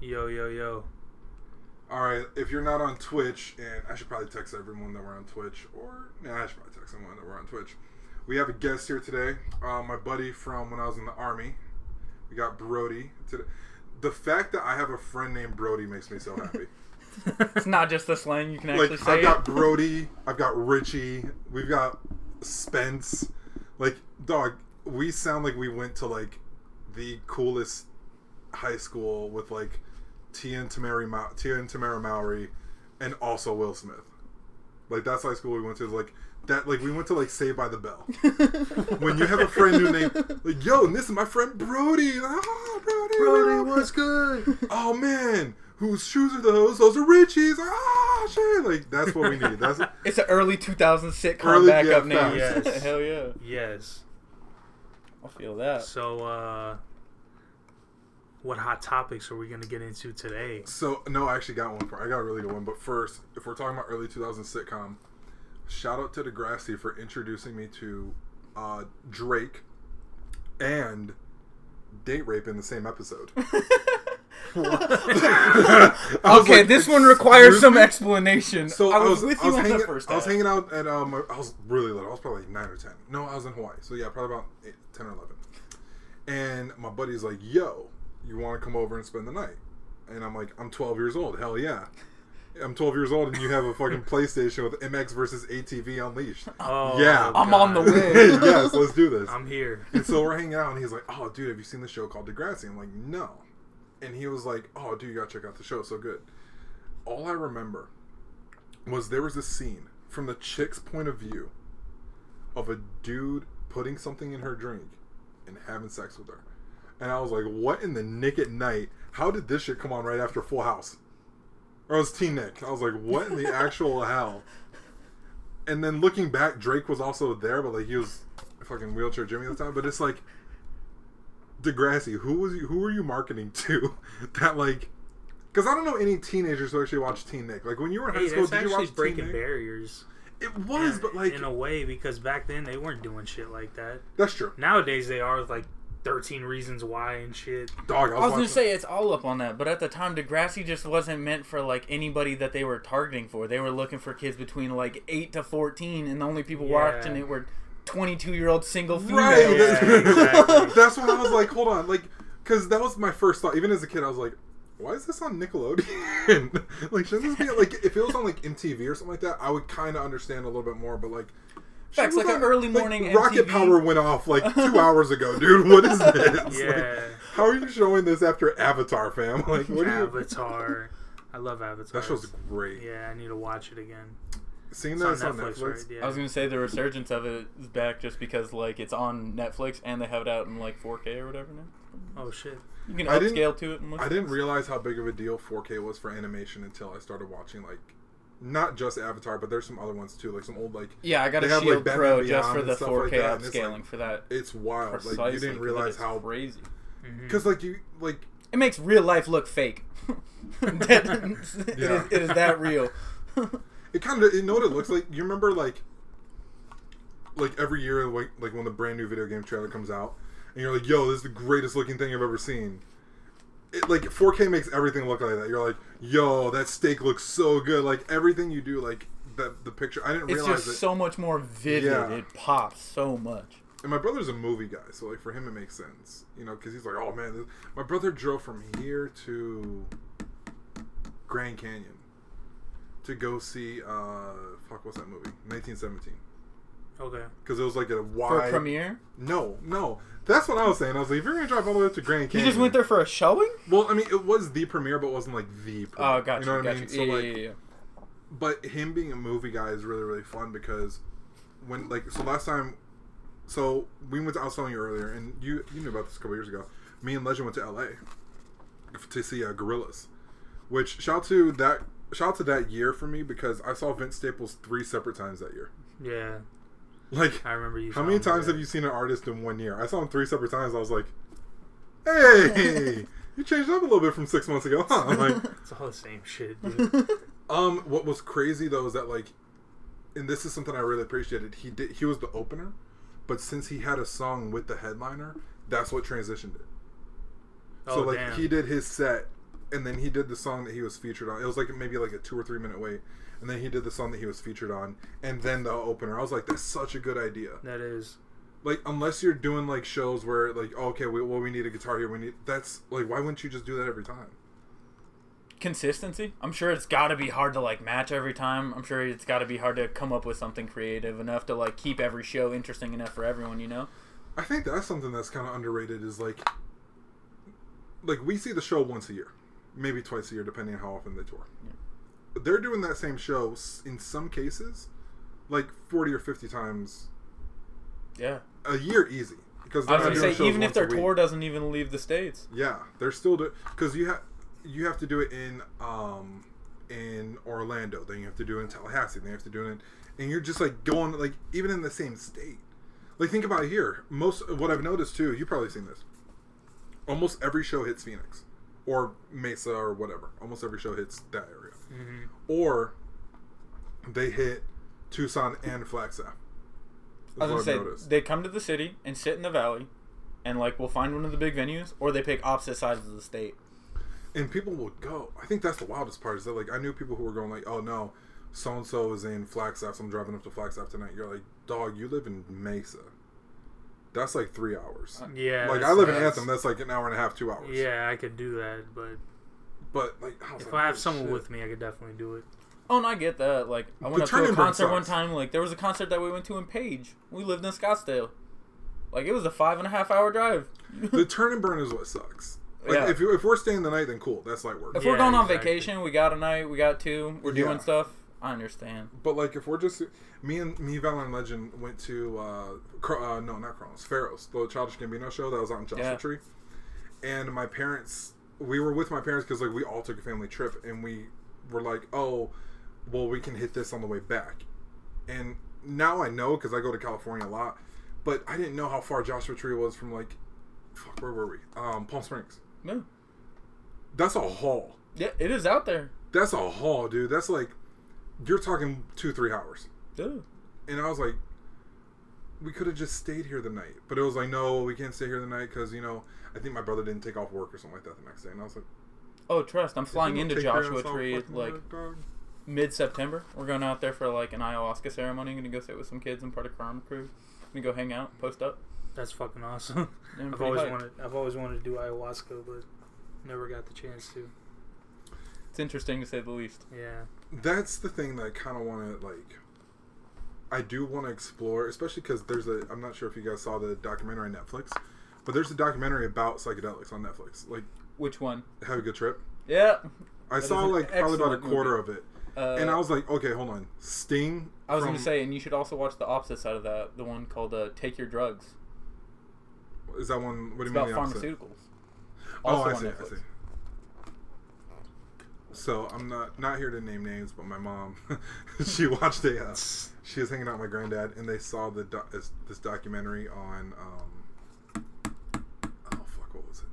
Yo, yo, yo. All right, if you're not on Twitch, and I should probably text everyone that we're on Twitch, or yeah, I should probably text someone that we're on Twitch. We have a guest here today, uh, my buddy from when I was in the army. We got Brody today. The fact that I have a friend named Brody makes me so happy. It's not just the slang you can actually like say. I've got Brody, I've got Richie, we've got Spence. Like, dog, we sound like we went to like the coolest high school with like Tia and Tamara, Ma- Tia and Tamara Mowry, and also Will Smith. Like that's high school we went to. Like that. Like we went to like Saved by the Bell. when you have a friend who named like Yo, and this is my friend Brody. Oh, Brody. Brody, ah. what's good? Oh man, whose shoes are those? Those are Richie's. Oh shit! Like that's what we need. That's It's an early 2000 sitcom Early- backup yeah, name. facts. Yes. Hell yeah. yes. I feel that. So, uh, what hot topics are we going to get into today? so. No, I actually got one for. I got a really good one. But first, if we're talking about early 2000s sitcom, shout out to Degrassi for introducing me to uh, Drake and date rape in the same episode. Okay, like, this one requires some me?" explanation. So I was, with I you was on hanging, the first I was hanging out at um, I was really little. I was probably like nine or ten. No, I was in Hawaii. So yeah, probably about eight, 10 or eleven. And my buddy's like, "Yo, you want to come over and spend the night?" And I'm like, "I'm 12 years old. Hell yeah." I'm 12 years old, and you have a fucking PlayStation with MX versus ATV Unleashed. Oh, Yeah. I'm on the God. way. yes, let's do this. I'm here. And so we're hanging out, and he's like, "Oh, dude, have you seen the show called Degrassi?" I'm like, "No." And he was like, "Oh, dude, you gotta check out the show. It's so good." All I remember was there was a scene from the chick's point of view of a dude putting something in her drink and having sex with her, and I was like, "What in the Nick at Nite? How did this shit come on right after Full House?" Or it was Teen Nick. I was like, "What in the actual hell?" And then looking back, Drake was also there, but like he was fucking wheelchair Jimmy at the time. But it's like Degrassi. Who was you, who were you marketing to? That like, because I don't know any teenagers who actually watch Teen Nick. Like when you were in high Hey, school, did you watch breaking Teen Nick? barriers. It was, in, but like in a way, because back then they weren't doing shit like that. that's true. Nowadays they are with like 13 reasons why and shit. Dog, I was, I was gonna say it's all up on that, but at the time, Degrassi just wasn't meant for like anybody that they were targeting for. They were looking for kids between like eight to fourteen, and the only people Yeah. watching it were twenty-two-year-old single females. Right. Yeah, exactly. That's when I was like, hold on, like, because that was my first thought. Even as a kid, I was like, why is this on Nickelodeon? like, shouldn't this be like if it was on like MTV or something like that? I would kind of understand a little bit more. But like, shit Facts, was like an early morning Rocket MTV. Power went off like two hours ago, dude. What is this? Like, Yeah. how are you showing this after Avatar, fam? Like, what are you? Avatar. I love Avatar. That show's great. Yeah, I need to watch it again. Seeing It's that on it's on Netflix, Netflix. right? Yeah. I was gonna say the resurgence of it is back just because like it's on Netflix and they have it out in like 4K or whatever now. oh shit. You can I didn't- upscale to it. I didn't realize how big of a deal 4K was for animation until I started watching like not just Avatar, but there's some other ones too, like some old like Yeah, I got They a have, like, Shield Batman Pro just Beyond for the stuff like 4K that, it's, upscaling like, for that. it's wild. Precisely, like you didn't realize how crazy. Mhm. because like you like It makes real life look fake. That- it, Yeah. is, it is that real. it kind of you know what it looks like. You remember like like every year like like when the brand new video game trailer comes out and you're like, yo, this is the greatest looking thing I've ever seen. It, like 4K makes everything look like that. You're like, yo, that steak looks so good. Like everything you do, like the the picture. I didn't It's realize just it. so much more vivid. Yeah. It pops so much. And my brother's a movie guy, so like for him it makes sense, you know, because he's like, oh man, this... my brother drove from here to Grand Canyon to go see uh fuck what's that movie 1917 Okay. because it was like a For a premiere? no no that's what I was saying I was like if you're gonna drive all the way up to Grand Canyon, You just went there for a showing? well I mean it was the premiere but it wasn't like the premiere, Oh, got you. you know what got I mean so yeah, like yeah, yeah, yeah. but him being a movie guy is really really fun because when like so last time so we went to I was telling you earlier and you you knew about this a couple years ago me and Legend went to LA to see uh, Gorillaz which shout to that shout to that year for me because I saw Vince Staples three separate times that year Yeah. like I remember you. how many times that. have you seen an artist in one year I saw him three separate times I was like hey you changed up a little bit from six months ago huh I'm like It's all the same shit, dude. Um, what was crazy though is that like, and this is something I really appreciated. He did. He was the opener, but since he had a song with the headliner, that's what transitioned it. Oh, so like damn. he did his set and then he did the song that he was featured on. It was like maybe like a two or three minute wait, and then he did the song that he was featured on, and then the opener. I was like, that's such a good idea. That is. Like unless you're doing like shows where like oh, okay, we, well we need a guitar here, we need that's like why wouldn't you just do that every time? consistency. I'm sure it's got to be hard to like match every time. I'm sure it's got to be hard to come up with something creative enough to like keep every show interesting enough for everyone. You know. I think that's something that's kind of underrated. Is like, like we see the show once a year, maybe twice a year, depending on how often they tour. Yeah. They're doing that same show in some cases, like forty or fifty times Yeah. a year, easy. Because I was gonna say even if their tour doesn't even leave the states. Yeah, they're still do because you have you have to do it in um in Orlando, then you have to do it in Tallahassee, then you have to do it in, and you're just like going like even in the same state. Like think about it here. Most what I've noticed too, you've probably seen this. Almost every show hits Phoenix or Mesa or whatever. Almost every show hits that area, hmm or they hit Tucson and Flagstaff. I was gonna say they come to the city and sit in the valley, and like we'll find one of the big venues, or they pick opposite sides of the state. and people will go. I think that's the wildest part is that like I knew people who were going like, oh no, so and so is in Flagstaff. So I'm driving up to Flagstaff tonight. You're like, dog, you live in Mesa. That's like three hours. Uh, yeah. like I that's- live in Anthem. That's like an hour and a half, two hours. Yeah, I could do that, but But like, I if like, I have someone shit. with me, I could definitely do it. Oh, and I get that. Like I went to a Turning Burn concert one time. Like there was a concert that we went to in Page. We lived in Scottsdale. Like it was a five and a half hour drive. the turn and burn is what sucks. Like Yeah. if if we're staying the night, then cool. That's light work. If Yeah, we're going on exactly. vacation, we got a night, we got two, we're doing Yeah. stuff. I understand. But like, if we're just me and me, Valor and Legend went to uh, Cro- uh no, not Kronos, Pharos, the Childish Gambino show that was out in Joshua Yeah. Tree, and my parents, we were with my parents because like we all took a family trip, and we were like, oh, well, we can hit this on the way back, and now I know because I go to California a lot, but I didn't know how far Joshua Tree was from like, fuck, where were we? Um, Palm Springs. Yeah. That's a haul. Yeah, it is out there. That's a haul, dude. That's like, you're talking two, three hours. Dude. And I was like, we could have just stayed here the night. But it was like, no, we can't stay here the night because, you know, I think my brother didn't take off work or something like that the next day. And I was like, Oh, trust. I'm flying into don't take care of Joshua Tree like mid September. We're going out there for like an ayahuasca ceremony. I'm gonna go sit with some kids and part of Karma Crew. I'm Gonna go hang out, post up. That's fucking awesome. I'm I've always hyped. wanted. I've always wanted to do ayahuasca, but never got the chance to. It's interesting to say the least. Yeah. That's the thing that I kind of want to, like, I do want to explore, especially because there's a, I'm not sure if you guys saw the documentary on Netflix, but there's a documentary about psychedelics on Netflix. Like, Which one? Have a Good Trip. Yeah. I That saw, like, probably about a quarter movie. of it. Uh, and I was like, okay, hold on. Sting. I was from- gonna say, and you should also watch the opposite side of that, the one called uh, "Take Your Drugs." Is that one, what do you about mean the opposite? pharmaceuticals. Oh, Also I on see. I see. So I'm not not here to name names, but my mom, she watched a. Uh, she was hanging out with my granddad, and they saw the doc- this, this documentary on. Um, oh fuck! What was it?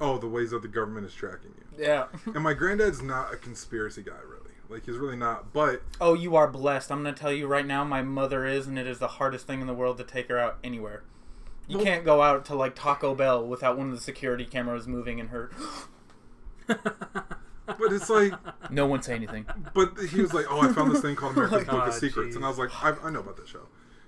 Oh, the ways that the government is tracking you. Yeah. And my granddad's not a conspiracy guy, really. Like he's really not. But oh, you are blessed. I'm gonna tell you right now, my mother is, and it is the hardest thing in the world to take her out anywhere. You Well- can't go out to like Taco Bell without one of the security cameras moving and her. but it's like. no one say anything. But he was like, "Oh, I found this thing called America's Book Oh, of Secrets," and I was like, I, "I know about that show."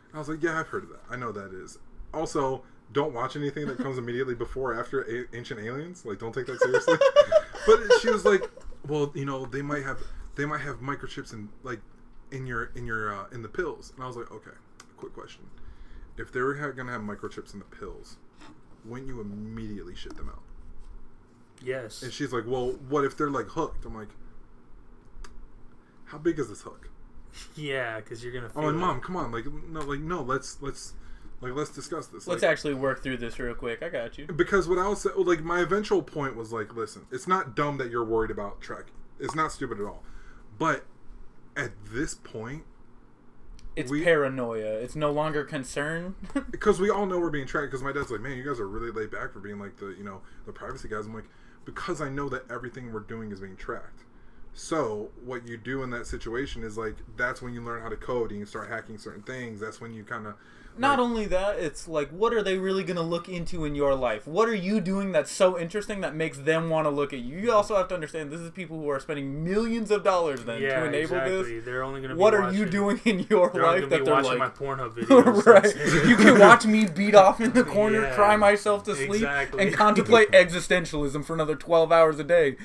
And I was like, "Yeah, I've heard of that. I know that is." Also, don't watch anything that comes immediately before or after a- Ancient Aliens. Like, don't take that seriously. but she was like, "Well, you know, they might have they might have microchips in like in your in your uh, in the pills." And I was like, "Okay, quick question: If they were ha- gonna have microchips in the pills, wouldn't you immediately shit them out?" Yes. And she's like, "Well, what if they're like hooked?" I'm like, "How big is this hook?" yeah, because you're gonna. Feel I'm like, it. "Mom, come on, like no, like no, let's let's like let's discuss this." Let's like, actually work through this real quick. I got you. because what I was like, my eventual point was like, listen, it's not dumb that you're worried about tracking. It's not stupid at all, but at this point, It's We- paranoia. It's no longer concern. because we all know we're being tracked. Because my dad's like, man, you guys are really laid back for being like the you know the privacy guys. I'm like, because I know that everything we're doing is being tracked. So what you do in that situation is like that's when you learn how to code and you start hacking certain things. That's when you kind of Not only that, it's like, what are they really going to look into in your life? What are you doing that's so interesting that makes them want to look at you? You also have to understand this is people who are spending millions of dollars then yeah, to enable exactly. this. They're only gonna. Be What are you doing in your life that be they're watching like, my Pornhub videos. right? You can watch me beat off in the corner, Yeah, cry myself to sleep, exactly. and contemplate existentialism for another twelve hours a day.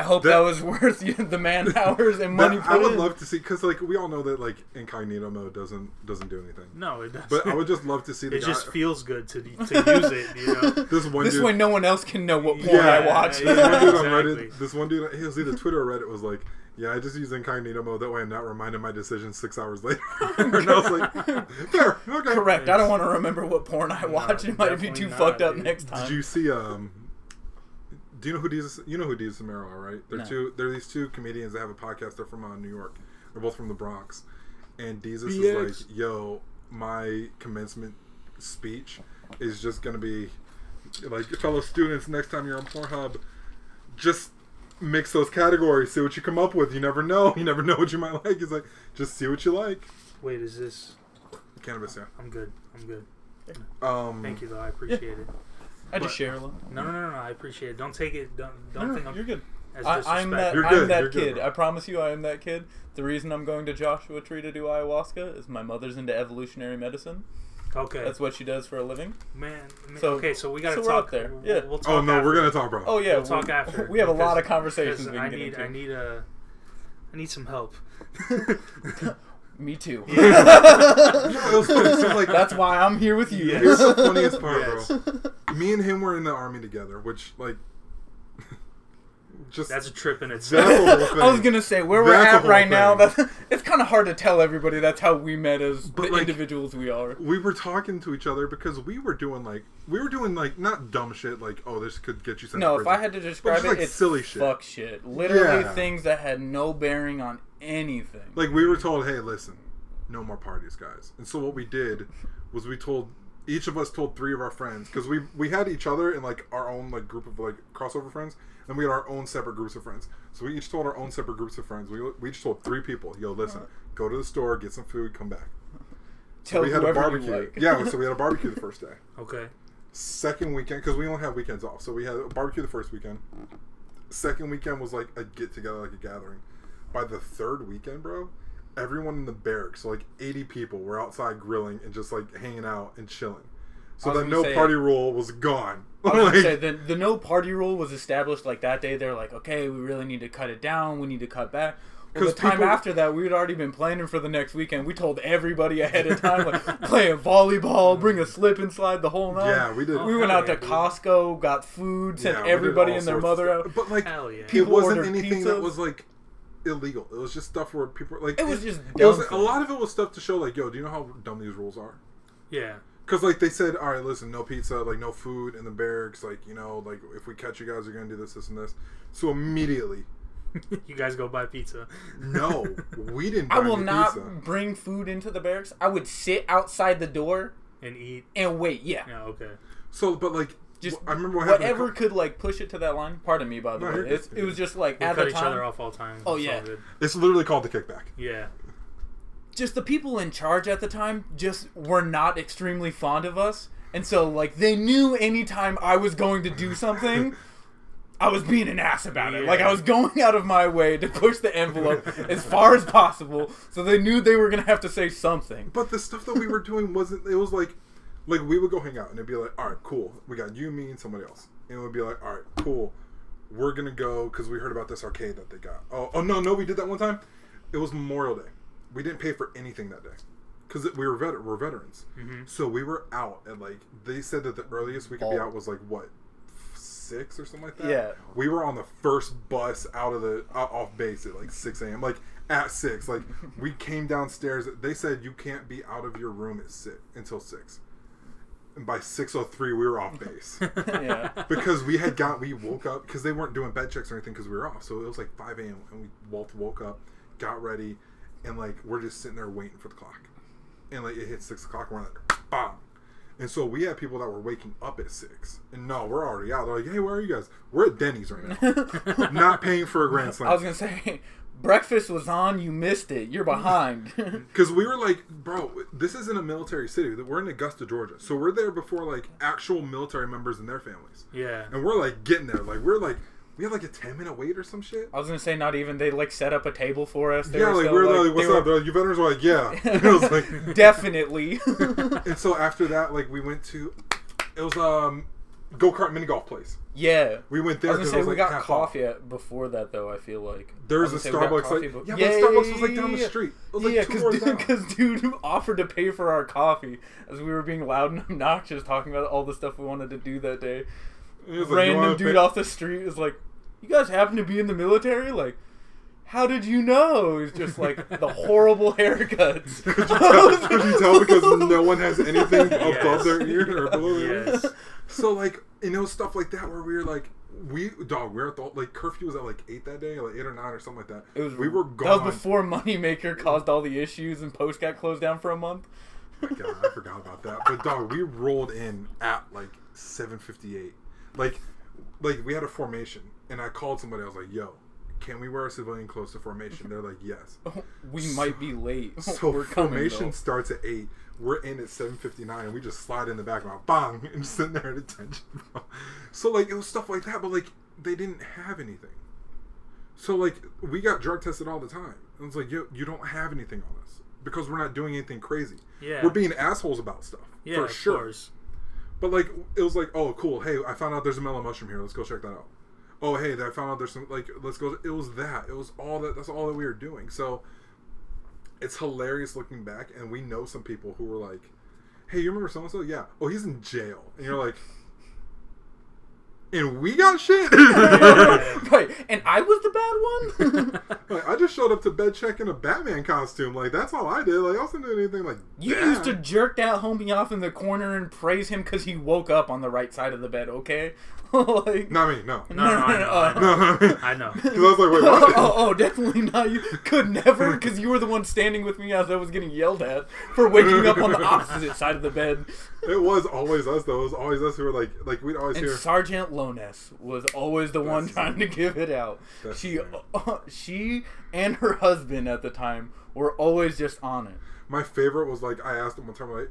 I hope that, That- was worth the man hours and money That- put I would in. love to see because like we all know that like incognito mode doesn't doesn't do anything. No, it doesn't. But I would just love to see the it guy. just feels good to to use it. You know. this one this dude, way, no one else can know what porn Yeah, I watch. this yeah. one dude on exactly. Reddit. This one dude, he was either Twitter or Reddit, was like, "Yeah, I just use incognito mode. That way, I'm not reminded of my decision six hours later." and I was like, "Fair, okay." Correct. I don't want to remember what porn I watch. it might be too not, fucked up dude. next time. Did you see? Um, do you know who Deez? You know who Desus and Mero are, right? They're No. two. They're these two comedians that have a podcast. They're from uh, New York. They're both from the Bronx. And Deez is like, "Yo, my commencement speech is just gonna be like, fellow students. Next time you're on Pornhub, just." Mix those categories. See what you come up with. You never know. You never know what you might like. He's like, just see what you like. Wait, is this? Cannabis, yeah. I'm good. I'm good. Um, Thank you, though. I appreciate it. I just But- share a lot. No, no, no, no. I appreciate it. Don't take it. Don't don't No, think I'm you're good. as I, disrespectful. I'm that. You're I'm good, that you're good, kid. bro. I promise you, I am that kid. The reason I'm going to Joshua Tree to do ayahuasca is my mother's into evolutionary medicine. Okay, That's what she does for a living. man. man, So- okay, so we gotta so we're talk up there. We'll, Yeah. we'll oh, talk oh no, after. we're gonna talk, bro. Oh yeah, We'll talk we- after. We have a lot of conversations because we I can need. get I need a. I need some help. Me too. You know, it was funny. So like, That's why I'm here with you. Yes. Here's the funniest part, Yes. bro. Me and him were in the army together, which like, just That's a trip in itself. that's the whole thing. I was gonna say where we're at whole right now. That's, it's kind of hard to tell everybody that's how we met as But, the like- individuals we are. we were talking to each other because we were doing like we were doing like not dumb shit like oh this could get you sent No, to if I had to describe just, it, like, it's silly shit. fuck shit. Literally Yeah. things that had no bearing on anything. like we were told hey listen no more parties guys. And so what we did was we told each of us told three of our friends because we we had each other in like our own like group of like crossover friends and we had our own separate groups of friends. So we each told our own separate groups of friends. We, we each told three people yo listen go to the store get some food come back. Tell we had a barbecue. like. yeah so we had a barbecue the first day. Okay. second weekend because we only have weekends off. So we had a barbecue the first weekend. Second weekend was like a get together like a gathering by the third weekend bro everyone in the barracks so like 80 people were outside grilling and just like hanging out and chilling so I was that gonna no say- party rule was gone I was gonna Like, say the the no party rule was established like that day. They're like, okay, we really need to cut it down. We need to cut back. Well, the 'Cause time people- after that, we had already been planning for the next weekend. We told everybody ahead of time, like playing volleyball, mm-hmm. bring a slip and slide, the whole night. yeah we did We went out to Costco, got food, sent Yeah, everybody and their mother out. but like Hell yeah. it People wasn't ordered anything that was like illegal it was just stuff where people like It was just it was dumb a lot of it was stuff to show like yo do you know how dumb these rules are Yeah. Because like they said, all right, listen, no pizza, like no food in the barracks, like you know, like if we catch you guys, you're gonna do this, this, and this. So immediately, you guys go buy pizza. no, we didn't. Buy I will any not Pizza. bring food into the barracks. I would sit outside the door and eat. and wait. Yeah, Yeah. Okay. So, but like, just I remember what happened. whatever could like push it to that line. Pardon me, by the No, you're way. good. It's, it was just like We at cut the each time. other off all time. Oh, It's all yeah. good. It's literally called the kickback. Yeah. just the people in charge at the time just were not extremely fond of us and so like they knew anytime i was going to do something i was being an ass about it Yeah. like i was going out of my way to push the envelope as far as possible so they knew they were going to have to say something But the stuff that we were doing wasn't. It was like, like we would go hang out and it'd be like, all right, cool, we got you, me, and somebody else, and it would be like, all right, cool, we're gonna go because we heard about this arcade that they got. Oh, oh no, no, we did that one time. It was Memorial Day. We didn't pay for anything that day because we were vet- we're veterans. Mhm. So we were out at like they said that the earliest we could be out was like what six or something like that. Yeah. we were on the first bus out of the out, off base at like six a.m. Like at six, like we came downstairs. They said you can't be out of your room at six until six. And by six o three, we were off base yeah because we had got we woke up because they weren't doing bed checks or anything because we were off. So it was like five a.m. and we both woke up, got ready, and like we're just sitting there waiting for the clock, and like it hit six o'clock. And we're like, bomb, And so we had people that were waking up at six, and no, we're already out. They're like, "Hey, where are you guys? We're at Denny's right now, not paying for a grand slam." I was gonna say, breakfast was on. You missed it. You're behind. Because we were like, "Bro, this isn't a military city. We're in Augusta, Georgia, so we're there before like actual military members and their families, Yeah. and we're like getting there. Like we're like, we had like a ten minute wait or some shit." I was gonna say, not even they like set up a table for us. They yeah, were like we're like, like, "What's were- up?" They're like, you veterans were like, "Yeah." And I was like, Definitely. and so after that, like we went to, it was um, go kart mini golf place. yeah. We went I there was because gonna it say was we like got half off. coffee before that though. I feel like There was I a gonna say we got Starbucks coffee, like but- yeah, but Starbucks was like down the street. It was like yeah, two because dude offered to pay for our coffee as we were being loud and obnoxious, talking about all the stuff we wanted to do that day. He was like, Random dude pay-" off the street is like, "You guys happen to be in the military?" Like, how did you know? It's just like the horrible haircuts. Could you tell? Could you tell because no one has anything above their ear or below their ear? So like, you know, stuff like that where we were like, we dog, we were at the like curfew was at like eight that day, like eight or nine or something like that. It was we were gone. That was before Moneymaker caused all the issues and Post got closed down for a month. My God, I forgot about that. But dog, we rolled in at like seven fifty eight. Like, like we had a formation, and I called somebody. I was like, "Yo, can we wear our civilian clothes to formation?" They're like, "Yes." We might be late. So We're formation though. starts at eight. We're in at seven fifty nine, and we just slide in the background, bang, and sitting there at attention. So like it was stuff like that, but like they didn't have anything. So like we got drug tested all the time. And it's like, yo, you don't have anything on us because we're not doing anything crazy. Yeah. We're being assholes about stuff. Yeah, for of sure. course. But like it was like, oh cool, hey, I found out there's a mellow mushroom here. Let's go check that out. Oh hey, I found out there's some like let's go. It was that. It was all that. That's all that we were doing. So it's hilarious looking back, and we know some people who were like, hey, you remember so and so? Yeah. Oh, he's in jail, and you're like. And we got shit. right, and I was the bad one. like, I just showed up to bed check in a Batman costume. Like that's all I did. Like I wasn't doing anything like you used to jerk that homie off in the corner and praise him because he woke up on the right side of the bed. Okay, like Not me. No. No, no, I know, I know. No. no. I know. Because I was like, wait, oh, what? oh, oh, definitely not. You could never, because you were the one standing with me as I was getting yelled at for waking up on the opposite side of the bed. It was always us though. It was always us who were like, like we'd always And hear. Sergeant Loness was always the one That's trying to give it out. That's she, insane. she, and her husband at the time were always just on it. My favorite was like I asked him one time like,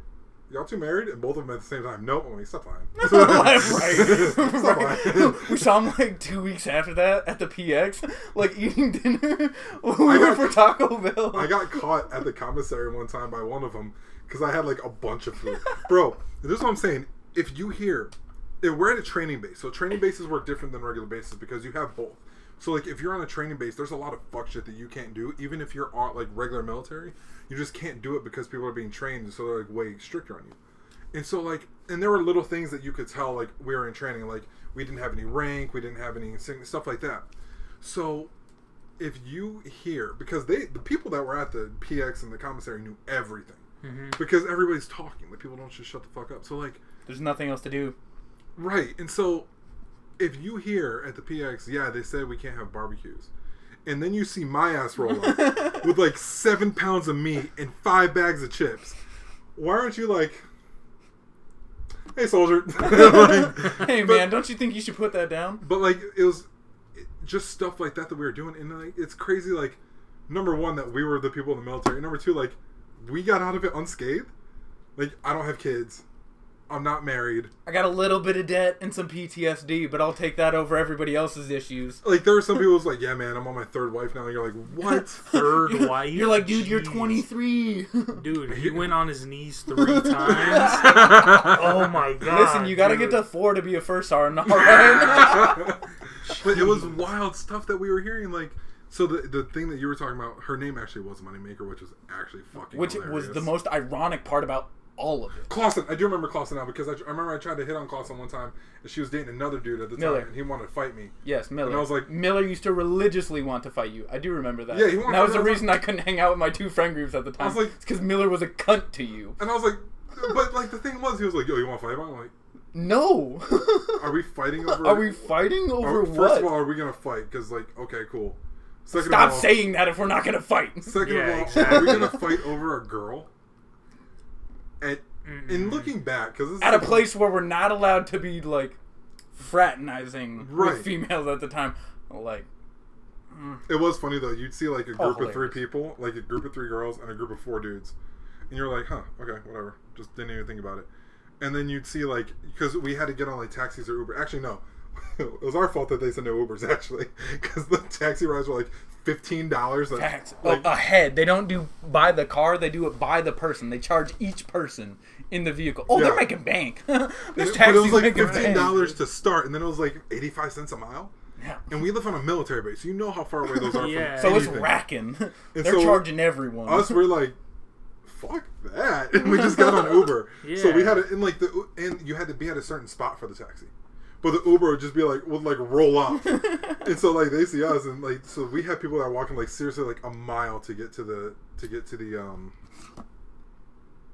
"Y'all two married?" And both of them at the same time. No, like, stop lying. right, right. We saw him like two weeks after that at the PX, like eating dinner. We went for Taco Bell. I got caught at the commissary one time by one of them because I had like a bunch of food. Bro, this is what I'm saying. If you hear, if we're at a training base, so training bases work different than regular bases because you have both. So like if you're on a training base, there's a lot of fuck shit that you can't do. Even if you're on like regular military, you just can't do it because people are being trained, and so they're like way stricter on you. And so like, and there were little things that you could tell like we were in training, like we didn't have any rank, we didn't have any stuff like that. So if you hear because they the people that were at the PX and the commissary knew everything hmm because everybody's talking. Like people don't just shut the fuck up. So like There's nothing else to do. right, and so if you hear at the PX, yeah, they said we can't have barbecues. And then you see my ass roll up with like seven pounds of meat and five bags of chips. Why aren't you like, hey soldier? Like, Hey but- man, don't you think you should put that down? But like it was it- just stuff like that that we were doing, and like it's crazy. Like number one, that we were the people in the military. and Number two, like we got out of it unscathed. Like I don't have kids. I'm not married. I got a little bit of debt and some PTSD, but I'll take that over everybody else's issues. Like there are some people who's like, yeah, man, I'm on my third wife now. And you're like, what? Third wife. You're like, dude, you're 23. Dude, he went on his knees three times. oh my god. Listen, you gotta dude. get to four to be a first sergeant, alright? but it was wild stuff that we were hearing. Like, so the the thing that you were talking about, her name actually was Moneymaker, which was actually fucking. Which hilarious. was the most ironic part about all of it. Clausen, I do remember Clausen now because I, I remember I tried to hit on Clausen one time, and she was dating another dude at the Miller. time, and he wanted to fight me. Yes, Miller. And I was like- Miller used to religiously want to fight you. I do remember that. Yeah, he wanted And that was the reason I couldn't hang out with my two friend groups at the time. I was like- because Miller was a cunt to you. And I was like, but like the thing was, he was like, "Yo, you want to fight?" I'm like, No. "Are we fighting over? Are we fighting over are- what? First of all, are we gonna fight? Because like, okay, cool. Second Stop of all, saying that if we're not gonna fight. Second Yeah, of all, are we gonna fight over a girl? And And looking back, because at a place where we're not allowed to be like fraternizing Right. with females at the time. Like, mm. It was funny though. You'd see like a Oh, group of three people, like a group of three girls and a group of four dudes, and you're like, huh, okay, whatever. Just didn't even think about it. And then you'd see like because we had to get on like taxis or Uber. Actually, no, it was our fault that they said no Ubers actually, because the taxi rides were like fifteen dollars. facts. Like, oh, ahead. They don't do by the car. They do it by the person. They charge each person in the vehicle. Oh, Yeah. they're making bank. and This it- but it taxi's was like fifteen dollars to start, and then it was like eighty five cents a mile. Yeah. And we live on a military base. You know how far away those are Yeah. from So it's anything. racking. And They're so charging everyone. us we're like fuck that and we just got on uber yeah. so we had to and like the and you had to be at a certain spot for the taxi but the uber would just be like would like roll up. And so like they see us and like so we have people that are walking like seriously like a mile to get to the to get to the um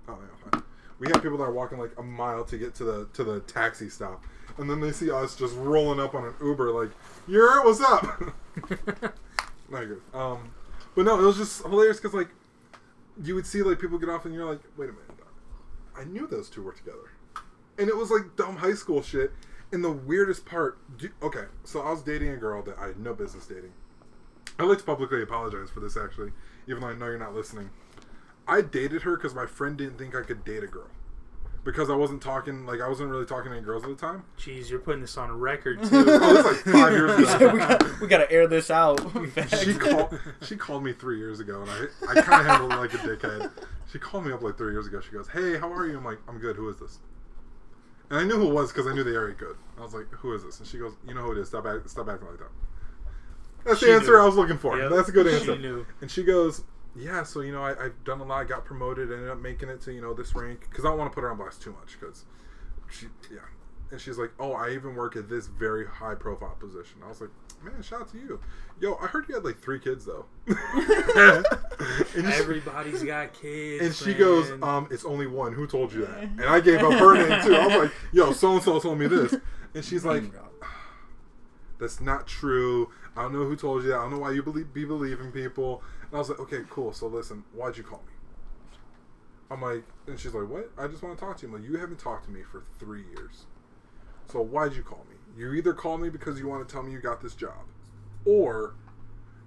oh yeah we have people that are walking like a mile to get to the to the taxi stop. And then they see us just rolling up on an uber like you're what's up? Not good. Um but no it was just hilarious because like you would see like people get off and you're like, wait a minute, I knew those two were together, and it was like dumb high school shit. And the weirdest part, do, okay, so I was dating a girl that I had no business dating. I'd like to publicly apologize for this actually, even though I know you're not listening. I dated her because my friend didn't think I could date a girl. Because I wasn't talking, like, I wasn't really talking to any girls at the time. Jeez, you're putting this on record too. Oh, like five years ago. we, got, we gotta air this out. she called she called me three years ago and I I kinda handled it like a dickhead. She called me up like three years ago. She goes, Hey, how are you? I'm like, I'm good, who is this? And I knew who it was because I knew the area good. I was like, Who is this? And she goes, You know who it is, stop act, stop acting like that. That's She the answer knew. I was looking for. Yep. That's a good She answer. knew. And she goes, Yeah, so you know, I, I've done a lot, got promoted, ended up making it to, you know, this rank. Because I don't want to put her on blast too much because she yeah. And she's like, "Oh, I even work at this very high profile position." I was like, "Man, shout out to you." Yo, I heard you had like three kids though. and she, Everybody's got kids. and she man. goes, "Um, it's only one. Who told you that?" And I gave up her name too. I was like, "Yo, so and so told me this," and she's like, "That's not true. I don't know who told you that. I don't know why you believe be believing people." And I was like, "Okay, cool. So listen, why'd you call me?" I'm like, and she's like, "What? I just want to talk to you." I'm like, "You haven't talked to me for three years. So why'd you call me? You either call me because you want to tell me you got this job, or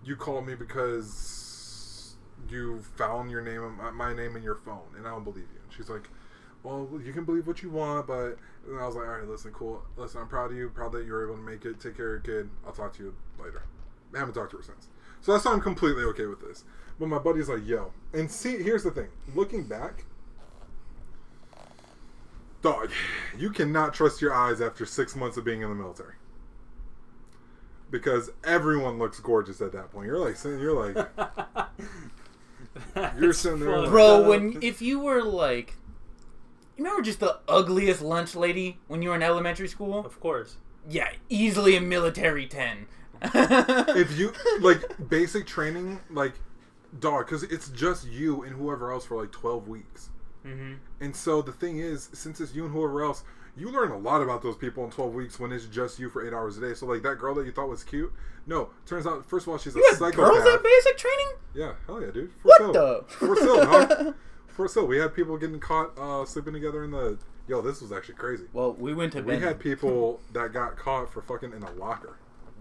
you call me because you found your name, my- my name in your phone, and I don't believe you." And she's like, "Well, you can believe what you want, but." And I was like, "All right, listen, cool. Listen, I'm proud of you. Proud that you were able to make it. Take care of your kid. I'll talk to you later." I haven't talked to her since. So that's why I'm completely okay with this. But my buddy's like, yo. And see, here's the thing. Looking back, dog, you cannot trust your eyes after six months of being in the military. Because everyone looks gorgeous at that point. You're like, sitting- you're like, You're That's sitting there fucked like- Bro, up. when if you were like, you remember just the ugliest lunch lady when you were in elementary school? Of course. Yeah, easily a military ten. if you like basic training, like dog, because it's just you and whoever else for like twelve weeks. Hmm And so the thing is, since it's you and whoever else, you learn a lot about those people in 12 weeks when it's just you for eight hours a day. So, like that girl that you thought was cute, no, turns out, first of all, she's a you had psychopath. girls at basic training? yeah, hell yeah, dude. For What sale. the? For sale, dog. For sale. We had people getting caught uh, sleeping together in the. Yo, this was actually crazy. Well, we went to We had people that got caught for fucking in a locker.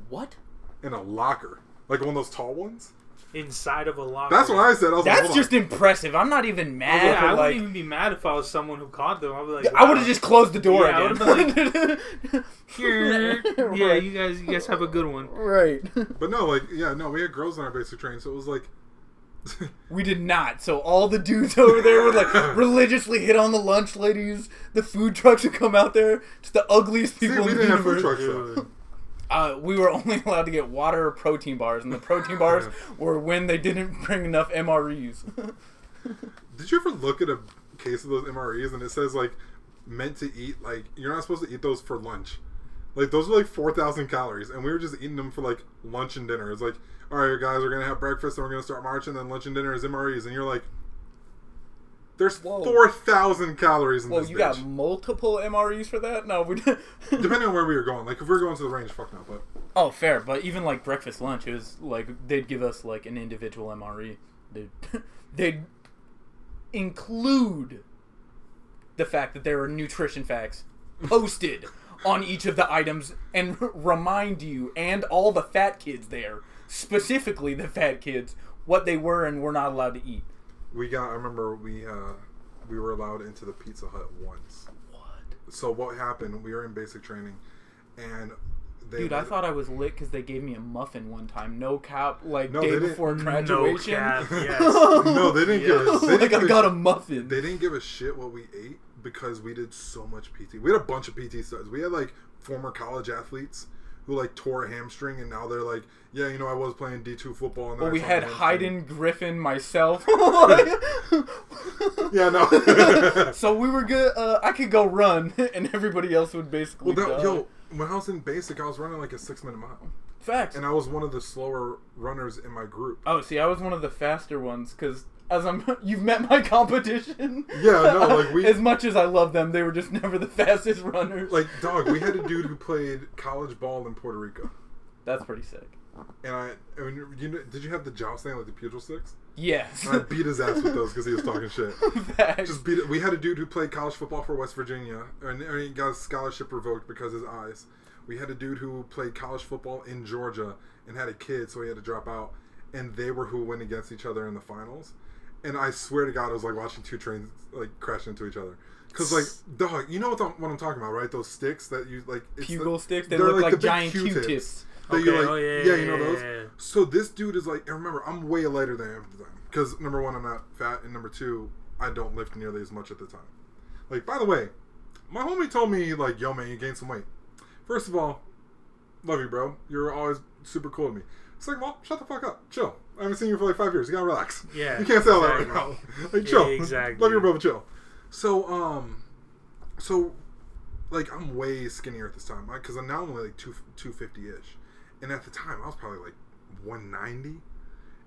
what? In a locker. Like one of those tall ones. Inside of a locker. That's what I said. I was That's hold just on. impressive. I'm not even mad. Yeah, I wouldn't like, even be mad if I was someone who caught them. I'd be like, I would have just closed the door Yeah, I again. Here. Yeah, you guys, you guys have a good one. right. But no, like, yeah, no, we had girls on our basic training, so it was like. We did not. So all the dudes over there would like religiously hit on the lunch ladies. The food trucks would come out there. Just the ugliest See, people we in the didn't have food universe. trucks though. Uh, we were only allowed to get water or protein bars, and the protein bars were when they didn't bring enough MREs. Did you ever look at a case of those MREs and it says like meant to eat like you're not supposed to eat those for lunch. Like those are like four thousand calories, and we were just eating them for like lunch and dinner. It's like, all right, guys, we're gonna have breakfast and we're gonna start marching. Then lunch and dinner is MREs, and you're like, there's Whoa. four thousand calories in this. well, this you bitch. got multiple MREs for that? No, we. Depending on where we were going, like if we were going to the range, fuck no. But Oh, fair. But even like breakfast, lunch, it was like they'd give us like an individual MRE. They'd, they'd include the fact that there are nutrition facts posted on each of the items and remind you and all the fat kids there, specifically the fat kids, what they were and were not allowed to eat. We got. I remember we uh, we were allowed into the Pizza Hut once. What? So what happened? We were in basic training, and they Dude, I thought I was lit because they gave me a muffin one time. No cap, like No, day they didn't- before No graduation. cap. Yes. no, they didn't give us. They like didn't I give got a, a muffin. They didn't give a shit what we ate because we did so much PT. We had a bunch of PT studs. We had like former college athletes who like tore a hamstring and now they're like, yeah, you know, I was playing D two football. And Well, we had. Hayden Griffin, myself. Yeah, no. so we were good. Uh, I could go run, and everybody else would basically. well, that, die. yo, when I was in basic, I was running like a six minute mile, facts. and I was one of the slower runners in my group. oh, see, I was one of the faster ones because as I'm, you've met my competition. Yeah, no, like, we- as much as I love them, they were just never the fastest runners. Like, dog, we had a dude who played college ball in Puerto Rico, that's pretty sick. and I, I mean, you know, did you have the jousting like the pugil sticks? Yes. And I beat his ass with those because he was talking shit. Facts. Just beat it. We had a dude who played college football for West Virginia, and, and he got his scholarship revoked because of his eyes. We had a dude who played college football in Georgia and had a kid, so he had to drop out. And they were who went against each other in the finals. And I swear to God, it was like watching two trains like crash into each other. Cause like, dog, you know what I'm, what I'm talking about, right? Those sticks that you like. it's the- sticks. They look like, the giant Q-tips. Q-tips. that you Okay, like, oh, yeah, yeah, yeah, you know those. yeah. So this dude is like, and remember, I'm way lighter than I am at the time. Because number one, I'm not fat, and number two, I don't lift nearly as much at the time. Like, by the way, my homie told me like, "Yo, man, you gained some weight." First of all, love you, bro. You're always super cool to me. Second of all, shut the fuck up. Chill. I haven't seen you for like five years. You gotta relax. Yeah, You can't say all that right now. Like, chill. Yeah, exactly. Love your brother. chill. So, um, so, like, I'm way skinnier at this time because I'm now only like two two fifty ish, and at the time I was probably like one ninety,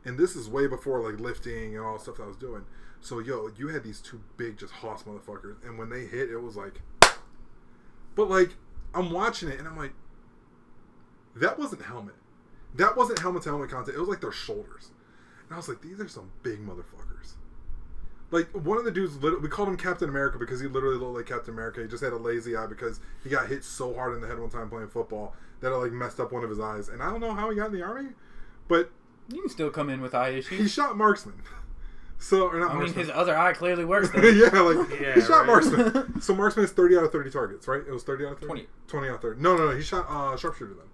and this is way before like lifting and all the stuff that I was doing. So, yo, you had these two big, just hoss motherfuckers, and when they hit, it was like, but like, I'm watching it and I'm like, that wasn't helmet. That wasn't helmet to helmet contact. It was like their shoulders. And I was like, these are some big motherfuckers. Like one of the dudes, we called him Captain America because he literally looked like Captain America. He just had a lazy eye because he got hit so hard in the head one time playing football that it like messed up one of his eyes. And I don't know how he got in the army, but You can still come in with eye issues. he shot marksman. So or not I mean, his other eye clearly works. Yeah, like Yeah, he shot right. marksman. So marksman is thirty out of thirty targets, right? It was thirty out of 30? 20. Twenty out of thirty. No, no, no. He shot uh, sharpshooter then.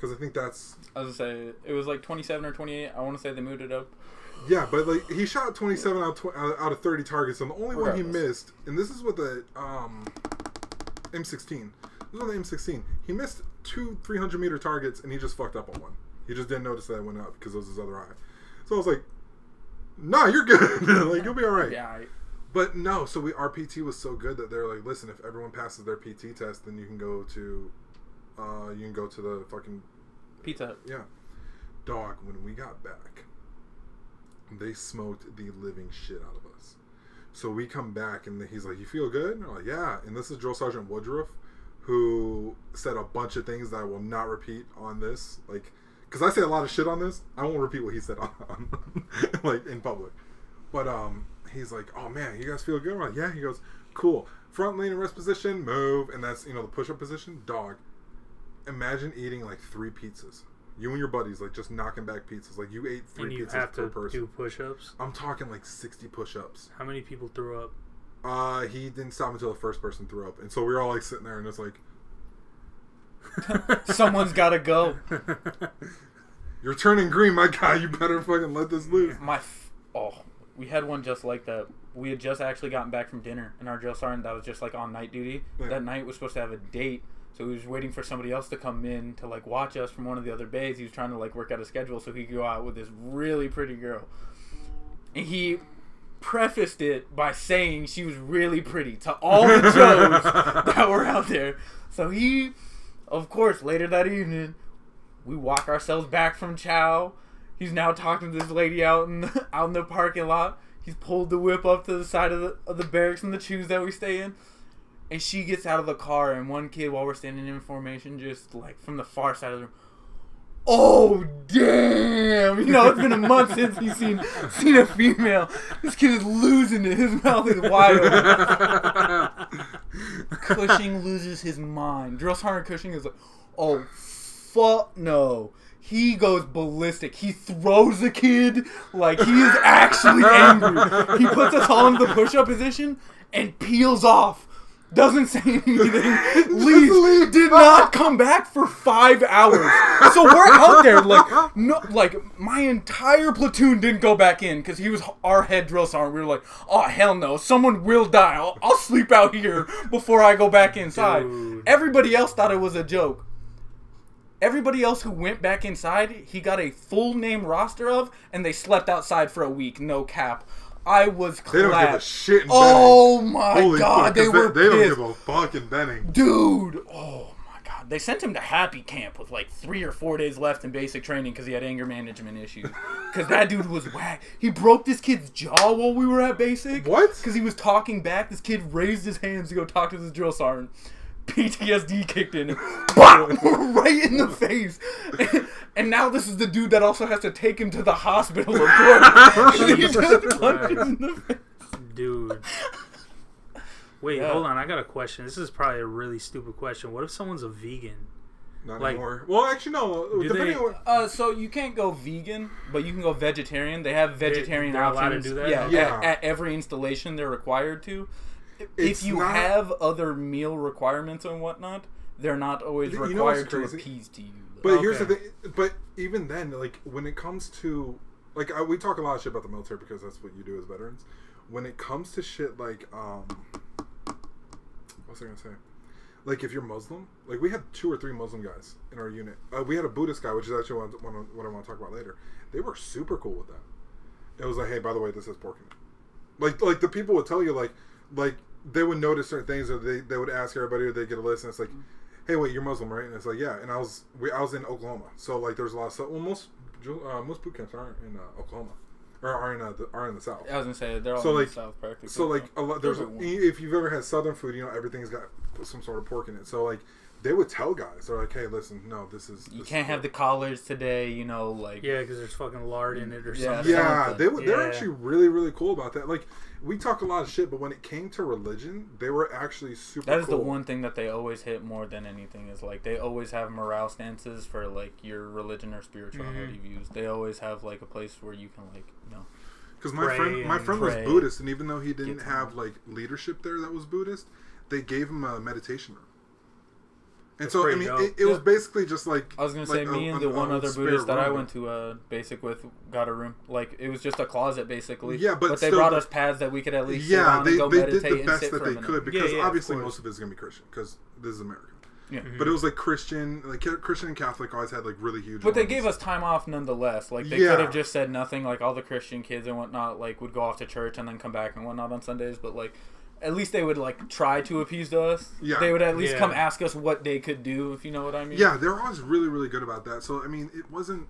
Because I think that's I was gonna say it was like 27 or 28. I want to say they moved it up. Yeah, but like he shot 27 out of, tw- out out of 30 targets, and the only one he missed, and this is with the um, M16. This is on the M16. He missed two 300 meter targets, and he just fucked up on one. He just didn't notice that it went up because it was his other eye. So I was like, "Nah, you're good. like you'll be all right." Yeah, I, But no, so we our PT was so good that they're like, "Listen, if everyone passes their PT test, then you can go to, uh, you can go to the fucking Pizza Hut. yeah. Dog, when we got back, they smoked the living shit out of us. So we come back and he's like, You feel good? And we're like, Yeah. And this is Drill Sergeant Woodruff, who said a bunch of things that I will not repeat on this. Like, because I say a lot of shit on this, I won't repeat what he said on, on like in public. But um, he's like, "Oh man, you guys feel good?" I'm like, "Yeah." He goes, "Cool." Front lean and rest position, move, and that's you know the push up position. Dog, imagine eating like three pizzas. You and your buddies like just knocking back pizzas. Like you ate three and you pizzas have per to person. do push-ups. I'm talking like 60 push-ups. How many people threw up? Uh, he didn't stop until the first person threw up, and so we were all like sitting there, and it's like, Someone's got to go. "You're turning green, my guy. You better fucking let this loose." My f- oh, we had one just like that. We had just actually gotten back from dinner, and our drill sergeant that was just like on night duty. Yeah. That night was supposed to have a date, so he was waiting for somebody else to come in to like watch us from one of the other bays. He was trying to like work out a schedule so he could go out with this really pretty girl, and he prefaced it by saying she was really pretty to all the Joes that were out there. So he, of course, later that evening, we walk ourselves back from Chow. He's now talking to this lady out in the, out in the parking lot. He's pulled the whip up to the side of the of the barracks and the chews that we stay in. And she gets out of the car, and one kid, while we're standing in formation, just like from the far side of the room, oh damn! You know, it's been a month since he's seen seen a female. This kid is losing it. His mouth is wild. Cushing loses his mind. Sergeant Cushing is like, oh fuck no. He goes ballistic. He throws the kid like he is actually angry. He puts us all in the push-up position and peels off. Doesn't say anything. Leaves. leave. Did not come back for five hours. So we're out there like no, like my entire platoon didn't go back in because he was our head drill sergeant. We were like, oh hell no, someone will die. I'll, I'll sleep out here before I go back inside. Dude. Everybody else thought it was a joke. Everybody else who went back inside, he got a full name roster of, and they slept outside for a week. No cap. I was They don't give a shit in Oh my Holy god, fuck, they were they, don't pissed. give a fuck in Benning. Dude, oh my god. They sent him to happy camp with like three or four days left in basic training because he had anger management issues. Because that dude was whack. He broke this kid's jaw while we were at basic. What? Because he was talking back. This kid raised his hands to go talk to this drill sergeant. PTSD kicked in. Right in the face. And now this is the dude that also has to take him to the hospital, of course. he just punched him in the face. Dude. Wait, Yeah. hold on. I got a question. This is probably a really stupid question. What if someone's a vegan? Not Like- anymore. Well, actually, no. Depending they- on Uh, so you can't go vegan, but you can go vegetarian. They have vegetarian they're allowed to options. do that? Yeah, Yeah. At, at every installation, they're required to. It's if you not- have other meal requirements and whatnot, they're not always You know required to crazy? appease to you. But here's the thing. But even then, like when it comes to like I, we talk a lot of shit about the military because that's what you do as veterans. When it comes to shit like um, what was I gonna say? Like if you're Muslim, like we had two or three Muslim guys in our unit. Uh, we had a Buddhist guy, which is actually what, I- what, I- what I want to talk about later. They were super cool with that. It was like, hey, by the way, this is pork. Like like the people would tell you like like they would notice certain things or they, they would ask everybody or they get a list and it's like hey wait you're muslim right and it's like yeah and i was we, i was in oklahoma so like there's a lot of stuff well most uh, most boot camps aren't in uh, oklahoma or are in uh, the, are in the south I was gonna say they're all So, in like- the south practically. so like a lot there's Everyone. if you've ever had southern food you know everything's got some sort of pork in it so like they would tell guys they're like hey listen no this is you this can't is have the collars today. You know, like Yeah, because there's fucking lard in it or Yeah. something. yeah, they would. They're actually really, really cool about that. Like, we talk a lot of shit, but when it came to religion, they were actually super. That is the one thing that they always hit more than anything is like they always have morale stances for like your religion or spirituality Mm-hmm. views. They always have like a place where you can like you know Because my friend, my friend was. Buddhist, and even though he didn't have like leadership there that was Buddhist, they gave him a meditation room. And so I mean, dope. it, it was basically just like I was gonna like say me a- and the a- one a other spare Buddhist that I went to uh, basic with got a room. Like it was just a closet basically. Yeah, but they still- brought us pads that we could at least Yeah, on they, and go they did the best that they could because Yeah, yeah, obviously most of it is gonna be Christian because this is America. Yeah. But it was like Christian, like Christian and Catholic always had like really huge. But they gave us time off nonetheless. Like they Yeah. could have just said nothing. Like all the Christian kids and whatnot, like would go off to church and then come back and whatnot on Sundays. But like, at least they would like try to appease us. Yeah. They would at least Yeah. come ask us what they could do, if you know what I mean. Yeah, they're always really, really good about that. So I mean, it wasn't,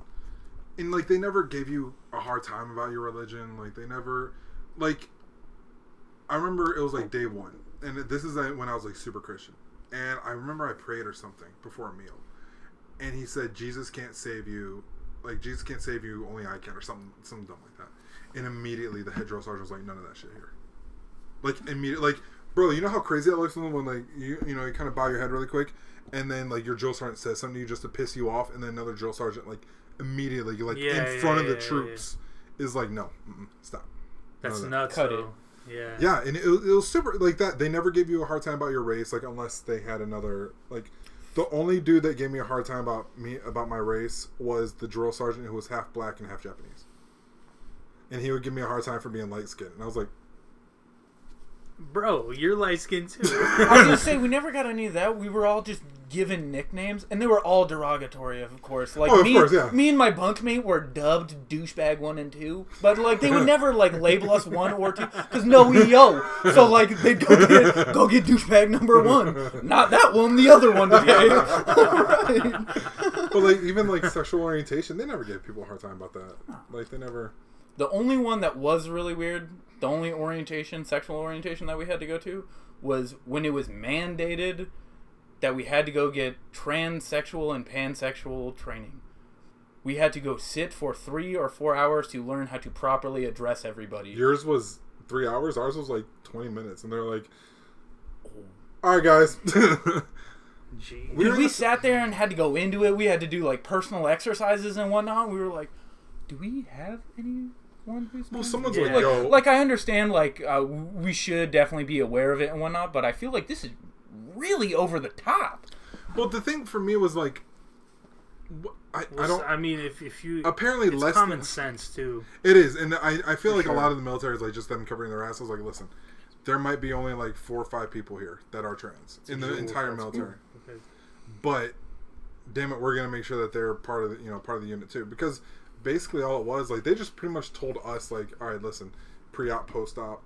and like they never gave you a hard time about your religion. Like they never, like, I remember it was like day one, and this is when I was like super Christian, and I remember I prayed or something before a meal, and he said Jesus can't save you, like Jesus can't save you, only I can, or something, something dumb like that. And immediately the head drill sergeant was like, none of that shit here. Like immediately, like bro, you know how crazy that looks when like you you know you kind of bow your head really quick, and then like your drill sergeant says something to you just to piss you off, and then another drill sergeant like immediately like Yeah, in yeah, front of the yeah, yeah, troops is like no, stop. That's No, no. nuts. Cut though. Yeah. Yeah, and it, it was super like that. They never gave you a hard time about your race, like unless they had another like. The only dude that gave me a hard time about me about my race was the drill sergeant who was half black and half Japanese, and he would give me a hard time for being light skinned, and I was like, Bro, you're light skinned too. I was gonna say we never got any of that. We were all just given nicknames, and they were all derogatory, of course. Like Oh, of me, course, yeah. me and my bunkmate were dubbed douchebag one and two, but like they would never like label us one or two because no EO. So like they'd go get go get douchebag number one, not that one, the other one today. Right. but like even like sexual orientation, they never gave people a hard time about that. Like they never. The only one that was really weird, the only orientation, sexual orientation that we had to go to was when it was mandated that we had to go get transsexual and pansexual training. we had to go sit for three or four hours to learn how to properly address everybody. Yours was three hours. Ours was like twenty minutes, and they're like, "All right, guys." We Dude, we in the- sat there and had to go into it. We had to do like personal exercises and whatnot. We were like, do we have anyone who's well, someone's Yeah. like, like, "Yo, like I understand like uh, we should definitely be aware of it and whatnot, but I feel like this is really over the top. Well, the thing for me was like, I, I don't. I mean, if if you apparently, it's less common than, sense too. it is, and I, I feel For like sure. a lot of the military is like just them covering their asses. Like, listen, there might be only like four or five people here that are trans in the entire military, cool. Okay. but damn it, we're gonna make sure that they're part of the you know part of the unit too, because basically all it was like they just pretty much told us like, all right, listen, pre-op, post-op,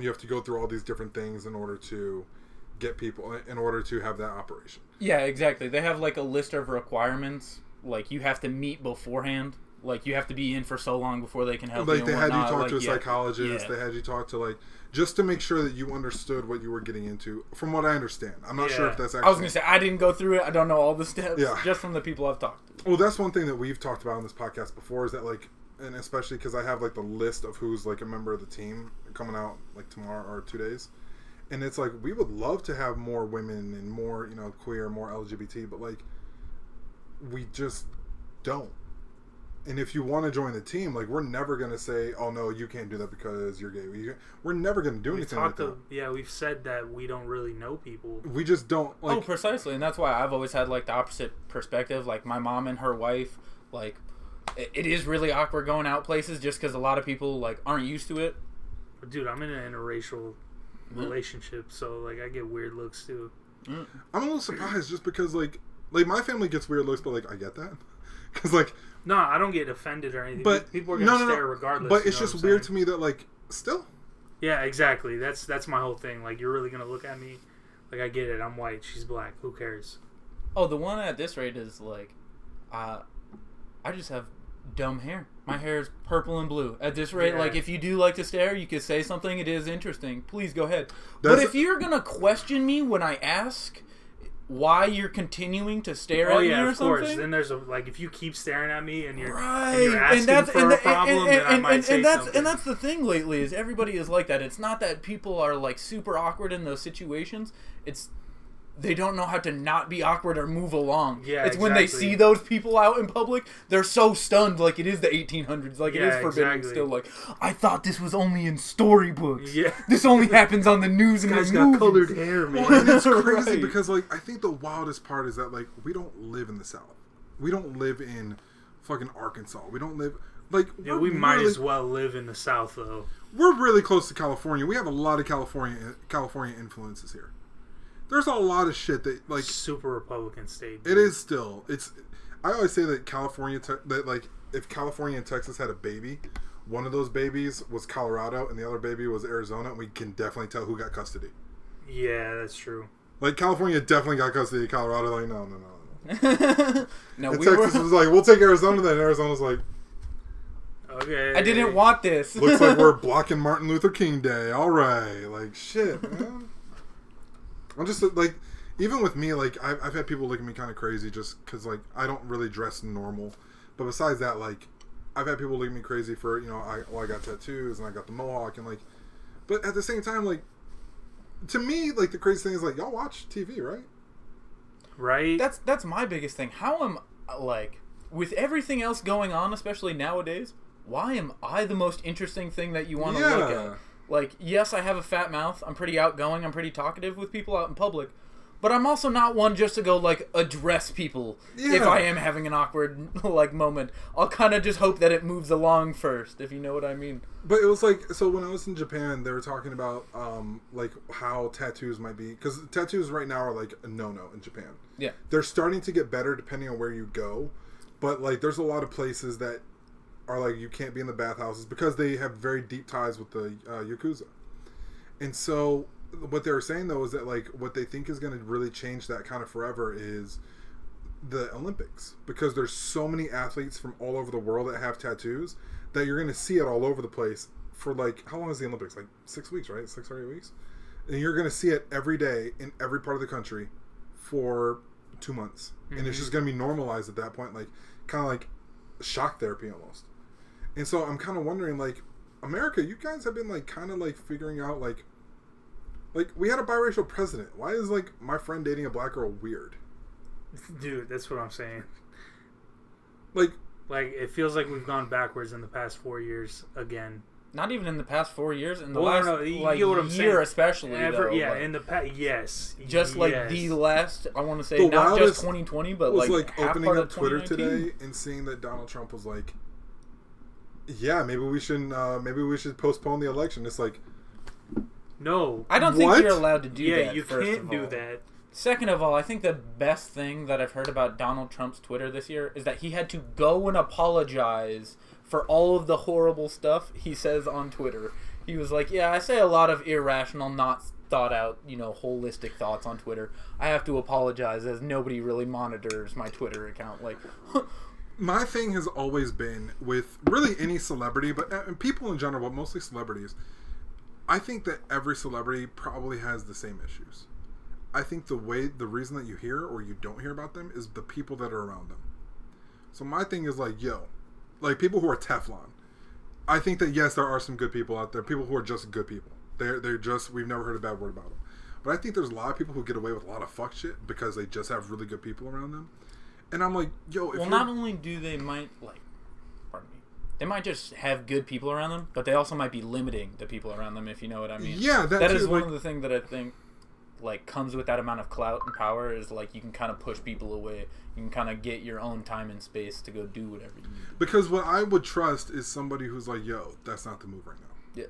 you have to go through all these different things in order to get people in order to have that operation. Yeah, exactly. They have like a list of requirements. Like you have to meet beforehand. Like you have to be in for so long before they can help you. like they had you talk Like, to a yeah, psychologist yeah. they had you talk to like just to make sure that you understood what you were getting into from what i understand i'm not sure if that's actually I was gonna say I didn't go through it. I don't know all the steps. Yeah. Just from the people I've talked to. well that's one thing that we've talked about on this podcast before is that like and especially because i have like the list of who's like a member of the team coming out like tomorrow or two days and it's like we would love to have more women and more you know queer more lgbt but like we just don't and if you want to join the team like we're never going to say oh no you can't do that because you're gay You- we're never going to do We've anything like talked that to, yeah, we've said that we don't really know people. we just don't oh, like oh, precisely, and that's why I've always had like the opposite perspective. Like my mom and her wife, like it, it is really awkward going out places just because a lot of people like aren't used to it. Dude, I'm in an interracial mm. relationship, so like I get weird looks too. Mm. i'm a little surprised just because like like my family gets weird looks but like i get that because like No, I don't get offended or anything. but people are gonna no, no, no. stare regardless. but it's just what I'm weird to me that like still Yeah, exactly. That's that's my whole thing. Like you're really gonna look at me, like I get it. I'm white. She's black. Who cares? Oh, the one at this rate is like, uh, I just have dumb hair. My hair is purple and blue. At this rate, Yeah. like if you do like to stare, you could say something. It is interesting. Please go ahead. but if you're gonna question me when I ask why you're continuing to stare Oh at yeah, me or of course. something, Then there's a like if you keep staring at me and you're right? and you're asking for a the- problem, then I might say that's something. and that's the thing lately is everybody is like that. It's not that people are like super awkward in those situations. It's they don't know how to not be awkward or move along. Yeah, it's when they see those people out in public, they're so stunned, like it is the 1800s, like it Yeah, is forbidden exactly. still. Like I thought this was only in storybooks. Yeah. this only happens on the news and This the guy's got movies. colored hair, man. Well, and it's crazy Right. because like I think the wildest part is that like we don't live in the South. We don't live in fucking Arkansas. We don't live like Yeah, we're we might really, as well live in the South though. We're really close to California. We have a lot of California California influences here. There's a lot of shit that like Super Republican state. it is still. It's I always say that California te- that like if California and Texas had a baby, one of those babies was Colorado and the other baby was Arizona, and we can definitely tell who got custody. Yeah, that's true. Like California definitely got custody of Colorado. Like no, no, no, no. no, And we Texas were. was like, we'll take Arizona. Then Arizona's like, Okay. I didn't want this. looks like we're blocking Martin Luther King Day. All right, like shit, man. I'm just like, even with me, like I've, I've had people look at me kind of crazy just because like I don't really dress normal. But besides that, like I've had people look at me crazy for you know I well I got tattoos and I got the mohawk and like, but at the same time, like to me, like the crazy thing is like y'all watch TV, right? Right. that's that's my biggest thing. How am like with everything else going on, especially nowadays? Why am I the most interesting thing that you want to look at? Like, yes, I have a fat mouth. I'm pretty outgoing. I'm pretty talkative with people out in public. But I'm also not one just to go like address people if I am having an awkward like moment. I'll kind of just hope that it moves along first, if you know what I mean. But it was like so when I was in Japan, they were talking about um like how tattoos might be because tattoos right now are like a no no in Japan. Yeah. They're starting to get better depending on where you go, but like there's a lot of places that are like you can't be in the bathhouses because they have very deep ties with the uh, yakuza. And so what they were saying though is that like what they think is going to really change that kind of forever is the Olympics because there's so many athletes from all over the world that have tattoos that you're going to see it all over the place for like how long is the Olympics? Like six weeks, right? Six or eight weeks, and you're going to see it every day in every part of the country for two months, and it's Mhm. just gonna be normalized at that point, like kind of like shock therapy almost. And so I'm kind of wondering, like, America, you guys have been like kind of like figuring out like, like we had a biracial president. Why is like my friend dating a black girl weird? Dude, that's what I'm saying. Like, Like it feels like we've gone backwards in the past four years again. Not even in the past four years. In the Well, last no, you like get what I'm year, saying. especially. Ever, though, yeah, like, in the past, yes, just like the last. I want to say The not wildest just 2020, but was like, like, half opening part up of Twitter today and seeing that Donald Trump was like, "Yeah, maybe we should, uh, maybe we should postpone the election." It's like, no, I don't think you're allowed to do yeah, that. you first can't of do all. that. Second of all, I think the best thing that I've heard about Donald Trump's Twitter this year is that he had to go and apologize for all of the horrible stuff he says on Twitter. He was like, "Yeah, I say a lot of irrational, not thought out, you know, holistic thoughts on Twitter. I have to apologize as nobody really monitors my Twitter account." Like, my thing has always been with really any celebrity, but uh, and people in general, but mostly celebrities. I think that every celebrity probably has the same issues. I think the way the reason that you hear or you don't hear about them is the people that are around them. So my thing is like, yo, like people who are Teflon. I think that yes, there are some good people out there. People who are just good people. They're they're just we've never heard a bad word about them. But I think there's a lot of people who get away with a lot of fuck shit because they just have really good people around them. And I'm like, yo, if well, not only do they might like, pardon me, they might just have good people around them, but they also might be limiting the people around them. If you know what I mean. Yeah, that that too, is one like- of the things that I think like comes with that amount of clout and power is like you can kind of push people away. You can kind of get your own time and space to go do whatever you need. Because what I would trust is somebody who's like, yo, that's not the move right now. Yeah.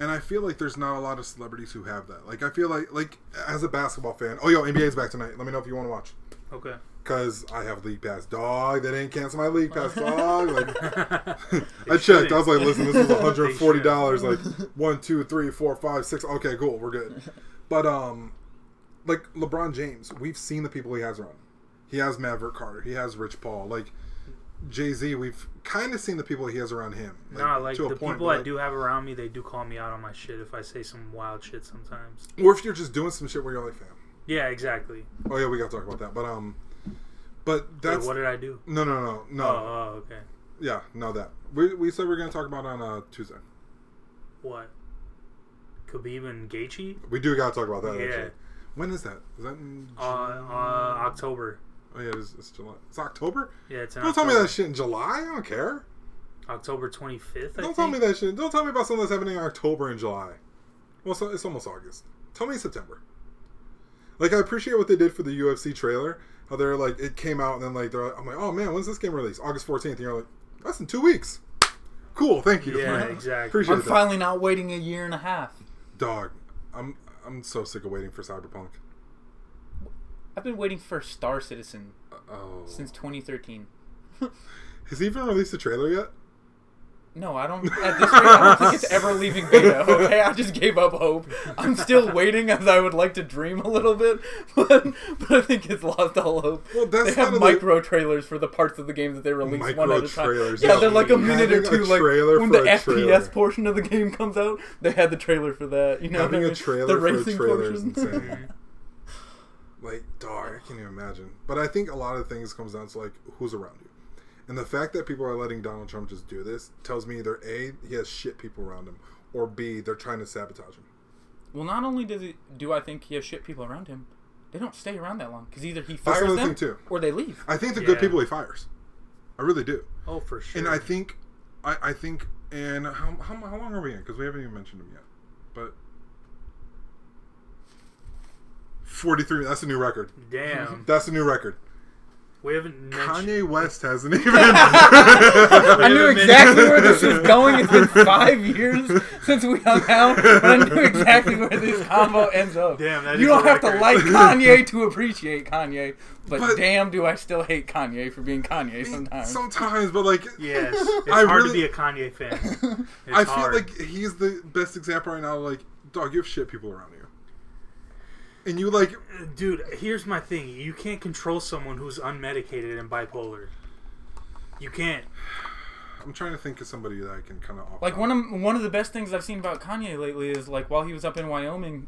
And I feel like there's not a lot of celebrities who have that. Like, I feel like, like as a basketball fan, oh, yo, NBA's back tonight. Let me know if you want to watch. Okay. Because I have League Pass. Dog, they didn't cancel my League Pass, dog. Like, I checked. I was like, listen, this is $140. Like, one, two, three, four, five, six. Okay, cool. We're good. But, um, like, LeBron James, we've seen the people he has around. He has Maverick Carter. He has Rich Paul. Like, Jay Z, we've kind of seen the people he has around him. Nah, like to a the point, people I like- do have around me, they do call me out on my shit if I say some wild shit sometimes. Or if you're just doing some shit where you're like, fam. Yeah, exactly. Oh yeah, we got to talk about that. But um, but Wait, that's what did I do? no, no, no, no. Oh, oh, okay. Yeah, no, that we we said we are gonna talk about on uh, Tuesday. What? Khabib and Gaethje? We do gotta talk about that. Yeah. Actually. When is that? Is that in Uh, uh, October. Oh yeah, it's, it's July. It's October. Yeah, it's Don't tell me that shit in July. I don't care. October 25th, Don't think. tell me that shit. Don't tell me about something that's happening in October and July. Well, so it's almost August. Tell me September. Like I appreciate what they did for the UFC trailer. How they're like, it came out and then like they're, like, I'm like, oh man, when's this game released? August 14th. And you're like, that's in two weeks. Cool, thank you. Yeah, exactly. Appreciate I'm that. finally not waiting a year and a half. Dog, I'm I'm so sick of waiting for Cyberpunk. I've been waiting for Star Citizen Oh, since 2013. has he even released a trailer yet? No, I don't. At this rate, I don't think it's ever leaving beta. Okay, I just gave up hope. I'm still waiting, as I would like to dream a little bit, but but I think it's lost all hope. Well, that's they have micro trailers for the parts of the game that they release one at a time. trailers, Yeah, they're like a minute or two. Like when for the FPS trailer. portion of the game comes out, they had the trailer for that. You know, Having a trailer the for a racing is portion. insane. like, dog, I can't even imagine. But I think a lot of things comes down to like who's around you. And the fact that people are letting Donald Trump just do this tells me either A, he has shit people around him, or B, they're trying to sabotage him. well, not only does he, do I think he has shit people around him, they don't stay around that long because either he fires them too. or they leave. I think the good people he fires. I really do. Oh, for sure. And I think, I, I think, and how, how, how long are we in? Because we haven't even mentioned him yet. But 43, that's a new record. Damn. That's a new record. We haven't mentioned. Kanye West hasn't even. I knew exactly where this was going. It's been five years since we hung out, but I knew exactly where this combo ends up. Damn, that you is don't a have to like Kanye to appreciate Kanye, but, But- damn, do I still hate Kanye for being Kanye sometimes. Sometimes, but like, Yes. It's I hard really- to be a Kanye fan. It's I feel hard. like he's the best example right now. Like, dog, you have shit people around you, and you like. Dude, here's my thing. You can't control someone who's unmedicated and bipolar. You can't. I'm trying to think of somebody that I can kind of Like one of one of the best things I've seen about Kanye lately is like while he was up in Wyoming,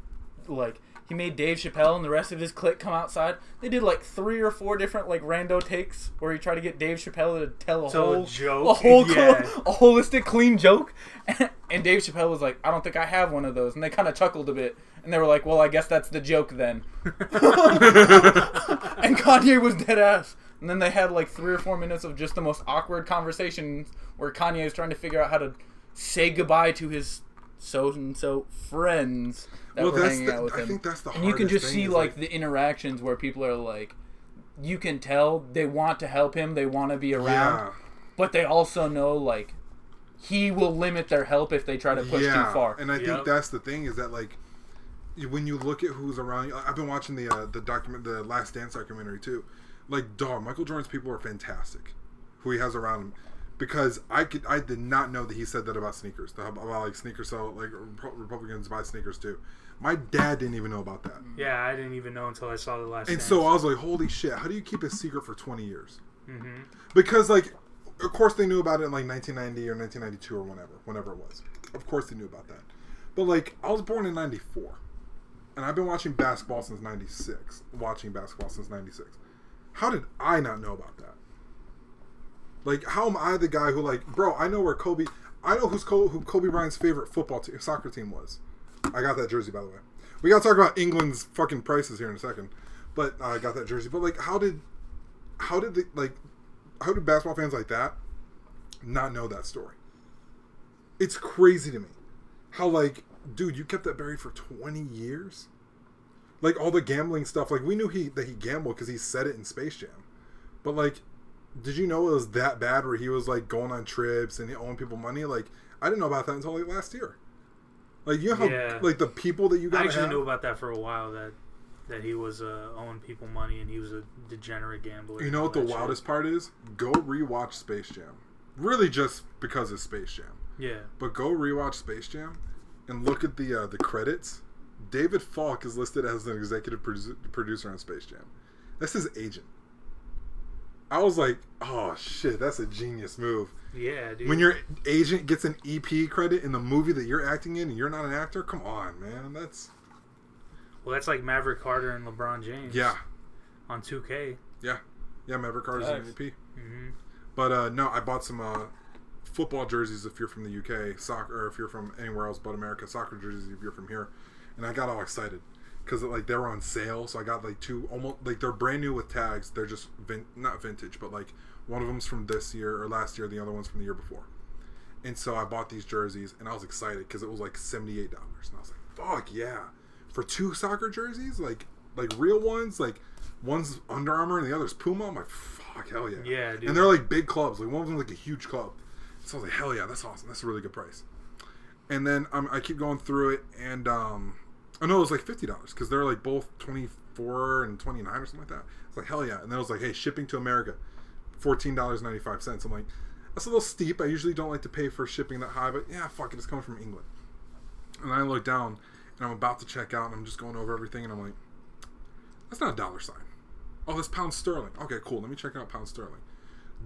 like He made Dave Chappelle and the rest of his clique come outside. They did like three or four different like rando takes where he tried to get Dave Chappelle to tell a Tell a whole joke, a whole yeah. a holistic clean joke. And Dave Chappelle was like, "I don't think I have one of those." And they kind of chuckled a bit. And they were like, "Well, I guess that's the joke then." and Kanye was dead ass. And then they had like three or four minutes of just the most awkward conversations where Kanye is trying to figure out how to say goodbye to his so and so friends that Well, were that's hanging the- out with I him. think that's the hard thing. and you can just thing see like like- the interactions where people are like, you can tell they want to help him, they want to be around, Yeah. but they also know like he will limit their help if they try to push yeah. too far. And I Yep. think that's the thing is that like when you look at who's around you, I've been watching the uh, the document, the Last Dance documentary too. Like, dog, Michael Jordan's people are fantastic. Who he has around him, because I could I did not know that he said that about sneakers, about like sneakers. So like Republicans buy sneakers too. My dad didn't even know about that, Yeah, I didn't even know until I saw the last. and so I was like, holy shit, how do you keep a secret for twenty years? hmm Because like, of course they knew about it in like 1990 or 1992 or whenever, whenever it was. Of course they knew about that. But like, I was born in '94, and I've been watching basketball since '96. Watching basketball since '96. How did I not know about that? Like, how am I the guy who like, bro? I know where Kobe. I know who's Kobe, who Kobe Bryant's favorite football team, soccer team was. I got that jersey by the way. We got to talk about England's fucking prices here in a second, but uh, I got that jersey. But like, how did, how did the like, how did basketball fans like that not know that story? It's crazy to me. How like, dude, you kept that buried for twenty years. Like all the gambling stuff, like we knew he that he gambled because he said it in Space Jam, but like, did you know it was that bad where he was like going on trips and owing people money? Like I didn't know about that until like last year. Like you know how Yeah. like the people that you I got actually have, knew about that for a while. That that he was uh, owing people money and he was a degenerate gambler. You know what the shit. wildest part is? Go rewatch Space Jam. Really, just because it's Space Jam. Yeah. But go rewatch Space Jam and look at the uh, the credits. David Falk is listed as an executive produ- producer on Space Jam. That's his agent. I was like, oh shit, that's a genius move. Yeah, dude. When your agent gets an EP credit in the movie that you're acting in and you're not an actor, come on, man. That's well, that's like Maverick Carter and LeBron James. yeah, On 2K. yeah, yeah. Maverick Carter's an Nice. EP. hmm But uh, no, I bought some uh, football jerseys if you're from the UK, soccer, or if you're from anywhere else but America, soccer jerseys if you're from here. And I got all excited because like they were on sale, so I got like two almost like they're brand new with tags. They're just vin- not vintage, but like one of them's from this year or last year, the other one's from the year before. And so I bought these jerseys, and I was excited because it was like seventy eight dollars, and I was like, "Fuck yeah!" For two soccer jerseys, like like real ones, like one's Under Armour and the other's Puma. I'm like, "Fuck hell yeah!" Yeah, dude. And they're like big clubs. Like one of them like a huge club. So I was like, hell yeah, that's awesome. That's a really good price. And then um, I keep going through it, and um, I know it was like fifty dollars because they're like both twenty four and twenty nine or something like that. It's like hell yeah. And then I was like, hey, shipping to America, fourteen dollars ninety five cents. I'm like, that's a little steep. I usually don't like to pay for shipping that high, but yeah, fuck it, it's coming from England. And I look down, and I'm about to check out, and I'm just going over everything, and I'm like, that's not a dollar sign. Oh, that's pound sterling. Okay, cool. Let me check out pound sterling.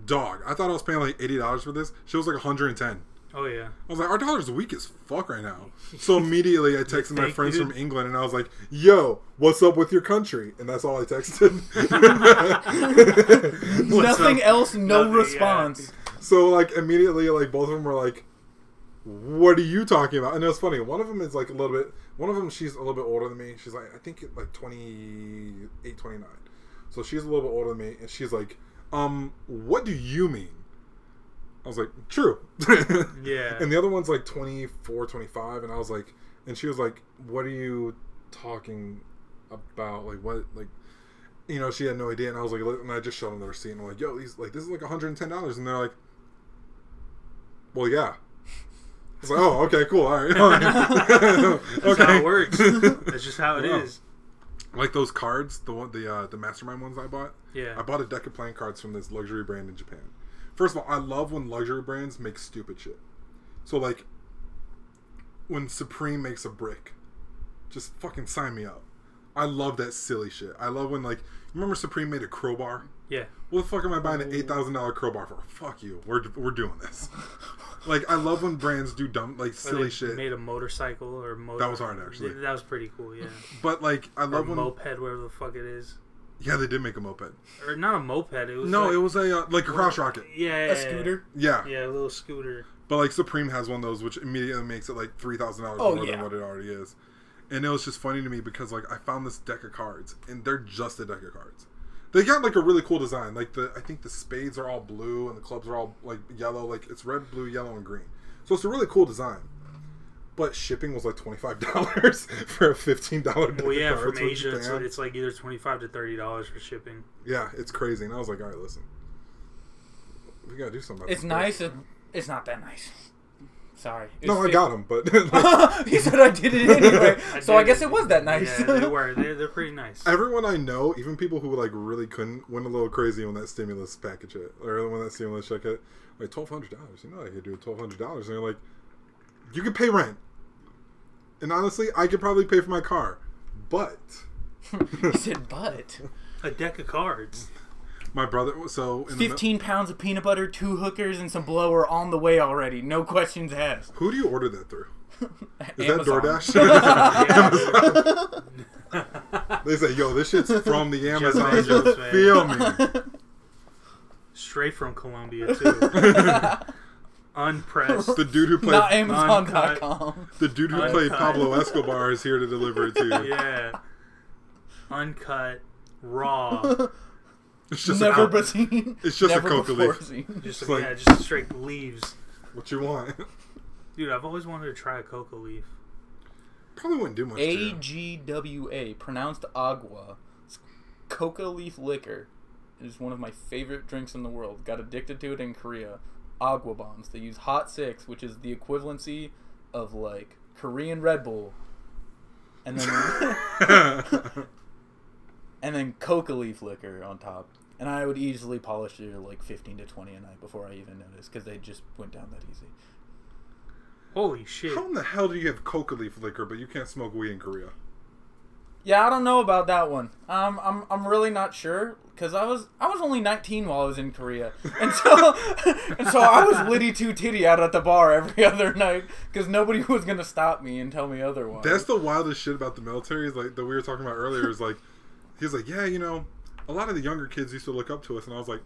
Dog, I thought I was paying like eighty dollars for this. She was like 110. Oh yeah. I was like, our dollar's weak as fuck right now. So immediately I texted my friends you. from England and I was like, yo, what's up with your country? And that's all I texted. Nothing up? else, no Nothing, yeah. response. so like immediately like both of them were like, what are you talking about? And it was funny. One of them is like a little bit, one of them, she's a little bit older than me. She's like, I think like 28, 29. So she's a little bit older than me. And she's like, um, what do you mean? I was like, true. Yeah. And the other one's like 24, 25. And I was like, and she was like, what are you talking about? Like, what, like, you know, she had no idea. And I was like, and I just showed them the receipt. And I'm like, yo, these, like, this is like $110. And they're like, well, yeah. I was like, oh, okay, cool. All right. That's okay. how it works. That's just how it is. Wow. Like those cards, the one, the uh, the mastermind ones I bought. Yeah. I bought a deck of playing cards from this luxury brand in Japan. First of all, I love when luxury brands make stupid shit. So like when Supreme makes a brick, just fucking sign me up. I love that silly shit. I love when like remember Supreme made a crowbar. Yeah. What the fuck am I buying an oh. eight thousand dollar crowbar for? Fuck you. We're we're doing this. like I love when brands do dumb like Or silly they shit. Made a motorcycle or motor. That was hard, actually. That was pretty cool. Yeah. But like I Or love when moped, whatever the fuck it is, yeah they did make a moped. or not a moped. It was No, like, it was a uh, like a cross rocket. Yeah, A scooter. Yeah. Yeah, a little scooter. But like Supreme has one of those, which immediately makes it like three thousand dollars Oh, more yeah. than what it already is. And it was just funny to me because like I found this deck of cards, and they're just a deck of cards. They got like a really cool design. Like the I think the spades are all blue and the clubs are all like yellow. Like it's red, blue, yellow, and green. So it's a really cool design. But shipping was like twenty five dollars for a fifteen dollar deck Well, yeah, from Asia, it's, it's like either twenty five to thirty dollars for shipping. yeah, it's crazy. And I was like, all right, listen, we gotta do something. About It's this nice. price. and- It's not that nice. Sorry. It No, was I got them, but fif- he said I did it anyway, so I guess it was that nice. Yeah, they were. They're, they're pretty nice. Everyone I know, even people who like really couldn't, went a little crazy when that stimulus package hit, or when that stimulus check hit. Like twelve hundred dollars, you know, I could do twelve hundred dollars, and you're like, you could pay rent, and honestly, I could probably pay for my car, but he said, "But A deck of cards. my brother. So in the, fifteen pounds of peanut butter, two hookers, and some blower on the way already. No questions asked." who do you order that through? Is Amazon. that DoorDash? They say, "Yo, this shit's from the Amazon." Bezos, Just feel me. Straight from Colombia too. Unpressed. The dude who played Not Amazon.com. the dude who played Pablo Escobar is here to deliver it to you. yeah. Uncut, raw. It's just Never a, been seen. It's just a never coca leaf. seen. Just like- yeah, just straight leaves. what you want. Dude, I've always wanted to try a coca leaf. Probably wouldn't do much. to A you. G W A, pronounced agua. It's coca leaf liquor. It is one of my favorite drinks in the world. Got addicted to it in Korea. Agua bombs. They use hot six, which is the equivalency of like Korean Red Bull, and then and then coca leaf liquor on top. And I would easily polish it like fifteen to twenty a night before I even noticed because they just went down that easy. Holy shit. How in the hell do you have coca leaf liquor, but you can't smoke weed in Korea? Yeah, I don't know about that one. Um, I'm I'm really not sure because I was I was only 19 while I was in Korea, and so and so I was litty too titty out at the bar every other night because nobody was gonna stop me and tell me otherwise. That's the wildest shit about the military. Is like that we were talking about earlier. Is like he's like, yeah, you know, a lot of the younger kids used to look up to us, and I was like,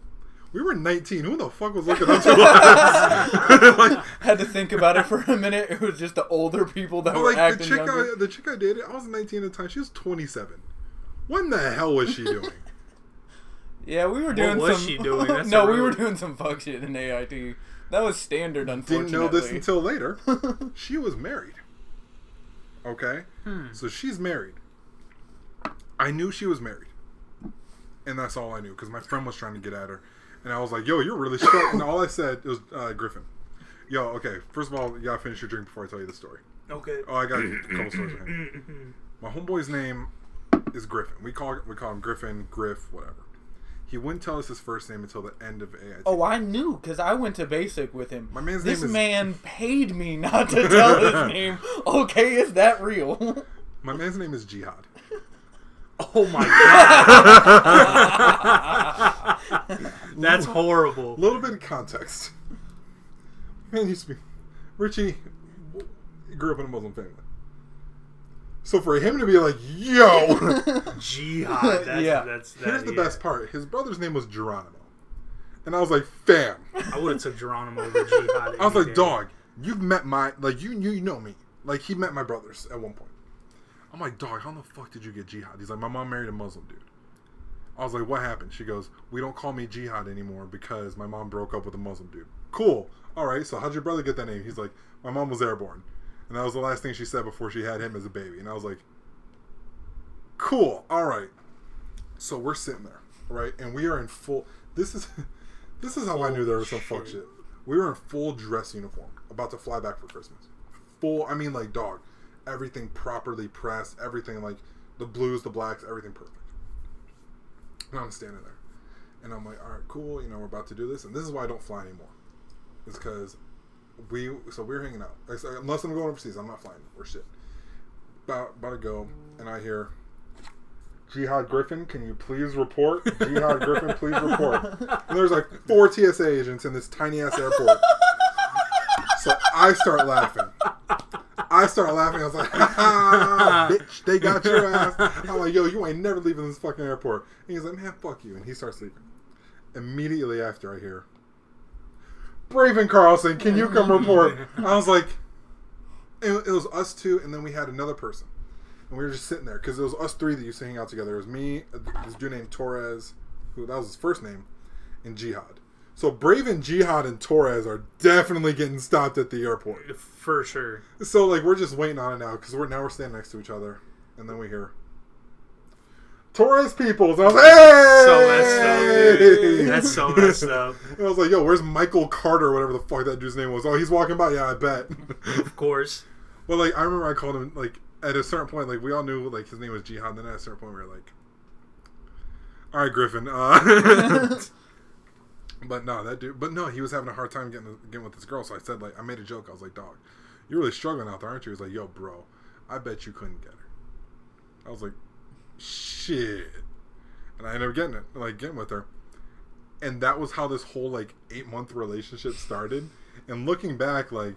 we were 19. Who the fuck was looking up to us? like, had to think about it for a minute. It was just the older people that were like the acting chick, younger. I, the chick I dated, I was 19 at the time. She was 27. What in the hell was she doing? Yeah, we were doing What was some. she doing? That's no, we were doing some fuck shit in AIT. That was standard, unfortunately. Didn't know this until later. she was married. Okay? So she's married. I knew she was married. And that's all I knew because my friend was trying to get at her. And I was like, yo, you're really strong. and all I said was, uh, Griffin. Yo, okay, first of all, you gotta finish your drink before I tell you the story. Okay. Oh, I got a couple stories for him. My homeboy's name is Griffin. We call we call him Griffin, Griff, whatever. He wouldn't tell us his first name until the end of AIT. Oh, I knew because I went to basic with him. My man's this name is- man paid me not to tell his name. Okay, is that real? My man's name is Jihad. Oh my god. That's horrible. A little bit of context. Man used to be Richie grew up in a Muslim family. So for him to be like, yo, Jihad. That's, Yeah. That's, that, here's the yeah. best part. His brother's name was Geronimo. And I was like, fam. I would have took Geronimo over Jihad. I was like, day. dog, you've met my like you you know me. Like he met my brothers at one point. I'm like, dog, how the fuck did you get jihad? He's like, my mom married a Muslim dude. I was like, what happened? She goes, we don't call me jihad anymore because my mom broke up with a Muslim dude. Cool. All right. So how'd your brother get that name? He's like, my mom was airborne, and that was the last thing she said before she had him as a baby. And I was like, cool. All right. So we're sitting there, right, and we are in full. This is this is how I knew there was some fuck shit. shit. We were in full dress uniform, about to fly back for Christmas. Full, I mean, like dog, everything properly pressed, everything like the blues, the blacks, everything perfect. And I'm standing there, and I'm like, all right, cool. You know, we're about to do this, and this is why I don't fly anymore. It's because we, so we're hanging out. Like, unless I'm going overseas, I'm not flying or shit. About, about to go, and I hear. Jihad Griffin, can you please report? Jihad Griffin, please report. And there's like four TSA agents in this tiny ass airport. So I start laughing. I start laughing. I was like, ah, bitch, they got your ass. I'm like, yo, you ain't never leaving this fucking airport. And he's like, man, fuck you. And he starts leaving. Immediately after, I hear, Braven Carlson, can you come report? I was like, it, it was us two, and then we had another person. And we were just sitting there because it was us three that used to hang out together. It was me, this dude named Torres, who that was his first name, and Jihad. So Braven, Jihad, and Torres are definitely getting stopped at the airport. For sure. So like we're just waiting on it now because we're now we're standing next to each other, and then we hear Torres Peoples. I was like, hey! So messed up. That's so messed up. And I was like, yo, where's Michael Carter, whatever the fuck that dude's name was? Oh, he's walking by. Yeah, I bet. Of course. well, like I remember I called him like at a certain point, like we all knew like his name was Jihad. Then at a certain point, we were like, "All right, Griffin." Uh, but no, that dude. But no, he was having a hard time getting getting with this girl. So I said like I made a joke. I was like, "Dog, you're really struggling out there, aren't you?" He was like, "Yo, bro, I bet you couldn't get her." I was like, "Shit," and I ended up getting it, like getting with her. And that was how this whole like eight month relationship started. And looking back, like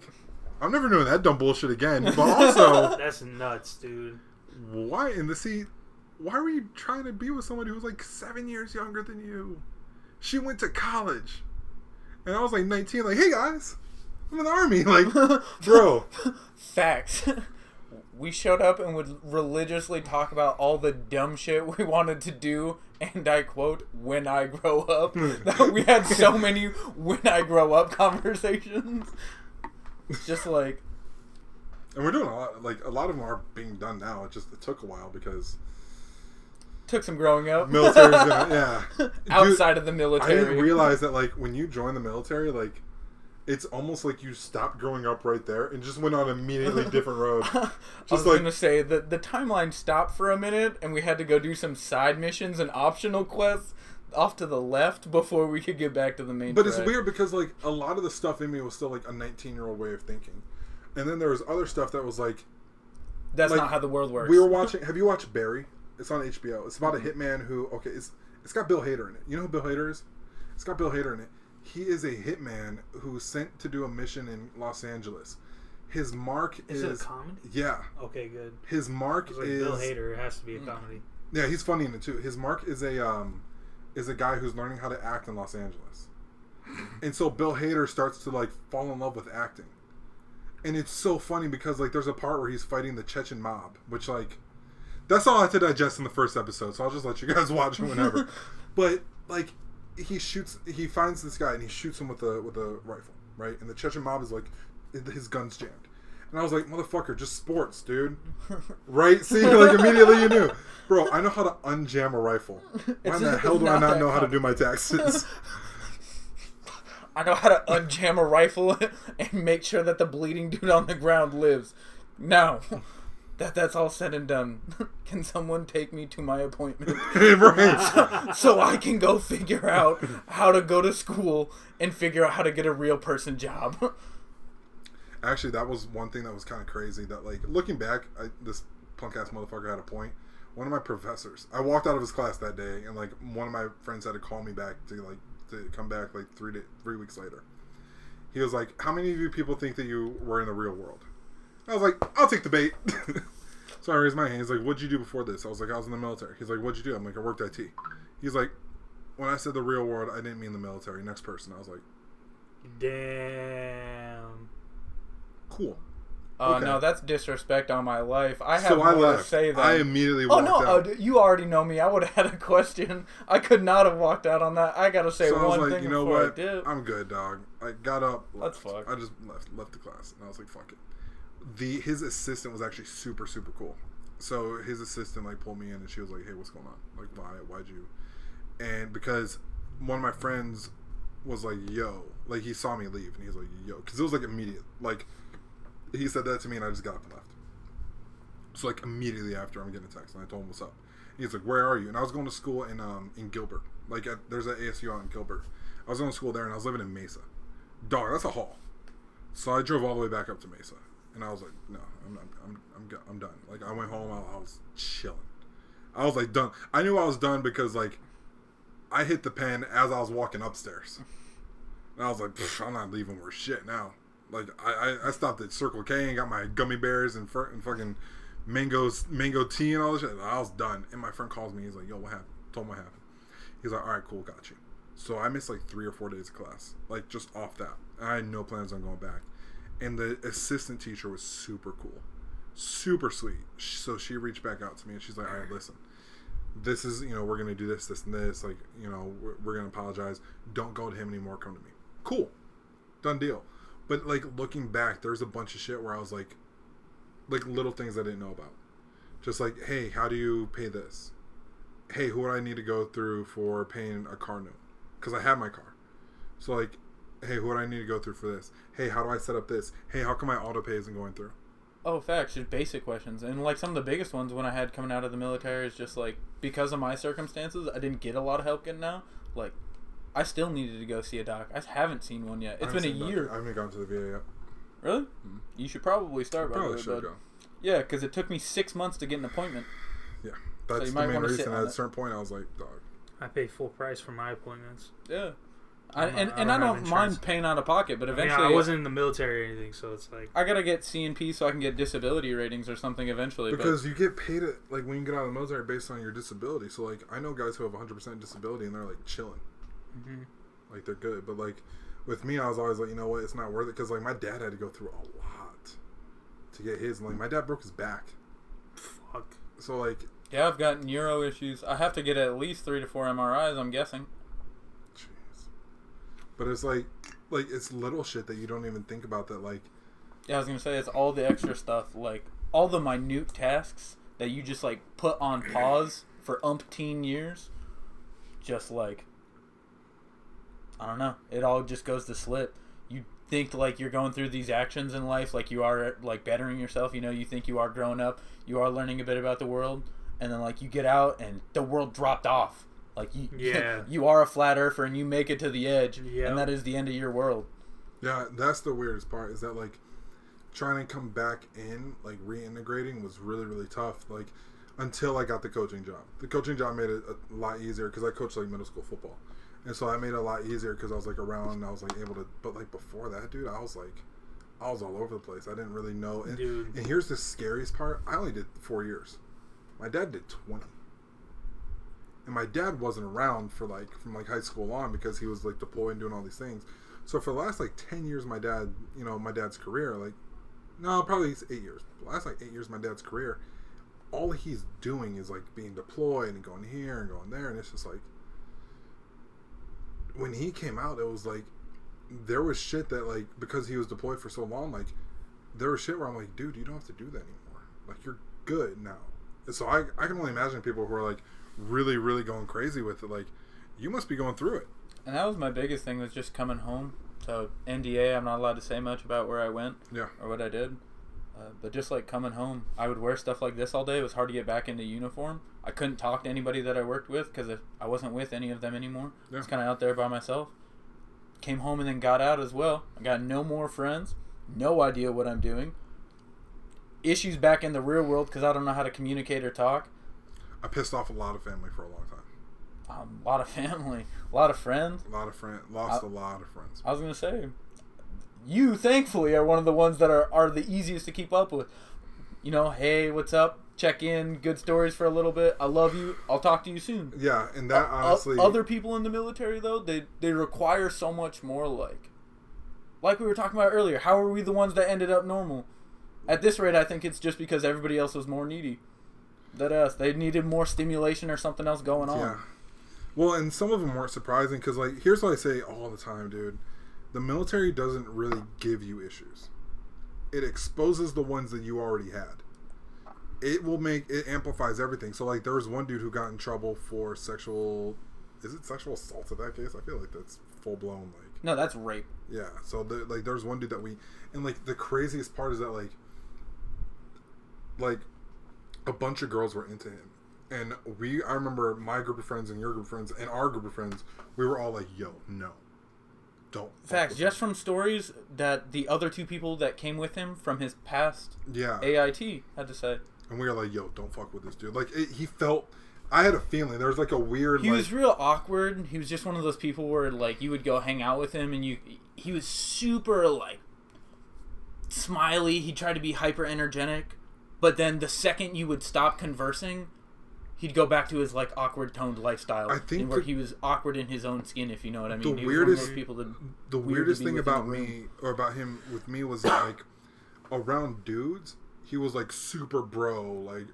I'm never doing that dumb bullshit again. But also, That's nuts, dude. why in the seat? Why were you trying to be with somebody who was like seven years younger than you? She went to college, and I was like 19. Like, hey guys, I'm in the army. Like, bro, Facts. We showed up and would religiously talk about all the dumb shit we wanted to do, and I quote, "When I grow up." Hmm. That we had so many "when I grow up" conversations. Just like and we're doing a lot. Like, a lot of them are being done now. It just it took a while because took some growing up. military's gonna yeah. Dude, Outside of the I military. didn't realize that like when you join the military, like it's almost like you stopped growing up right there and just went on an immediately different road. I was like gonna say that the timeline stopped for a minute, and we had to go do some side missions and optional quests off to the left before we could get back to the main. But it's weird because like a lot of the stuff in me was still like a 19 year old way of thinking, and then there was other stuff that was like That's like, not how the world works. we were watching. Have you watched Barry? It's on HBO. It's about a hitman who okay, it's it's got Bill Hader in it. You know who Bill Hader is? It's got Bill Hader in it. He is a hitman who's sent to do a mission in Los Angeles. His mark Is is, it a comedy? yeah. Okay, good. His mark like, is Bill Hader. It has to be a comedy. yeah. He's funny in it too. His mark is a um is a guy who's learning how to act in Los Angeles. And so Bill Hader starts to like fall in love with acting. And it's so funny because like there's a part where he's fighting the Chechen mob, which like that's all I had to digest in the first episode, so I'll just let you guys watch it whenever. but like he shoots he finds this guy and he shoots him with a with a rifle, right? And the Chechen mob is like his gun's jammed. And I was like, motherfucker, just sports, dude. Right? See, like immediately you knew. Bro, I know how to unjam a rifle. Why It's- in the hell do I not not that know how to do my taxes? I know how to unjam a rifle and make sure that the bleeding dude on the ground lives. Now, that that's all said and done, can someone take me to my appointment right. so I can go figure out how to go to school and figure out how to get a real person job? Actually, that was one thing that was kind of crazy. That like looking back, I, this punk ass motherfucker had a point. One of my professors, I walked out of his class that day, and like one of my friends had to call me back to like to come back like three day, three weeks later. He was like, "How many of you people think that you were in the real world?" I was like, "I'll take the bait." so I raised my hand. He's like, "What'd you do before this?" I was like, "I was in the military." He's like, "What'd you do?" I'm like, "I worked IT." He's like, "When I said the real world, I didn't mean the military." Next person, I was like, Damn. "Cool." Uh, Okay. No, that's disrespect on my life. I have so I more to say that. I immediately Oh walked no! Uh, you already know me. I would have had a question. I could not have walked out on that. I gotta say so I one was like, thing you know before what? I did. I'm good, dog. I got up. That's left. fucked. I just left left the class, and I was like, fuck it. The his assistant was actually super super cool. So his assistant like pulled me in, and she was like, hey, what's going on? Like, why why'd you? And because one of my friends was like, yo, like he saw me leave, and he was like, yo, because it was like immediate. Like he said that to me, and I just got up and left. So like immediately after, I'm getting a text, and I told him what's up. He's like, "Where are you?" And I was going to school in um in Gilbert. Like at, there's an ASU out in Gilbert. I was going to school there, and I was living in Mesa. Dog, that's a haul. So I drove all the way back up to Mesa, and I was like, "No, I'm not. I'm I'm I'm done." Like I went home, I, I was chilling. I was like done. I knew I was done because like I hit the pen as I was walking upstairs, and I was like, "I'm not leaving worth shit now." Like I, I, I stopped at Circle K and got my gummy bears and, fr- and fucking mangoes, mango tea and all this shit. I was done. And my friend calls me. He's like, "Yo, what happened?" Told him what happened. He's like, "All right, cool, got you." So I missed like three or four days of class, like just off that. I had no plans on going back. And the assistant teacher was super cool, super sweet. So she reached back out to me and she's like, "All right, listen." This is, you know, we're gonna do this, this, and this. Like, you know, we're, we're gonna apologize. Don't go to him anymore. Come to me. Cool, done deal. But like looking back, there's a bunch of shit where I was like, like little things I didn't know about. Just like, hey, how do you pay this? Hey, who would I need to go through for paying a car note? Because I have my car. So like, hey, who do I need to go through for this? Hey, how do I set up this? Hey, how come my auto pay isn't going through? Oh, facts, just basic questions. And like some of the biggest ones when I had coming out of the military is just like because of my circumstances, I didn't get a lot of help getting out. Like, I still needed to go see a doc. I haven't seen one yet. It's been a seen that- year. I haven't gone to the VA yet. Really? Hmm. You should probably start. By the Probably way, should bud. go. Yeah, because it took me six months to get an appointment. Yeah, that's you the might main wanna reason. At a certain point, I was like, dog. I pay full price for my appointments. Yeah. I, and I and I don't have don't mind paying out of pocket, but I mean, eventually I wasn't in the military or anything, so it's like I gotta get C&P so I can get disability ratings or something eventually. Because you get paid it like when you get out of the military based on your disability. So like I know guys who have 100% disability and they're like chilling, mhm. like they're good. But like with me, I was always like, you know what, it's not worth it because like my dad had to go through a lot to get his. And like my dad broke his back, fuck. so like yeah, I've got neuro issues. I have to get at least three to four MRIs. I'm guessing. But it's like like it's little shit that you don't even think about that like Yeah, I was gonna say it's all the extra stuff, like all the minute tasks that you just like put on pause for umpteen years. Just like I don't know, it all just goes to slip. You think like you're going through these actions in life, like you are like bettering yourself. You know, you think you are growing up, you are learning a bit about the world, and then like you get out and the world dropped off. Like you, Yeah. you are a flat earther and you make it to the edge, Yep. and that is the end of your world. Yeah, that's the weirdest part is that like trying to come back in, like reintegrating was really really tough. Like until I got the coaching job. The coaching job made it a lot easier because I coached like middle school football, and so I made it a lot easier because I was like around and I was like able to. But like before that, dude, I was like, I was all over the place. I didn't really know. And, Dude. and here's the scariest part: I only did four years. My dad did twenty. And my dad wasn't around for like from like high school on because he was like deployed and doing all these things. So for the last like ten years, my dad, you know, my dad's career, like, no, probably eight years. The last like eight years, my dad's career, all he's doing is like being deployed and going here and going there, and it's just like, when he came out, it was like, there was shit that like because he was deployed for so long, like, there was shit where I'm like, dude, you don't have to do that anymore. Like you're good now. And so I I can only imagine people who are like really really going crazy with it, like, you must be going through it. And that was my biggest thing was just coming home. So NDA, I'm not allowed to say much about where I went Yeah. or what I did. Uh, but just like coming home, I would wear stuff like this all day. It was hard to get back into uniform. I couldn't talk to anybody that I worked with because I wasn't with any of them anymore. I was kind of out there by myself. Came home and then got out as well. I got no more friends, no idea what I'm doing. Issues back in the real world because I don't know how to communicate or talk. I pissed off a lot of family for a long time. Um, a lot of family, a lot of friends. A lot of friends lost I- a lot of friends. I was gonna say, you thankfully are one of the ones that are, are the easiest to keep up with. You know, hey, what's up? Check in, good stories for a little bit. I love you. I'll talk to you soon. Yeah, and that O- honestly, other people in the military though, they they require so much more. Like, like we were talking about earlier. How are we the ones that ended up normal? At this rate, I think it's just because everybody else was more needy. That us, they needed more stimulation or something else going on. yeah. Well, and some of them weren't surprising because, like, here's what I say all the time, dude: the military doesn't really give you issues. It exposes the ones that you already had. It will make it amplifies everything. So, like, there was one dude who got in trouble for sexual. Is it sexual assault in that case? I feel like that's full blown, like. No, that's rape. Yeah. So the, like, there's one dude that we, and like the craziest part is that like, like, a bunch of girls were into him, and we. I remember my group of friends and your group of friends and our group of friends. We were all like, "Yo, no, don't." fuck Facts, just from stories that the other two people that came with him from his past yeah, AIT had to say. and we were like, "Yo, don't fuck with this dude." Like, it, he felt. I had a feeling there was like a weird. He like, was real awkward. He was just one of those people where like you would go hang out with him and you he was super like smiley. He tried to be hyper energetic, but then the second you would stop conversing, he'd go back to his like awkward toned lifestyle. I think where the- he was awkward in his own skin, if you know what I mean. The He was one of weirdest- people that the weirdest be thing about me or about him with me was that, like around dudes, he was like super bro, like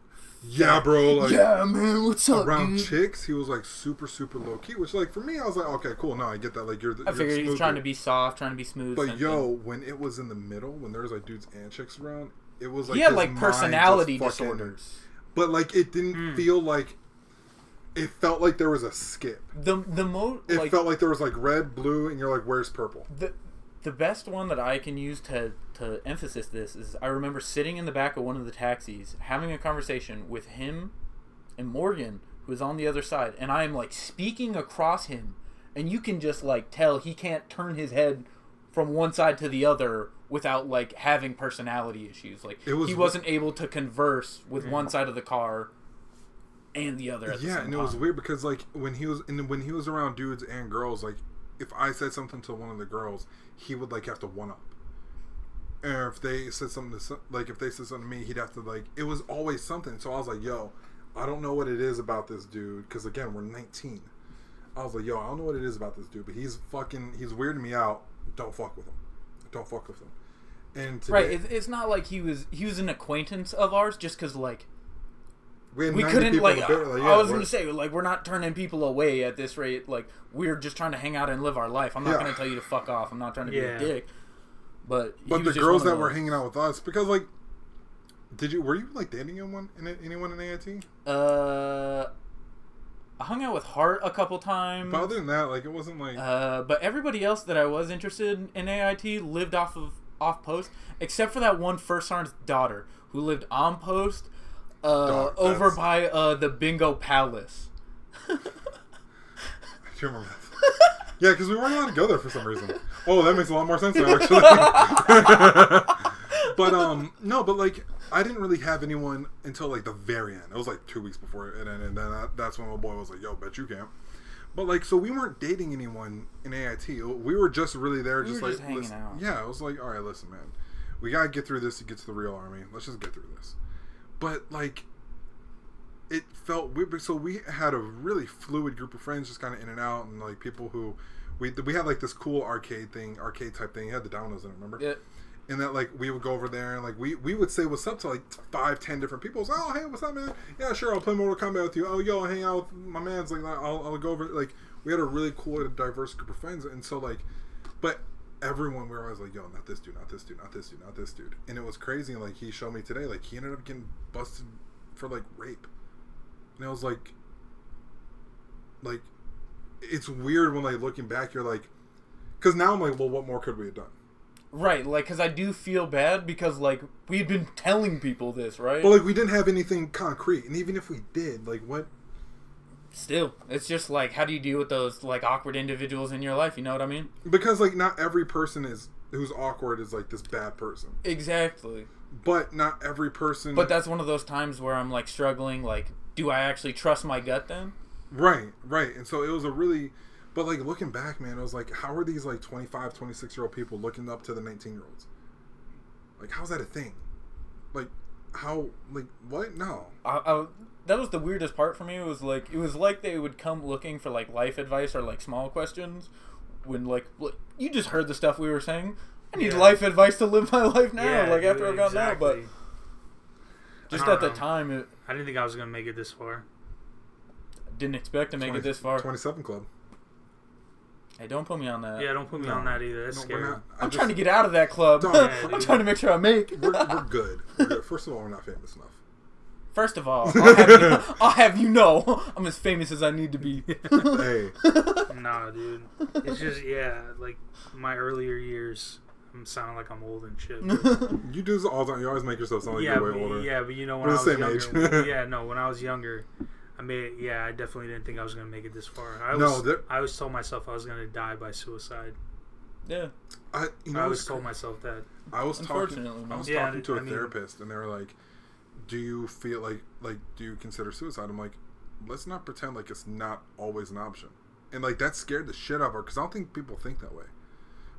yeah, bro, like yeah, man, what's up, around dude? chicks, he was like super super low key. Which like for me, I was like, okay, cool, no, I get that. Like you're, the, I you're figured he was smooth trying to be soft, trying to be smooth. But same yo, when it was in the middle, when there was like dudes and chicks around, it was like he had like personality fucking- disorders. But like it didn't Hmm. feel like. It felt like there was a skip. The the mo It like felt like there was like red, blue, and you're like, "Where's purple?" the the best one that I can use to to emphasis this is I remember sitting in the back of one of the taxis having a conversation with him and Morgan who was on the other side and I am like speaking across him and you can just like tell he can't turn his head from one side to the other without like having personality issues like It was he wasn't able to converse with mm. one side of the car and the other at the yeah, same and it was weird because like when he was and when he was around dudes and girls, like if I said something to one of the girls, he would like have to one up. Or if they said something to some- like if they said something to me, he'd have to like it was always something. So I was like, yo, I don't know what it is about this dude because again we're 19. I was like, yo, I don't know what it is about this dude, but he's fucking he's weirding me out. Don't fuck with him. Don't fuck with him. And today, Right, it's, it's not like he was he was an acquaintance of ours just because like we, we couldn't people in like, the bit, like, I was we're- gonna say like we're not turning people away at this rate like we're just trying to hang out and live our life i'm not Yeah. gonna tell you to fuck off i'm not trying to be a dick but he But the girls one of that were hanging out with us, because like, did you were you like dating anyone in anyone in AIT? uh i hung out with hart a couple times But other than that, like, it wasn't like uh but everybody else that i was interested in ait lived off of off post except for that one first sergeant's daughter who lived on post uh Dog, over that's- by uh the bingo palace I do remember yeah, because we weren't allowed to go there for some reason. Oh, that makes a lot more sense now, actually. but um, no, but like, I didn't really have anyone until like the very end. It was like two weeks before it, and then, and then that, that's when my boy was like, "Yo, bet you can't." But like, so we weren't dating anyone in AIT. We were just really there, We just like just hanging listen- out. Yeah, I was like, all right, listen, man, we gotta get through this to get to the real army. Let's just get through this. But like, it felt weird. So we had a really fluid group of friends, just kind of in and out, and like people who we we had like this cool arcade thing, arcade type thing. You had the dominoes in it, remember? yeah And that like we would go over there and like we we would say what's up to like five, ten different people. So, oh hey, what's up, man? Yeah, sure, I'll play Mortal Kombat with you. Oh yo, I'll hang out with my man's like I'll, I'll go over. Like we had a really cool, and diverse group of friends, and so like, but everyone we were always like, yo, not this dude, not this dude, not this dude, not this dude. And it was crazy. And like he showed me today, like he ended up getting busted for like rape. And I was like, like, it's weird when like looking back, you're like, because now I'm like, well, what more could we have done? Right, like, because I do feel bad because, like, we've been telling people this, right? But like we didn't have anything concrete, and even if we did, like what? Still, it's just like, how do you deal with those, like, awkward individuals in your life? You know what I mean? Because like not every person is who's awkward is like this bad person, Exactly. but not every person. But that's one of those times where I'm, like, struggling, like, do I actually trust my gut then? right, right, and so it was a really. But like looking back, man, I was like, how are these like 25, 26 year old people looking up to the 19 year olds? Like, how's that a thing? Like, how? Like, what? No. I, I, that was the weirdest part for me. It was like it was like they would come looking for like life advice or like small questions. When like look, you just heard the stuff we were saying. I need Yeah. life advice to live my life now. Yeah, like after dude, I've gotten out, but just I don't at the time, it I didn't think I was gonna make it this far. didn't expect to make 20 it this far. 27 club. Hey, don't put me on that. Yeah, don't put me No. on that either. That's No, scary. we're not. I I'm just- trying to get out of that club. Don't. Yeah, I'm dude. trying to make sure I make. We're, we're good. We're good. First of all, we're not famous enough. First of all, I'll have, you, I'll have you know, I'm as famous as I need to be. Hey, Nah, dude. It's just yeah, like my earlier years. I'm sounding like I'm old and shit. but- you do this all the time. You always make yourself sound like yeah, you're way but, older. yeah, but you know when We're I the same younger. age. yeah, no, when I was younger, I mean, yeah, I definitely didn't think I was gonna make it this far. I No, was, there- I always told myself I was gonna die by suicide. yeah, I, you know, I always told myself that. I was talking. Unfortunately, I was Yeah, talking to a I mean- therapist, and they were like, "Do you feel like like do you consider suicide?" I'm like, "Let's not pretend like it's not always an option." And like that scared the shit out of her because I don't think people think that way.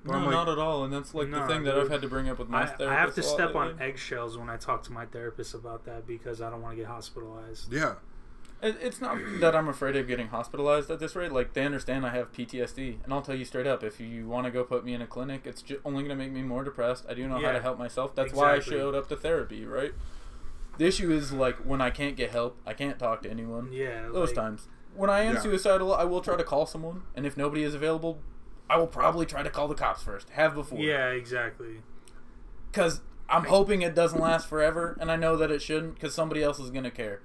But no, I'm like, not at all. And that's like No, the thing that dude. I've had to bring up with my I, therapist. I have to a lot step on eggshells when I talk to my therapist about that because I don't want to get hospitalized. yeah, It, it's not that I'm afraid of getting hospitalized at this rate. Like they understand I have PTSD, and I'll tell you straight up: if you want to go put me in a clinic, it's ju- only going to make me more depressed. I do know how to help myself. That's why I showed up to therapy, right? The issue is like when I can't get help, I can't talk to anyone. Yeah, Those like, times when I am Yeah. suicidal, I will try to call someone, and if nobody is available, I will probably try to call the cops first. Have before. Yeah, exactly. because I'm hoping it doesn't last forever, and I know that it shouldn't because somebody else is gonna care.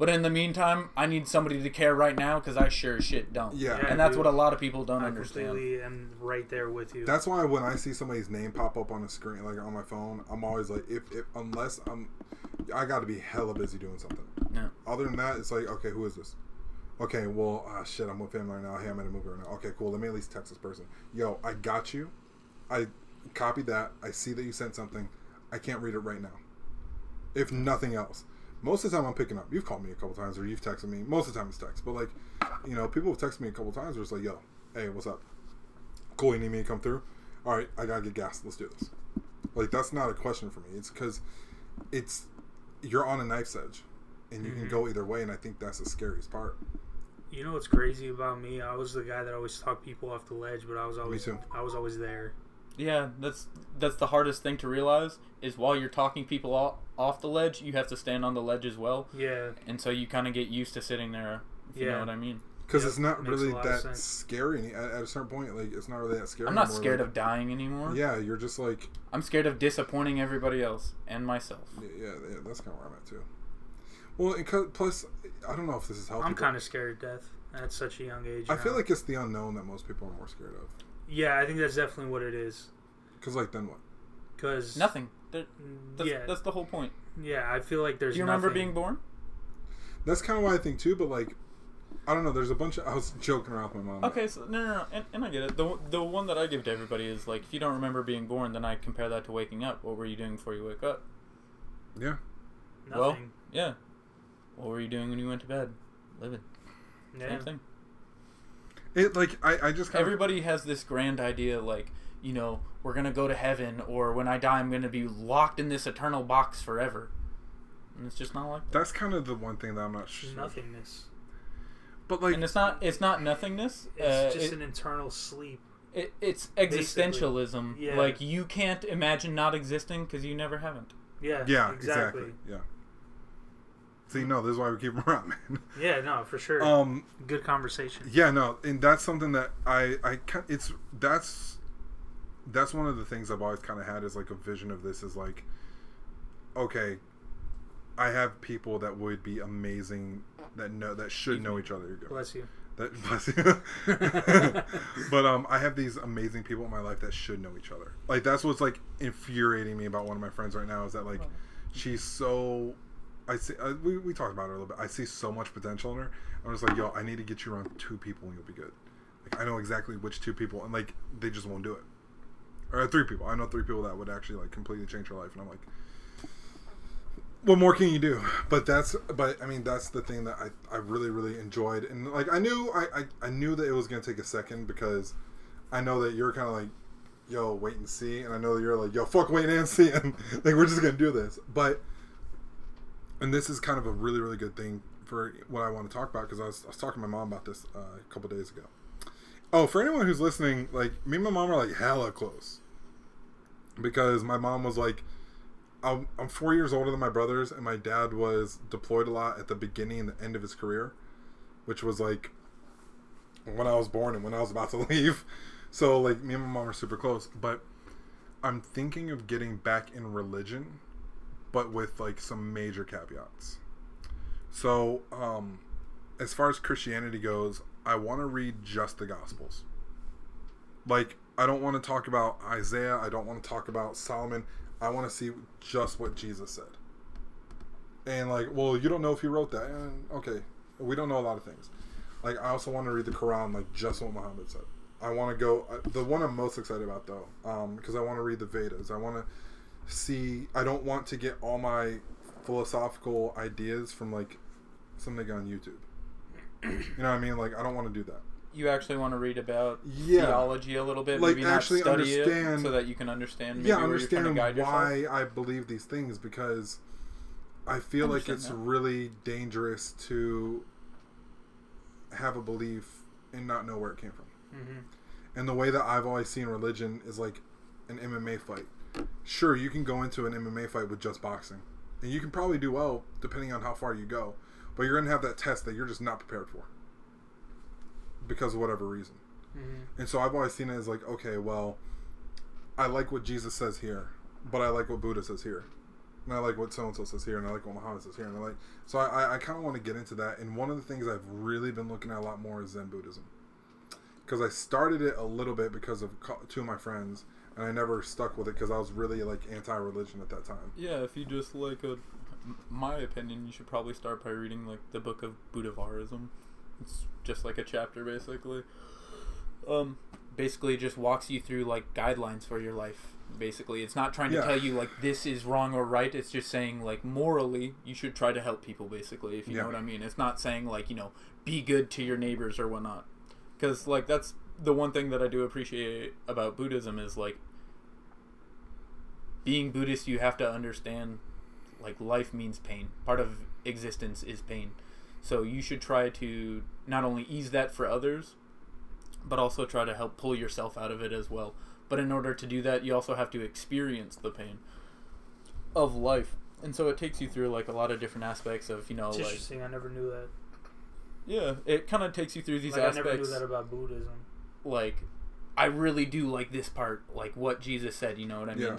But in the meantime, I need somebody to care right now because I sure as shit don't. Yeah. Yeah, and that's dude. what a lot of people don't I understand. completely am right there with you. that's why when I see somebody's name pop up on the screen, like on my phone, I'm always like, if, if unless I'm, I got to be hella busy doing something. Yeah. Other than that, it's like, okay, who is this? Okay, well, ah, shit, I'm with family right now. Hey, I'm in a movie right now. Okay, cool. Let me at least text this person. Yo, I got you. I copied that. I see that you sent something. I can't read it right now. If nothing else, most of the time I'm picking up. You've called me a couple times, or you've texted me. Most of the time it's text, but like, you know, people have texted me a couple times. Where it's like, yo, hey, what's up? Cool, you need me to come through? All right, I gotta get gas. Let's do this. Like that's not a question for me. It's because it's you're on a knife's edge, and you can Mhm. go either way. And I think that's the scariest part. You know what's crazy about me? I was the guy that always talked people off the ledge, but I was always too. I was always there. Yeah, that's that's the hardest thing to realize is while you're talking people off, off the ledge, you have to stand on the ledge as well, Yeah, and so you kind of get used to sitting there. If you know what I mean. Because Yep, it's not really that scary at, at a certain point. Like it's not really that scary. I'm not anymore, scared like- of dying anymore. Yeah, you're just like I'm scared of disappointing everybody else and myself. yeah, yeah, yeah that's kind of where I'm at too. Well, and 'cause- plus, I don't know if this is healthy. I'm kind of scared of death at such a young age. I feel like it's the unknown that most people are more scared of. Yeah, I think that's definitely what it is. Because like then what? Because Nothing. There- That's, yeah, that's the whole point. yeah, I feel like there's. Do you remember nothing- being born? That's kind of why I think too. But like, I don't know. There's a bunch of I was joking around with my mom. Okay, so no, no, no, and, and I get it. The the one that I give to everybody is like, if you don't remember being born, then I compare that to waking up. What were you doing before you wake up? Yeah. Nothing. Well, Yeah. What were you doing when you went to bed? Living. yeah. Same thing. It like I I just kind of Everybody has this grand idea, like you know, we're gonna go to heaven, or when I die, I'm gonna be locked in this eternal box forever. And it's just not like that. that's kind of the one thing that I'm not sure. Nothingness. But like And it's not. It's not nothingness. It's uh, just it- an internal sleep. It, it's existentialism. Yeah. Like you can't imagine not existing because you never haven't. Yeah. yeah, Exactly. exactly. Yeah. See, no, this is why we keep them around, man. Yeah. No, for sure. Um, Good conversation. yeah, no, and that's something that I, I, can it's that's, that's one of the things I've always kind of had is like a vision of this is like, okay, I have people that would be amazing that know that should know each other. Bless you. That bless you. but um, I have these amazing people in my life that should know each other. Like that's what's like infuriating me about one of my friends right now is that like she's so. I see. Uh, we we talked about her a little bit. I see so much potential in her. I'm just like, yo, I need to get you around two people and you'll be good. Like I know exactly which two people, and like they just won't do it. Or three people. I know three people that would actually like completely change her life, and I'm like, what more can you do? But that's but I mean that's the thing that I, I really really enjoyed and like I knew I, I, I knew that it was gonna take a second because I know that you're kind of like yo wait and see and I know that you're like yo fuck wait and see and like we're just gonna do this but and this is kind of a really really good thing for what I want to talk about because I was, I was talking to my mom about this uh, a couple days ago. Oh, for anyone who's listening, like me and my mom are like hella close because my mom was like I'm, I'm four years older than my brothers, and my dad was deployed a lot at the beginning and the end of his career, which was like when I was born and when I was about to leave. So, like, me and my mom are super close. But I'm thinking of getting back in religion, but with like some major caveats. So, um, as far as Christianity goes, I want to read just the Gospels. Like, I don't want to talk about Isaiah. I don't want to talk about Solomon. I want to see just what Jesus said. And like, well, you don't know if he wrote that. And, okay, we don't know a lot of things. Like, I also want to read the Quran, like just what Muhammad said. I want to go. Uh, the one I'm most excited about, though, because I want to read the Vedas. I want to see. I don't want to get all my philosophical ideas from like something on YouTube. You know what I mean? Like, I don't want to do that. you actually want to read about Yeah. theology a little bit, Like, maybe not actually study it, understand- so that you can understand. Maybe yeah, understand you're trying to guide why yourself. I believe these things because I feel like it's that. really dangerous to have a belief and not know where it came from. Mm-hmm. And the way that I've always seen religion is like an MMA fight. Sure, you can go into an MMA fight with just boxing, and you can probably do well depending on how far you go. But you're gonna have that test that you're just not prepared for because of whatever reason. Mm-hmm. And so I've always seen it as like, okay, well, I like what Jesus says here, but I like what Buddha says here. And I like what so and so says here, and I like what Muhammad says here, and I like. So I, I, I kind of want to get into that. And one of the things I've really been looking at a lot more is Zen Buddhism, because I started it a little bit because of two of my friends, and I never stuck with it because I was really like anti-religion at that time. Yeah, if you just like a, my opinion, you should probably start by reading like the book of Buddhavarism. It's just like a chapter basically. Um, basically just walks you through like guidelines for your life. Basically, it's not trying to Yeah. tell you like this is wrong or right. It's just saying like morally you should try to help people. Basically, if you Yeah. know what I mean. It's not saying like you know be good to your neighbors or whatnot. Because like that's the one thing that I do appreciate about Buddhism is like being Buddhist, you have to understand like life means pain. Part of existence is pain. So you should try to not only ease that for others, but also try to help pull yourself out of it as well. But in order to do that, you also have to experience the pain of life. And so it takes you through like a lot of different aspects of, you know, It's like interesting. I never knew that. yeah, it kind of takes you through these Like, I never knew that about Buddhism. like I really do like this part, like what Jesus said, you know what I mean? Yeah.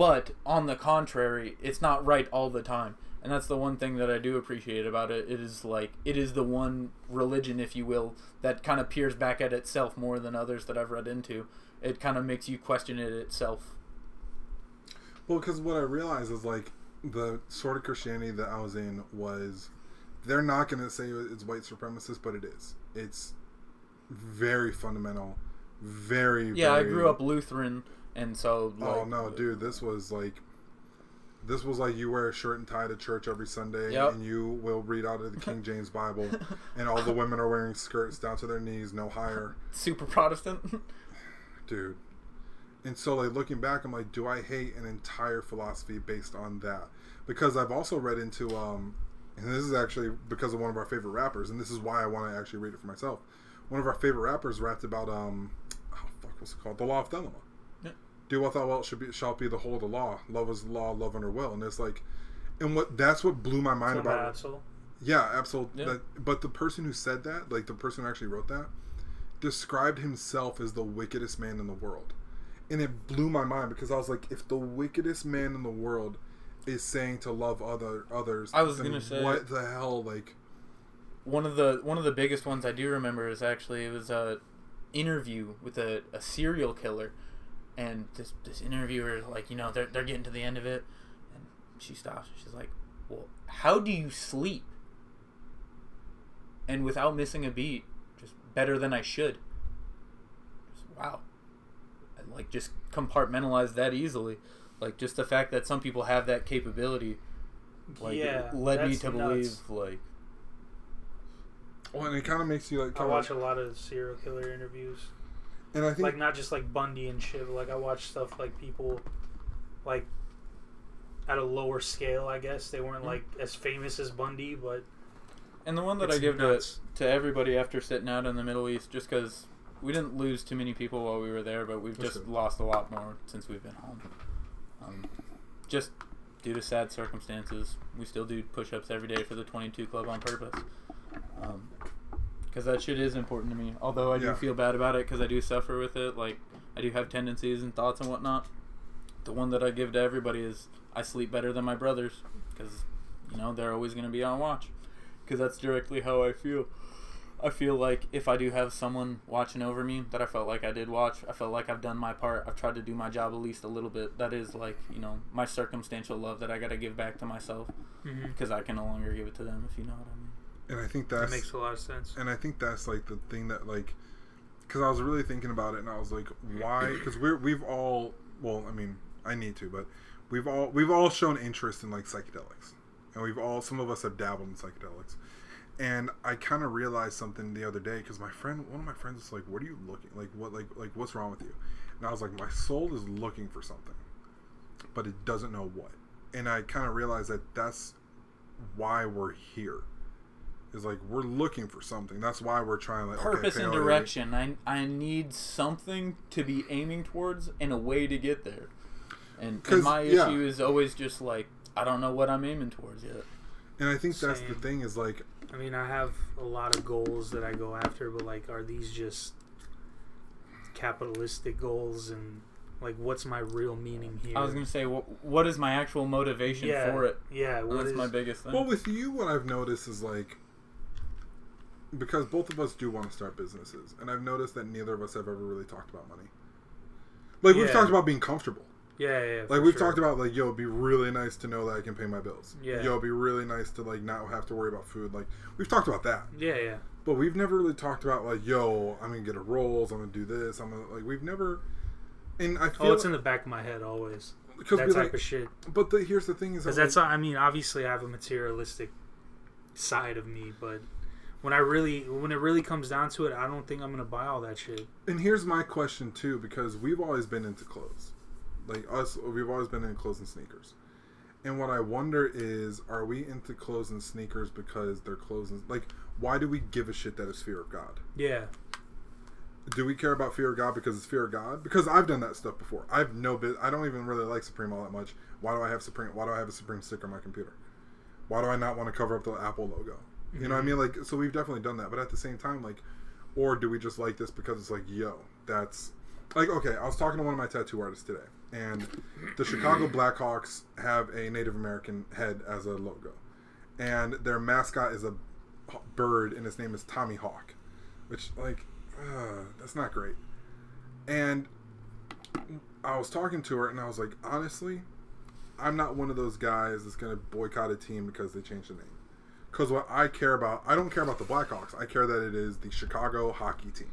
But on the contrary, it's not right all the time. And that's the one thing that I do appreciate about it. It is like it is the one religion, if you will, that kind of peers back at itself more than others that I've read into. It kind of makes you question it itself. Well, because what I realized is like the sort of Christianity that I was in was they're not going to say it's white supremacist, but it is. It's very fundamental, very. Yeah, I grew up Lutheran, and so like, oh no, dude! This was like, this was like you wear a shirt and tie to church every Sunday, Yep. and you will read out of the King James Bible, and all the women are wearing skirts down to their knees, no higher, super Protestant. dude. And so, like looking back, I'm like, do I hate an entire philosophy based on that? Because I've also read into, um, and this is actually because of one of our favorite rappers, and this is why I want to actually read it for myself. One of our favorite rappers rapped about, um, oh fuck, what's it called? The Law of Thelema. Do what thou wilt should be shall be the whole of the law. Love is the law, love under will, and it's like, and what that's what blew my mind about. Absol. Yeah, absolutely. Yeah. That, but the person who said that, like the person who actually wrote that, described himself as the wickedest man in the world. And it blew my mind because I was like, if the wickedest man in the world is saying to love other others, I was gonna say- what the hell? Like, one of the one of the biggest ones I do remember is actually it was a interview with a, a serial killer, and this this interviewer like you know they're they're getting to the end of it, and she stops. and She's like, "Well, how do you sleep?" And without missing a beat, just better than I should. Just, wow, I like just compartmentalize that easily. Like just the fact that some people have that capability, like yeah, led me to nuts. believe like well, and it kind of makes you like, I kinda watch like- a lot of serial killer interviews. And I think like not just like Bundy and shit, but like I watch stuff like people like at a lower scale, I guess. They weren't Mhm. like as famous as Bundy, but And the one that I give nuts. to, to everybody after sitting out in the Middle East, just because we didn't lose too many people while we were there, but we've That's just good. lost a lot more since we've been home. Um, just due to sad circumstances, we still do push ups every day for the 22 Club on purpose. Because that shit is important to me. Although I do Yeah. feel bad about it because I do suffer with it. Like, I do have tendencies and thoughts and whatnot. The one that I give to everybody is I sleep better than my brothers because, you know, they're always going to be on watch because that's directly how I feel. I feel like if I do have someone watching over me that I felt like I did watch, I felt like I've done my part. I've tried to do my job at least a little bit. That is like, you know, my circumstantial love that I got to give back to myself mm-hmm. because I can no longer give it to them, if you know what I mean. And I think that makes a lot of sense. and I think that's like the thing that like because I was really thinking about it and I was like why because we're we've all well I mean I need to but we've all we've all shown interest in like psychedelics and we've all some of us have dabbled in psychedelics And I kind of realized something the other day because my friend, one of my friends, was like, "What are you looking like? What like like what's wrong with you?" And I was like, "My soul is looking for something, but it doesn't know what." And I kind of realized that that's why we're here. Is like we're looking for something. That's why we're trying like okay, Purpose and direction. I I need something to be aiming towards and a way to get there. And, 'Cause, and my yeah. issue is always just like I don't know what I'm aiming towards yet. And I think that's the thing is like I mean, I have a lot of goals that I go after, but like, are these just capitalistic goals? And like, what's my real meaning here? I was gonna say, wh- what is my actual motivation yeah, for it? Yeah, what That's is my biggest thing. Well, with you, what I've noticed is like because both of us do want to start businesses, and I've noticed that neither of us have ever really talked about money. Like we've Yeah. talked about being comfortable. Yeah, yeah. Like we've sure. talked about like yo, it'd be really nice to know that I can pay my bills. Yeah. Yo, it'd be really nice to like not have to worry about food. Like we've talked about that, Yeah, yeah. but we've never really talked about like yo, I'm gonna get a rolls. I'm gonna do this. I'm gonna like we've never. And I oh, feel Oh, it's in the back of my head always. because That type like, of shit. but the, here's the thing is Because that, that's, like, I mean, obviously I have a materialistic side of me, but when I really, when it really comes down to it, I don't think I'm gonna buy all that shit. And here's my question too, because we've always been into clothes, like us. We've always been into clothes and sneakers. And what I wonder is, are we into clothes and sneakers because they're clothes and like? Why do we give a shit that is fear of God? Yeah, Do we care about fear of God because it's fear of God? Because I've done that stuff before. I've no bit. I don't even really like Supreme all that much. Why do I have Supreme? Why do I have a Supreme sticker on my computer? Why do I not want to cover up the Apple logo? You know what I mean? Like, so we've definitely done that. But at the same time, like, or do we just like this because it's like, yo, that's like okay. I was talking to one of my tattoo artists today, and the Chicago Blackhawks have a Native American head as a logo, and their mascot is a bird, and his name is Tommy Hawk, which like, uh, that's not great. And I was talking to her, and I was like, honestly, I'm not one of those guys that's gonna boycott a team because they changed the name. Because what I care about, I don't care about the Blackhawks. I care that it is the Chicago hockey team.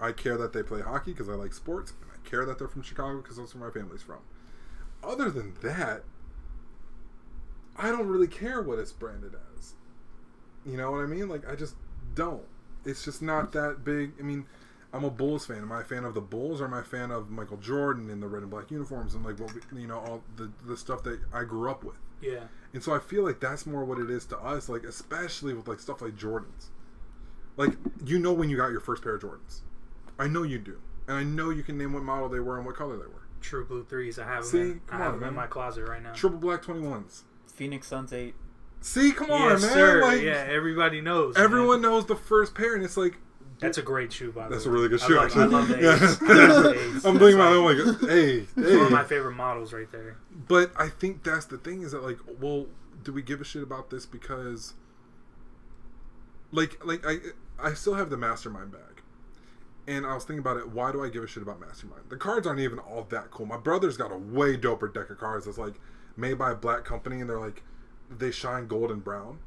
I care that they play hockey because I like sports, and I care that they're from Chicago because that's where my family's from. Other than that, I don't really care what it's branded as. You know what I mean? Like I just don't. It's just not that big. I mean, I'm a Bulls fan. Am I a fan of the Bulls or am I a fan of Michael Jordan in the red and black uniforms and like what we, you know all the the stuff that I grew up with? yeah. And so I feel like that's more what it is to us, like especially with like stuff like Jordans. Like you know when you got your first pair of Jordans. I know you do. And I know you can name what model they were and what color they were. True blue threes. I have See? them. In, I Come have on, them in my closet right now. Triple black 21s. Phoenix Suns eight. See, come on, yes, man. sir. Like yeah, everybody knows. man. everyone knows the first pair and it's like That's a great shoe, by the way. that's way. a really good I shoe love- actually. I love the. Ace. I love the Ace. I'm thinking about it, like- I'm like, hey, It's one of my favorite models right there. But I think that's the thing is that like, well, do we give a shit about this because like like I I still have the mastermind bag. And I was thinking about it, why do I give a shit about Mastermind? The cards aren't even all that cool. My brother's got a way doper deck of cards that's like made by a black company and they're like they shine gold and brown.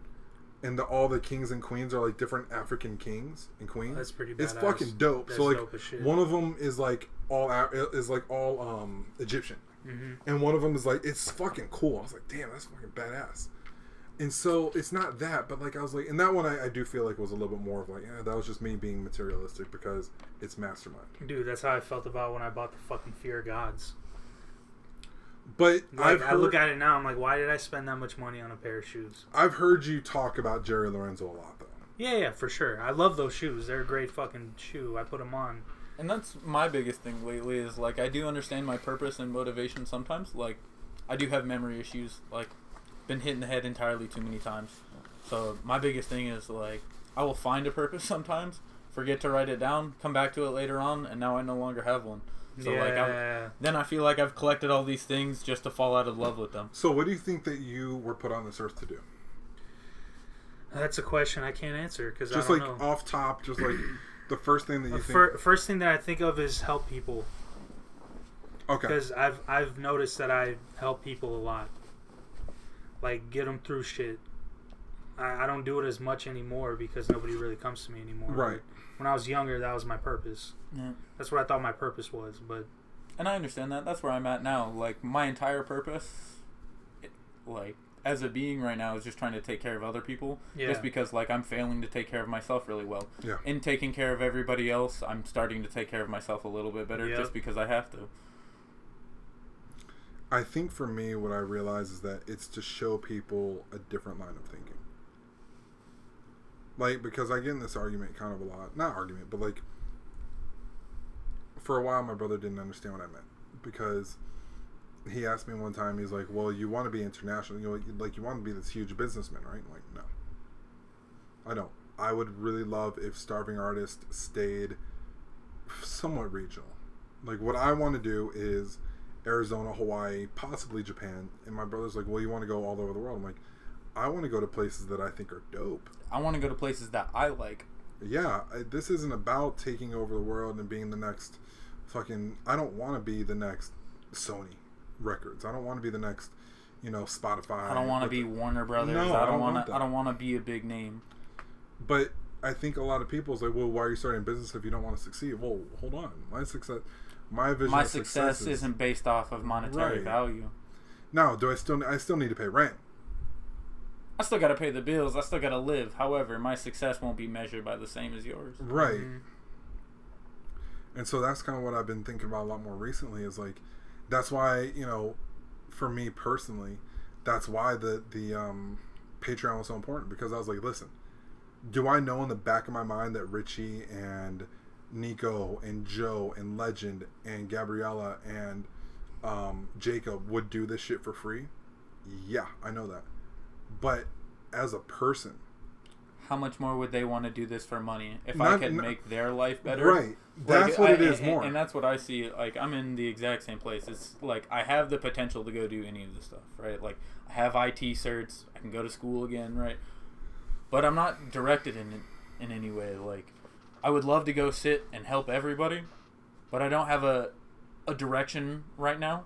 And the, all the kings and queens are like different African kings and queens. That's pretty Badass. It's fucking dope. That's so like dope one of them is like all is like all um Egyptian hmm and one of them is like it's fucking cool. I was like, damn, that's fucking badass. And so it's not that, but like I was like, and that one I, I do feel like was a little bit more of like, yeah, that was just me being materialistic because it's mastermind. Dude, that's how I felt about when I bought the fucking Fear Gods. But Like, I've I look at it now, I'm like, why did I spend that much money on a pair of shoes? I've heard you talk about Jerry Lorenzo a lot though. Yeah, yeah, for sure. I love those shoes. They're a great fucking shoe. I put them on. And that's my biggest thing lately is like I do understand my purpose and motivation sometimes. Like I do have memory issues. Like been hit in the head entirely too many times. So my biggest thing is like I will find a purpose sometimes, forget to write it down, come back to it later on, and now I no longer have one. So yeah, like I'm, then I feel like I've collected all these things just to fall out of love with them. So what do you think that you were put on this earth to do? that's a question I can't answer because I Just don't like know. off top, just like the first thing that you The think. first thing that I think of is help people okay. because I've I've noticed that I help people a lot. Like get them through shit. I, I don't do it as much anymore because nobody really comes to me anymore. Right. When I was younger, that was my purpose. Yeah. That's what I thought my purpose was. But And I understand that. That's where I'm at now. Like my entire purpose, it, like as a being right now is just trying to take care of other people. Yeah. Just because like I'm failing to take care of myself really well. Yeah. In taking care of everybody else, I'm starting to take care of myself a little bit better Yep. just because I have to. I think for me, what I realize is that it's to show people a different line of thinking. Like, because I get in this argument kind of a lot. Not argument, but like, for a while, my brother didn't understand what I meant. Because he asked me one time, he's like, Well, you want to be international. You know, like, you want to be this huge businessman, right? I'm like, no. I don't. I would really love if Starving Artist stayed somewhat regional. Like, what I want to do is Arizona, Hawaii, possibly Japan. And my brother's like, well, you want to go all over the world? I'm like, I want to go to places that I think are dope. I want to go to places that I like. Yeah, I, this isn't about taking over the world and being the next fucking. I don't want to be the next Sony Records. I don't want to be the next, you know, Spotify. I don't want to be Warner Brothers. No, I don't don't want to. I don't want to be a big name. But I think a lot of people is like, well, why are you starting a business if you don't want to succeed? Well, hold on. My success, my vision. My of success is, isn't based off of monetary Right. value. Now, do I still? I still need to pay rent. I still got to pay the bills. I still got to live. However, my success won't be measured by the same as yours. Right. Mhm. And so that's kind of what I've been thinking about a lot more recently is like that's why, you know, for me personally, that's why the the um Patreon was so important because I was like, listen, do I know in the back of my mind that Richie and Nico and Joe and Legend and Gabriella and um, Jacob would do this shit for free? Yeah, I know that. But as a person, How much more would they want to do this for money if I could not- make their life better? right? That's Like, what I- it is and, more. and that's what I see. Like I'm in the exact same place. It's like I have the potential to go do any of this stuff, right? Like I have IT certs. I can go to school again, right? But I'm not directed in in any way. Like I would love to go sit and help everybody, but I don't have a a direction right now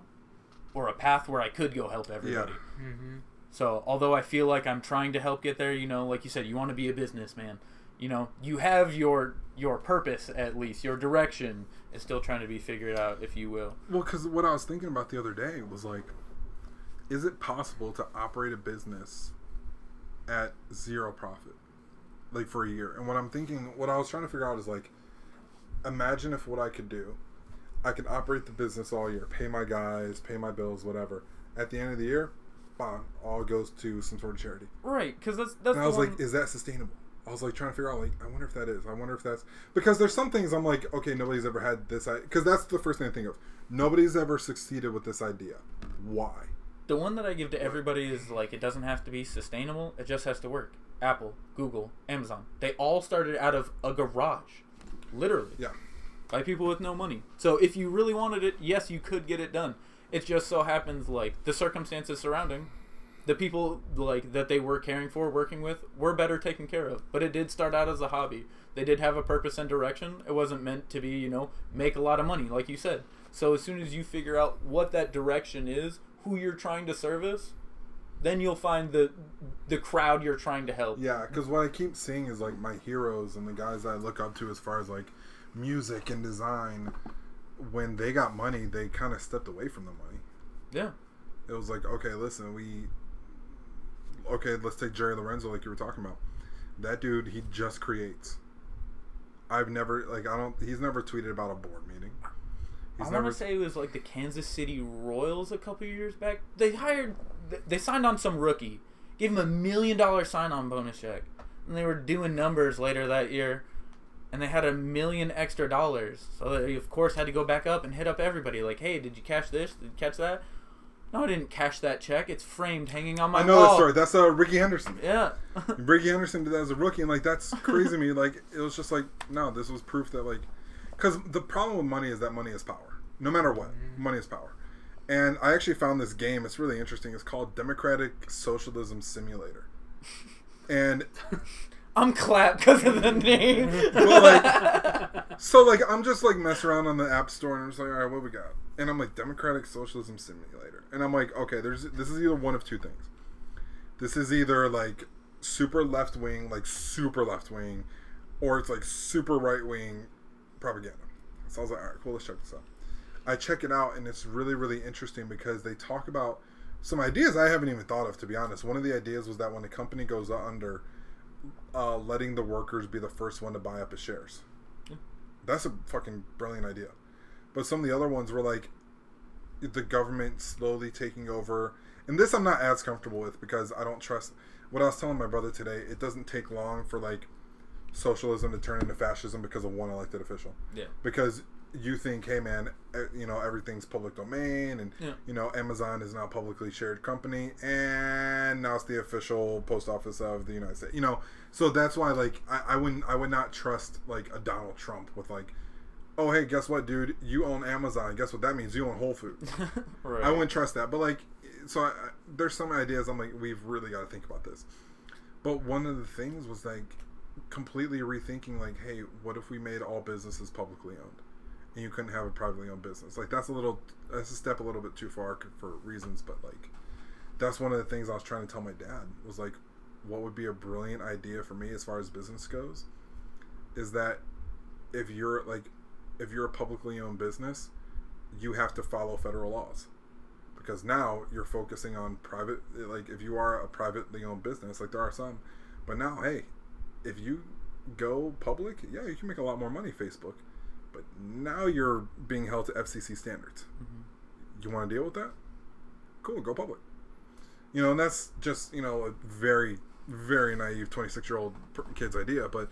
or a path where I could go help everybody. Mhm. So, although I feel like I'm trying to help get there, you know, like you said, you want to be a businessman. You know, you have your your purpose at least, your direction is still trying to be figured out, if you will. Well, because what I was thinking about the other day was like, is it possible to operate a business at zero profit, like for a year? And what I'm thinking, what I was trying to figure out is like, imagine if what I could do, I could operate the business all year, pay my guys, pay my bills, whatever. At the end of the year, all goes to some sort of charity. Right, because that's that's And I was one, like, is that sustainable? I was like trying to figure out, like, I wonder if that is. I wonder if that's because there's some things I'm like, okay, nobody's ever had this. I because that's the first thing I think of. Nobody's ever succeeded with this idea. Why? the one that I give to everybody is like it doesn't have to be sustainable. It just has to work. Apple, Google, Amazon, they all started out of a garage, literally. Yeah. by people with no money. So if you really wanted it, yes, you could get it done. It just so happens like the circumstances surrounding the people like that they were caring for, working with, were better taken care of. But it did start out as a hobby. They did have a purpose and direction. It wasn't meant to be, you know, make a lot of money, like you said. So as soon as you figure out what that direction is, who you're trying to service, then you'll find the the crowd you're trying to help. Yeah, because what I keep seeing is like my heroes and the guys I look up to as far as like music and design. When they got money, they kind of stepped away from the money. Yeah. It was like, okay, listen, we. Okay, let's take Jerry Lorenzo, like you were talking about. That dude, he just creates. I've never like I don't. He's never tweeted about a board meeting. He's I want to say it was like the Kansas City Royals a couple years back. They hired, they signed on some rookie, gave him a million dollar sign on bonus check, and they were doing numbers later that year, and they had a million extra dollars. So they of course had to go back up and hit up everybody like, hey, did you cash this? Did you catch that? No, I didn't cash that check. It's framed, hanging on my I know wall. that story. That's uh, Rickey Henderson. Yeah. Rickey Henderson did that as a rookie, and like that's crazy to me. Like it was just like no, this was proof that like because the problem with money is that money is power. No matter what, money is power. And I actually found this game. It's really interesting. It's called Democratic Socialism Simulator. And I'm clapped because of the name. so like I'm just like mess around on the app store and I'm just like, all right, what we got? And I'm like Democratic Socialism Simulator, and I'm like, okay, there's this is either one of two things. This is either like super left wing, like super left wing, or it's like super right wing propaganda. So I was like, all right, cool, let's check this out. I check it out, and it's really really interesting because they talk about some ideas I haven't even thought of. To be honest, one of the ideas was that when a company goes under, uh, letting the workers be the first one to buy up his shares. Yeah. That's a fucking brilliant idea. But some of the other ones were like the government slowly taking over. And this I'm not as comfortable with because I don't trust. What I was telling my brother today, it doesn't take long for like socialism to turn into fascism because of one elected official. Yeah. Because you think, hey man, you know everything's public domain, and Yeah. you know Amazon is now a publicly shared company, and now it's the official post office of the United States. You know, so that's why like I, I wouldn't I would not trust like a Donald Trump with like, oh hey, guess what, dude, you own Amazon. Guess what that means? You own Whole Foods. right. I wouldn't trust that. But like, so I, I- there's some ideas. I'm like, we've really got to think about this. But one of the things was like completely rethinking. Like, hey, what if we made all businesses publicly owned, and you couldn't have a privately owned business? Like, that's a little, that's a step a little bit too far for reasons. But like, that's one of the things I was trying to tell my dad was like, what would be a brilliant idea for me as far as business goes, is that if you're like, if you're a publicly owned business, you have to follow federal laws. Because now you're focusing on private like if you are a privately owned business like there are some but now hey if you go public yeah you can make a lot more money facebook. But now you're being held to fcc standards. Mhm. you want to deal with that? Cool go public. You know and that's just you know a very very naive 26 year old kid's idea but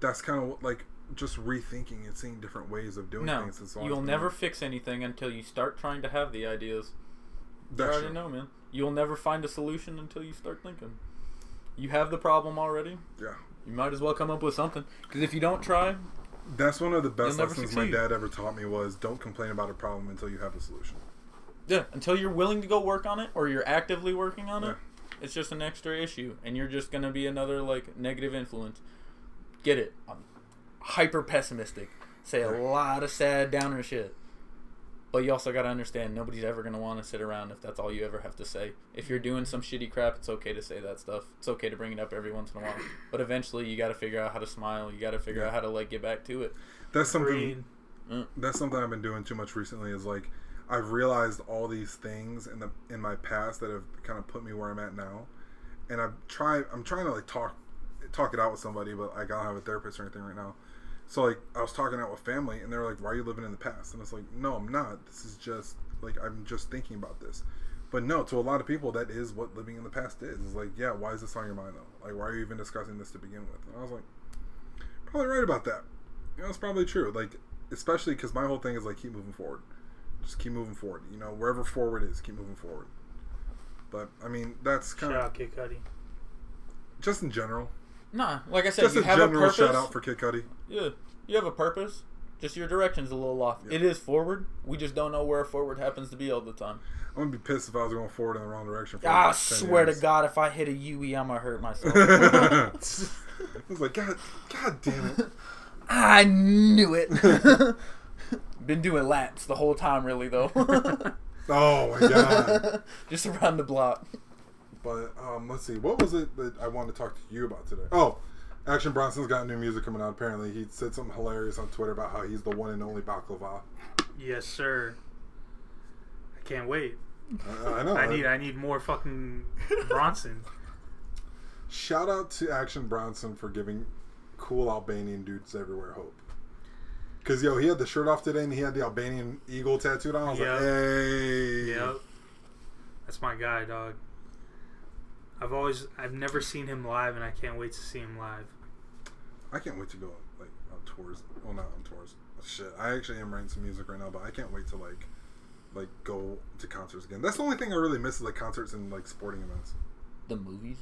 that's kind of like just rethinking and seeing different ways of doing No, things you'll never fix anything until you start trying to have the ideas. You That's already true. know, man. You'll never find a solution until you start thinking. You have the problem already. yeah You might as well come up with something. Because if you don't try, That's one of the best lessons my dad ever taught me was don't complain about a problem until you have a solution. yeah, until you're willing to go work on it or you're actively working on Yeah. it, it's just an extra issue, and you're just gonna be another like negative influence. Get it? I'm hyper pessimistic. Say a lot of sad downer shit. But you also gotta understand nobody's ever gonna want to sit around if that's all you ever have to say. If you're doing some shitty crap, it's okay to say that stuff. It's okay to bring it up every once in a while. But eventually, you gotta figure out how to smile. You gotta figure Yeah. out how to like get back to it. That's something Agreed. Mm. that's something I've been doing too much recently is like I've realized all these things in the in my past that have kind of put me where I'm at now. And I'm trying I'm trying to like talk talk it out with somebody, but I don't have a therapist or anything right now. So like I was talking out with family and they were like, Why are you living in the past? And it's like, No, I'm not. This is just like I'm just thinking about this. But no, to a lot of people that is what living in the past is. It's like, yeah, why is this on your mind though? Like why are you even discussing this to begin with? And I was like, probably right about that. You know, it's probably true. Like, especially because my whole thing is like keep moving forward. Just keep moving forward. You know, wherever forward is, keep moving forward. But I mean, that's kind Shout of out Kid Cudi. just in general. Nah, like I said, Just you a have a general purpose. shout out for Kid Cudi. Yeah, you have a purpose. Just your direction's a little off. Yeah. It is forward. We just don't know where forward happens to be all the time. I'm gonna be pissed if I was going forward in the wrong direction. For ah, I swear years. to God, if I hit a UE, I'm gonna hurt myself. I was like, God, God damn it. I knew it. Been doing laps the whole time, really though. Oh my god. just around the block. But um, let's see, what was it that I wanted to talk to you about today? Oh, Action Bronson's got new music coming out. Apparently, he said something hilarious on Twitter about how he's the one and only baklava. Yes, sir. I can't wait. I, I know. I need I need more fucking Bronson. Shout out to Action Bronson for giving cool Albanian dudes everywhere hope. Cause yo, he had the shirt off today and he had the Albanian eagle tattooed on. I was Yep. like, hey, Yep. That's my guy, dog. I've always I've never seen him live and I can't wait to see him live. I can't wait to go like on tours. Well, not on tours. Oh, shit, I actually am writing some music right now, but I can't wait to like, like go to concerts again. That's the only thing I really miss is like concerts and like sporting events. The movies?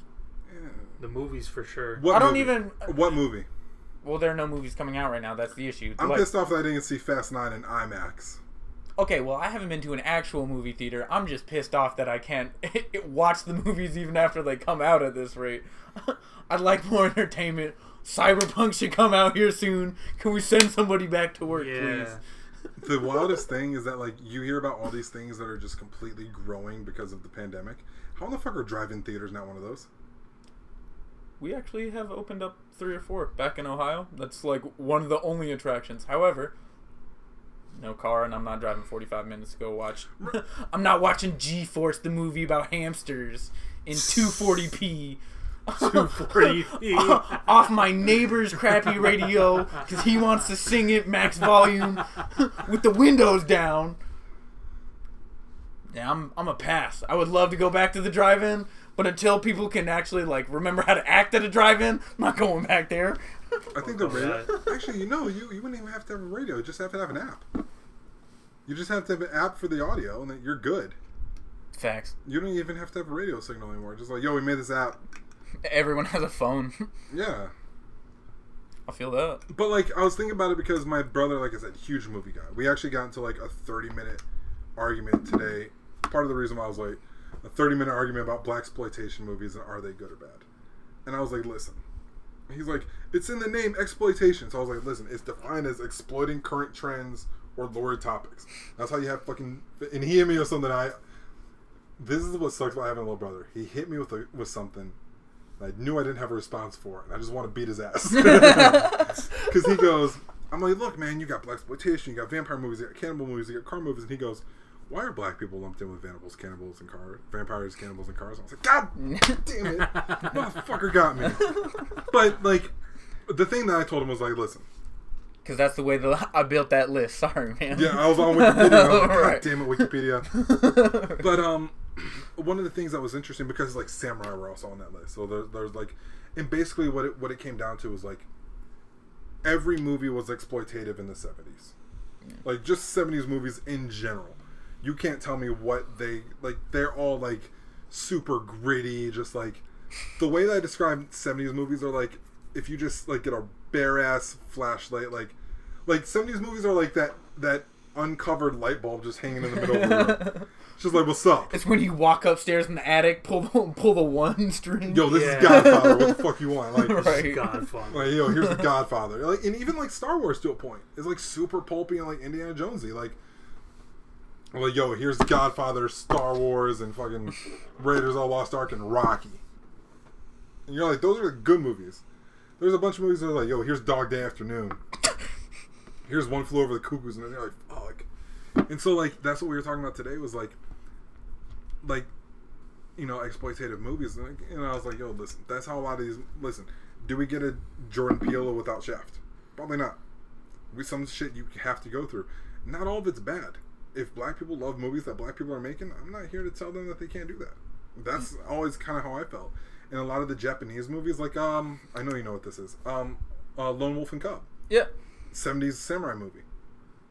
Yeah. The movies for sure. What I don't movie? even. What movie? Well, there are no movies coming out right now. That's the issue. I'm Like- pissed off that I didn't see Fast Nine in IMAX. Okay, well, I haven't been to an actual movie theater. I'm just pissed off that I can't watch the movies even after they come out at this rate. I'd like more entertainment. Cyberpunk should come out here soon. Can we send somebody back to work, Yeah. please? The wildest thing is that like you hear about all these things that are just completely growing because of the pandemic. How in the fuck are drive-in theaters not one of those? We actually have opened up three or four back in Ohio. That's like one of the only attractions. However, no car, and I'm not driving 45 minutes to go watch. I'm not watching G Force, the movie about hamsters, in 240p. 240p. off my neighbor's crappy radio because he wants to sing it max volume with the windows down. Yeah, I'm I'm a pass. I would love to go back to the drive-in, but until people can actually like remember how to act at a drive-in, I'm not going back there. I think the Oh, radio. Actually, you know, you you wouldn't even have to have a radio. You just have to have an app. You just have to have an app for the audio, and then you're good. Facts. You don't even have to have a radio signal anymore. Just like, yo, we made this app. Everyone has a phone. Yeah. I feel that. But like, I was thinking about it because my brother, like I said, huge movie guy. We actually got into like a 30 minute argument today. Part of the reason why I was like, a 30 minute argument about black exploitation movies and are they good or bad? And I was like, listen. He's like, it's in the name exploitation. So I was like, listen, it's defined as exploiting current trends or lurid topics. That's how you have fucking. And he hit me with something I. This is what sucks about having a little brother. He hit me with a, with something. I knew I didn't have a response for, and I just want to beat his ass. Because he goes, I'm like, look, man, you got black exploitation, you got vampire movies, you got cannibal movies, you got car movies, and he goes, why are black people lumped in with cannibals, cannibals, and car vampires, cannibals, and cars? I was like, God damn it, motherfucker got me. But like, the thing that I told him was like, listen, Because that's the way that I built that list. Sorry, man. yeah, I was on Wikipedia. Was like, God Right. damn it, Wikipedia. But um, one of the things that was interesting because like samurai were also on that list. So there, there's like, and basically what it what it came down to was like, every movie was exploitative in the '70s, like just '70s movies in general. You can't tell me what they like. They're all like super gritty, just like the way that I describe '70s movies are like if you just like get a bare ass flashlight, like like '70s movies are like that that uncovered light bulb just hanging in the middle of the room. It's just like, what's up? It's when you walk upstairs in the attic, pull the, pull the one string. Yo, this Yeah. is Godfather. What the fuck you want? Like, Right. Godfather. like, yo, here's the Godfather. Like, and even like Star Wars to a point is like super pulpy and like Indiana Jonesy. Like, like, yo, here's Godfather, Star Wars, and fucking Raiders the Lost Ark and Rocky. And you're like, those are good movies. There's a bunch of movies that are like, yo, here's Dog Day Afternoon. Here's One Flew Over the Cuckoo's, and you're like, fuck. And so, like, that's what we were talking about today was like, like, you know, exploitative movies. And, like, and I was like, yo, listen, that's how a lot of these. Listen, do we get a Jordan Peele without Shaft? Probably not. We some shit you have to go through. Not all of it's bad. If black people love movies that black people are making, I'm not here to tell them that they can't do that. That's always kind of how I felt. And a lot of the Japanese movies, like um, I know you know what this is, um, uh, Lone Wolf and Cub, Yeah. 70s samurai movie,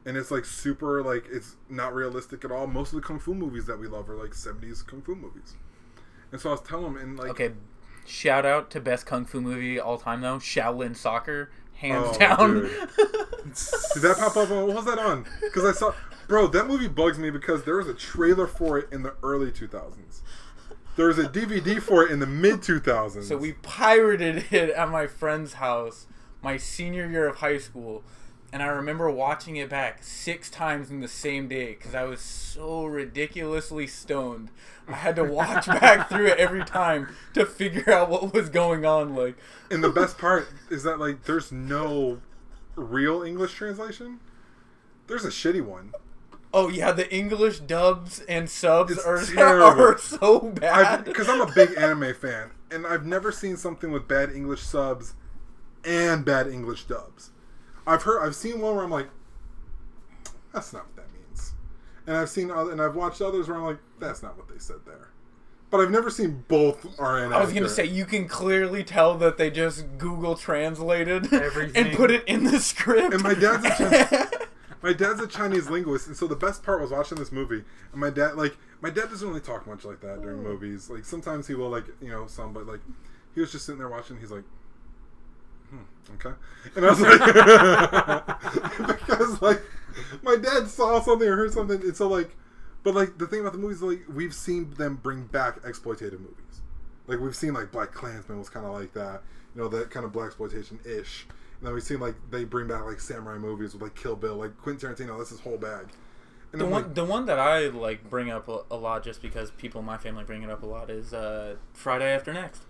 and it's like super like it's not realistic at all. Most of the kung fu movies that we love are like 70s kung fu movies. And so I was telling him, and like, Okay. Shout out to best kung fu movie all time though, Shaolin Soccer, hands Oh, down. Did that pop up? on- What was that on? Because I saw, bro, that movie bugs me because there was a trailer for it in the early 2000s. There was a DVD for it in the mid 2000s. so we pirated it at my friend's house my senior year of high school. And I remember watching it back six times in the same day because I was so ridiculously stoned. I had to watch back through it every time to figure out what was going on. Like, And the best part is that like there's no real English translation. There's a shitty one. Oh yeah, the English dubs and subs It's are, terrible. are so bad. Because I'm a big anime fan, and I've never seen something with bad English subs and bad English dubs. I've heard, I've seen one where I'm like, that's not what that means, and I've seen other, and I've watched others where I'm like, that's not what they said there. But I've never seen both are I was gonna say you can clearly tell that they just Google translated Everything. and put it in the script. And my dad's a Chinese, my dad's a Chinese linguist, and so the best part was watching this movie. And my dad, like, my dad doesn't really talk much like that during movies. Like sometimes he will, like, you know, some, but like, he was just sitting there watching. He's like, hmm, okay. And I was like, because like, my dad saw something or heard something, and so like, but like the thing about the movies, like, we've seen them bring back exploitative movies. Like we've seen like Black Klansman was kind of like that, you know, that kind of black exploitation ish. And then we've seen like they bring back like samurai movies with like Kill Bill, like Quentin Tarantino. That's his whole bag. And The I'm one, like, the one that I like bring up a, a lot, just because people in my family bring it up a lot, is uh, Friday After Next.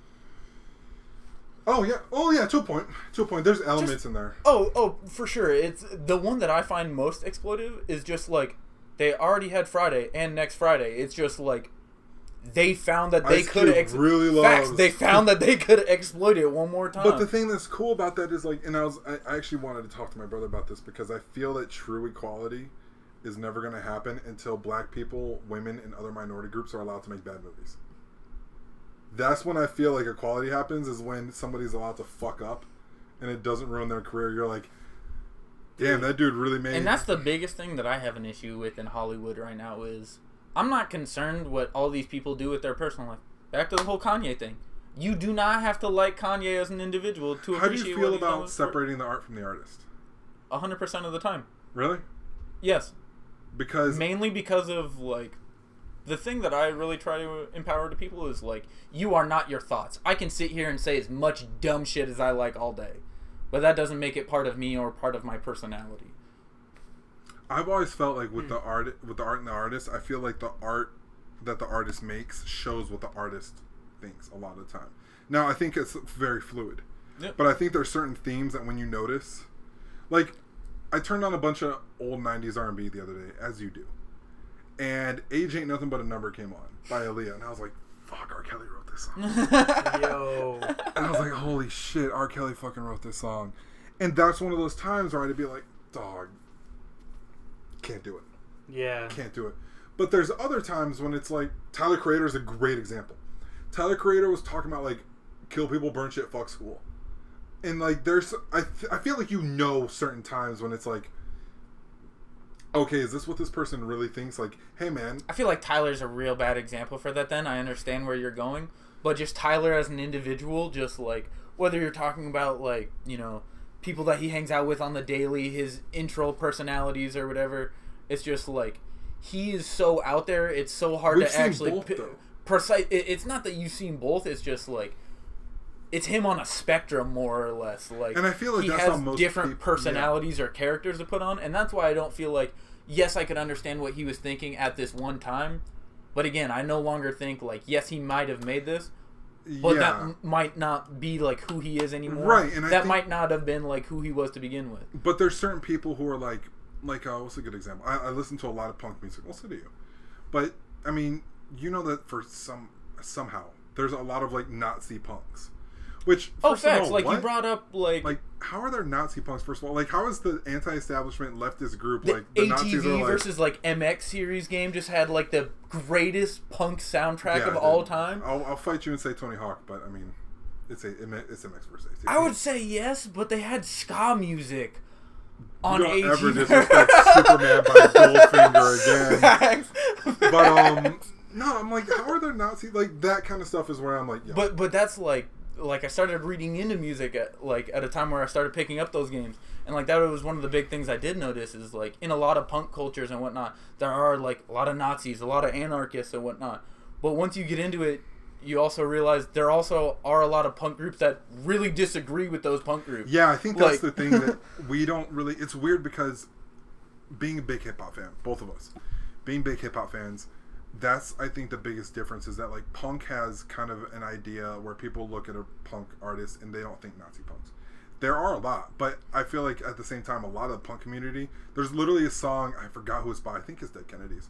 Oh yeah. Oh yeah. To a point. To a point. There's elements in there. Oh, oh, for sure. It's the one that I find most exploitive is just like they already had Friday and next Friday. It's just like they found that they could ex- really facts. loves- They found that they could exploit it one more time. But the thing that's cool about that is like, and I was, I, I actually wanted to talk to my brother about this because I feel that true equality is never going to happen until black people, women, and other minority groups are allowed to make bad movies. That's when I feel like equality happens is when somebody's allowed to fuck up, and it doesn't ruin their career. You're like, damn, that dude really made. and that's the biggest thing that I have an issue with in Hollywood right now is I'm not concerned what all these people do with their personal life. Back to the whole Kanye thing. You do not have to like Kanye as an individual to. How do appreciate you what feel he's done about with- separating the art from the artist? 100% of the time. Really? Yes. Because mainly because of like the thing that I really try to empower to people is like you are not your thoughts. I can sit here and say as much dumb shit as I like all day, but that doesn't make it part of me or part of my personality. I've always felt like with hmm. the art, with the art and the artist, I feel like the art that the artist makes shows what the artist thinks a lot of the time. Now, I think it's very fluid, Yep. but I think there's certain themes that when you notice, like, I turned on a bunch of old '90s R&B the other day, as you do, and "Age Ain't Nothing But a Number" came on by Aaliyah, and I was like, "Fuck, R. Kelly wrote this song." Yo. And I was like, holy shit, R. Kelly fucking wrote this song. And that's one of those times where I'd be like, dog, can't do it. Yeah. Can't do it. But there's other times when it's like, Tyler Creator is a great example. Tyler Creator was talking about like, kill people, burn shit, fuck school. And like, there's, I, th- I feel like you know certain times when it's like, okay, is this what this person really thinks? Like, hey man, I feel like Tyler's a real bad example for that. Then I understand where you're going, but just Tyler as an individual, just like whether you're talking about like you know people that he hangs out with on the daily, his intro personalities or whatever, it's just like he is so out there. It's so hard We've to actually both, though. precise. It, it's not that you've seen both. It's just like. It's him on a spectrum, more or less. Like, And I feel like he has different peop- yeah. personalities or characters to put on, and that's why I don't feel like. Yes, I could understand what he was thinking at this one time, but again, I no longer think like yes, he might have made this, but yeah. that m- might not be like who he is anymore. Right, and I that think- might not have been like who he was to begin with. But there's certain people who are like, like, uh, what's a good example? I, I listen to a lot of punk music. Well, so do you. But I mean, you know that for some somehow there's a lot of like Nazi punks, which Oh, facts! all, like you brought up like, like how are there Nazi punks? First of all, like how is the anti-establishment leftist group the like the Nazis are like versus like MX series game just had like the greatest punk soundtrack Yeah, of all time. I'll, I'll fight you and say Tony Hawk, but I mean, it's a it's MX versus ATV. I would say yes, but they had ska music on don't ATV. ever disrespect Superman by Goldfinger again. Facts. But um, no, I'm like, how are there Nazi like that kind of stuff? Is where I'm like, yo, But but that's like like I started reading into music at like at a time where I started picking up those games, and like that was one of the big things I did notice is like in a lot of punk cultures and whatnot, there are like a lot of Nazis, a lot of anarchists and whatnot. But once you get into it, you also realize there also are a lot of punk groups that really disagree with those punk groups. Yeah, I think that's Like- the thing that we don't really. It's weird because being a big hip hop fan, both of us, being big hip hop fans, that's I think the biggest difference is that like punk has kind of an idea where people look at a punk artist and they don't think Nazi punks. There are a lot, but I feel like at the same time, a lot of the punk community, there's literally a song I forgot who it's by. I think it's Dead Kennedys.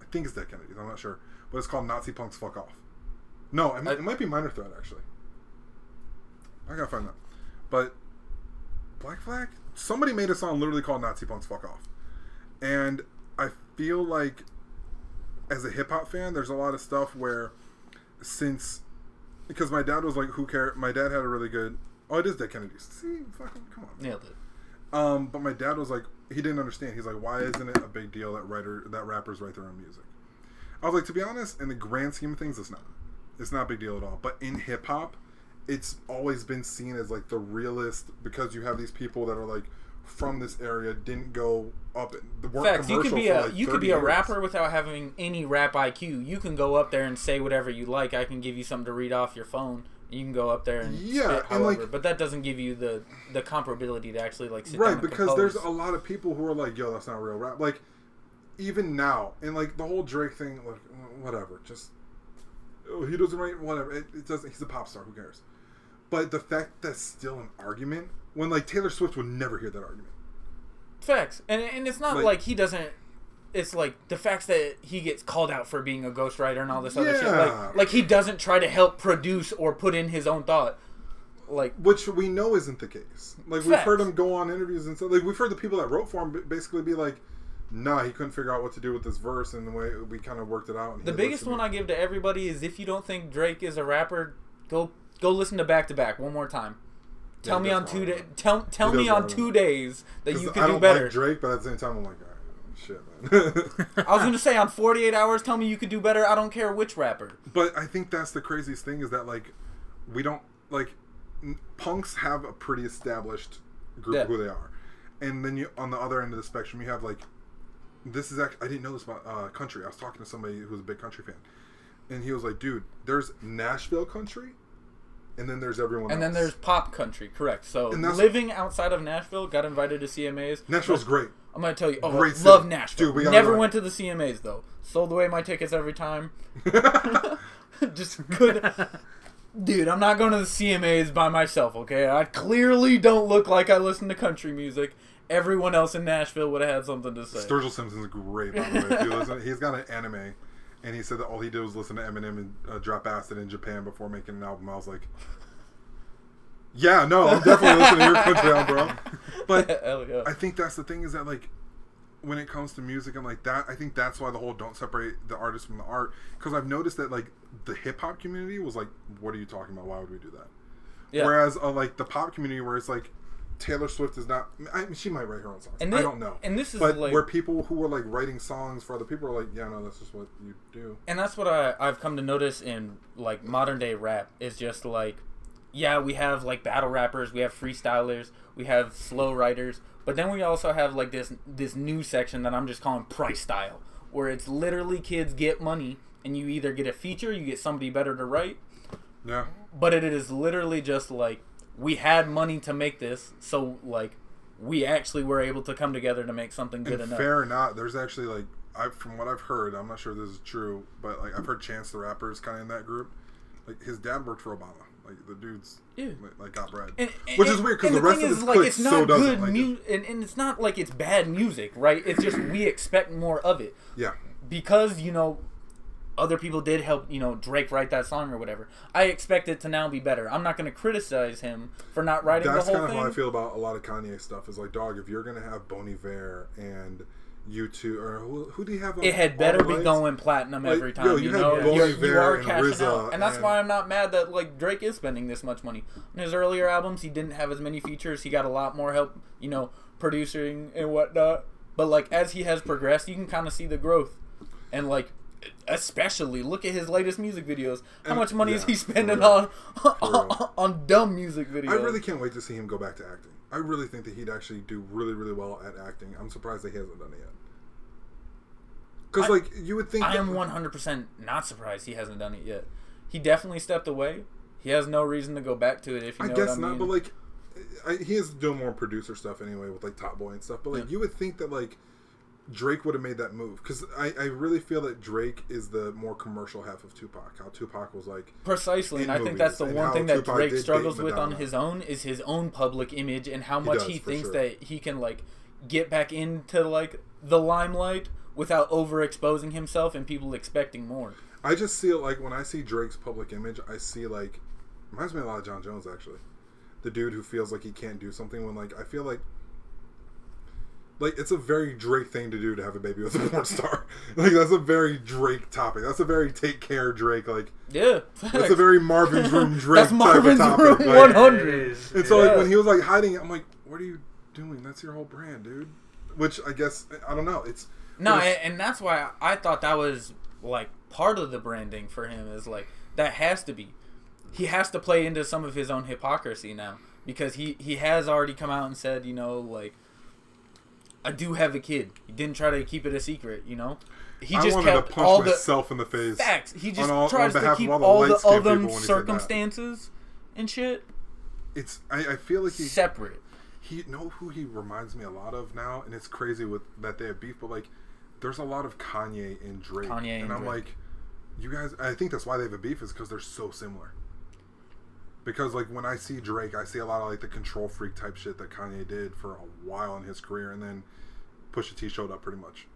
I think it's Dead Kennedys. I'm not sure, but it's called Nazi Punks Fuck Off. No, it, might- I- it might be Minor Threat actually. I gotta find that. But Black Flag, somebody made a song literally called Nazi Punks Fuck Off, and I feel like as a hip hop fan, there's a lot of stuff where since because my dad was like, who care? My dad had a really good. Oh, it is Dead Kennedys. See, fucking come on. Nailed it. Um, but my dad was like, he didn't understand. He's like, why isn't it a big deal that writer that rappers write their own music? I was like, to be honest, in the grand scheme of things, it's not. It's not a big deal at all. But in hip hop, it's always been seen as like the realest because you have these people that are like from this area, didn't go up, weren't Facts. You could be a like, you could be a years. rapper without having any rap IQ. You can go up there and say whatever you like. I can give you something to read off your phone. You can go up there and Yeah, spit and, like- but that doesn't give you the the comparability to actually like sit down right and because compose. there's a lot of people who are like yo that's not real rap like even now and like the whole drake thing like whatever just oh, he doesn't write whatever it, it doesn't he's a pop star who cares But the fact that's still an argument when like Taylor Swift would never hear that argument. Facts, and and it's not Like- like, he doesn't. It's like the facts that he gets called out for being a ghostwriter and all this other shit. Like, like he doesn't try to help produce or put in his own thought. Like, Which we know isn't the case. Like we've heard him go on interviews and stuff. Like we've heard the people that wrote for him basically be like, "Nah, he couldn't figure out what to do with this verse," and the way we kind of worked it out. And the biggest one I give to everybody is if you don't think Drake is a rapper, go go listen to Back to Back one more time. Yeah, Tell he me on two on. days. Tell tell me on two days that 'Cause you I can do don't better. like Drake, but at the same time, I'm like, all right, shit, man. I was gonna say on 48 hours, tell me you could do better. I don't care which rapper. But I think that's the craziest thing is that like we don't like n- punks have a pretty established group Yeah. of who they are, and then you on the other end of the spectrum you have like this is actually I didn't know this about uh, country. I was talking to somebody who was a big country fan, and he was like, "Dude, there's Nashville country, and then there's everyone else. And then there's pop country, correct? So And that's- living outside of Nashville, got invited to CMAs. Nashville's oh, great. I'm gonna tell you, oh, Great love city. Nashville. Dude, we gotta Never go. went to the CMAs though. Sold away my tickets every time. Just could. Dude, I'm not going to the CMAs by myself. Okay, I clearly don't look like I listen to country music. Everyone else in Nashville would have had something to say. Sturgill Simpson's great, by the way. If you listen, he's got an anime, and he said that all he did was listen to Eminem and uh, drop acid in Japan before making an album. I was like, yeah, no, I'm definitely listening to your country album, bro. But yeah. I think that's the thing is that like when it comes to music and like that, I think that's why the whole don't separate the artist from the art. Because I've noticed that like the hip hop community was like, what are you talking about? Why would we do that? Yeah. Whereas uh, like the pop community, where it's like Taylor Swift is not. I mean, she might write her own songs. And I don't know. and this is but like- where people who are like writing songs for other people are like, yeah, no, that's just what you do. and that's what I, I've come to notice in like modern day rap is just like yeah we have like battle rappers we have freestylers we have slow writers but then we also have like this this new section that i'm just calling price style where it's literally kids get money and you either get a feature you get somebody better to write Yeah. but it is literally just like we had money to make this so like we actually were able to come together to make something good And enough fair or not, there's actually like I from what I've heard, I'm not sure this is true, but like I've heard Chance the Rapper is kind of in that group. Like his dad worked for Obama. Like the dude's Yeah. like, like got bread, And- which is weird because and the rest thing of is, like it's not so good like mu- it. and, and it's not like it's bad music, right? It's just we expect more of it Yeah, because you know other people did help you know Drake write that song or whatever. I expect it to now be better. I'm not going to criticize him for not writing that's the whole kind of thing. how I feel about a lot of Kanye stuff. Is like, dog, if you're gonna have Bon Iver and you two, or who, who do you have? on It had better be going platinum Like, every time. yo, you, you know, Bon You're, you are and cashing RZA out, and that's and- why I'm not mad that like Drake is spending this much money. On his earlier albums, he didn't have as many features. He got a lot more help, you know, producing and whatnot. But like as he has progressed, you can kind of see the growth, and like especially look at his latest music videos. How And- much money is he spending on on dumb music videos? I really can't wait to see him go back to acting. I really think that he'd actually do really, really well at acting. I'm surprised that he hasn't done it yet. Because like you would think, I am 100% not surprised he hasn't done it yet. He definitely stepped away. He has no reason to go back to it if you I guess what I not, mean. but like, I, he is doing more producer stuff anyway with like Top Boy and stuff. But like, Yeah. you would think that like Drake would have made that move because I, I really feel that Drake is the more commercial half of Tupac. How Tupac was like, Precisely, and I think that's the one thing that Tupac Drake struggles with on his own is his own public image and how much does, he thinks sure. that he can like get back into like the limelight without overexposing himself and people expecting more. I just see it like when I see Drake's public image, I see like reminds me a lot of John Jones actually, the dude who feels like he can't do something when like I feel like. Like it's a very Drake thing to do to have a baby with a porn star. Like that's a very Drake topic. That's a very take care Drake. Like Yeah, That's a very Marvin's Room Drake That's type Marvin's of Room topic. one Like, hundred. And so Yeah. like when he was like hiding I'm like, what are you doing? That's your whole brand, dude. Which I guess I don't know. It's No, it's- and, and that's why I thought that was like part of the branding for him is like that has to be. He has to play into some of his own hypocrisy now because he he has already come out and said, you know, like I do have a kid. He didn't try to keep it a secret, you know. He I just wanted kept to punch all the myself in the face. facts. He just all- tries to keep all all the, the light-skinned other people when he said that. circumstances and shit It's I, I feel like he separate. he know who he reminds me a lot of now, and it's crazy with that they have beef, but like there's a lot of Kanye and Drake, Kanye and and I'm Drake. like, you guys. I think that's why they have a beef is because they're so similar. Because like when I see Drake, I see a lot of like the control freak type shit that Kanye did for a while in his career, and then Pusha T showed up pretty much,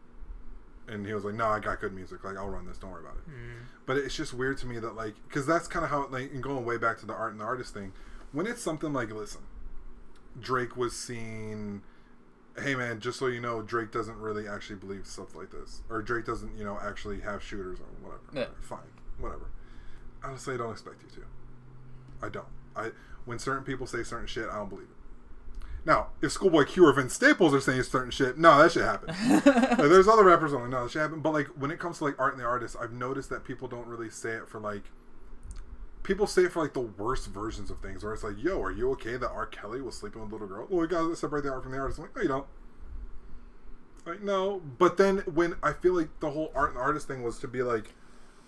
and he was like, "No, I got good music. Like I'll run this. Don't worry about it." Mm. But it's just weird to me that like because that's kind of how like and going way back to the art and the artist thing. When it's something like, listen, Drake was seen. Hey man, just so you know, Drake doesn't really actually believe stuff like this, or Drake doesn't, you know, actually have shooters or whatever. Yeah. Fine, whatever. Honestly, I don't expect you to. I don't. I when certain people say certain shit, I don't believe it. Now, if Schoolboy Q or Vince Staples are saying certain shit, no, that should happen. like, there's other rappers on no, that should happen. But like when it comes to like art and the artist, I've noticed that people don't really say it for like people say it for like the worst versions of things, where it's like, "Yo, are you okay that R. Kelly was sleeping with a little girl?" Well, we gotta separate the art from the artist. I'm like, no, you don't. Like, no. But then when I feel like the whole art and artist thing was to be like,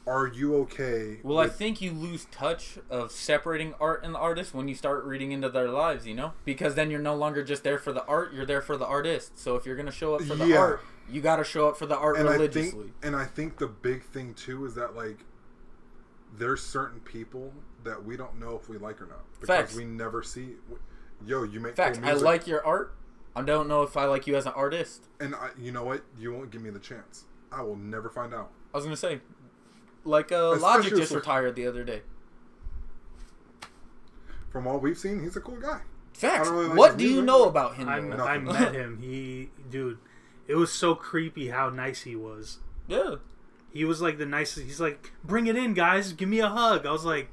"Are you okay?" Well, I think you lose touch of separating art and the artist when you start reading into their lives, you know? Because then you're no longer just there for the art, you're there for the artist. So if you're going to show up for the Yeah. art, you got to show up for the art and I religiously. think, and I think the big thing too is that like, there's certain people that we don't know if we like or not because Facts. we never see. Yo, you make Facts. cool I like your art. I don't know if I like you as an artist. and I, you know what? You won't give me the chance. I will never find out. I was going to say, like uh, Logic just some- retired the other day. From all we've seen, he's a cool guy. Facts. really like what do you know about him? I. I met him. He, dude, it was so creepy how nice he was. yeah. He was like the nicest. He's like, "Bring it in, guys. Give me a hug." I was like,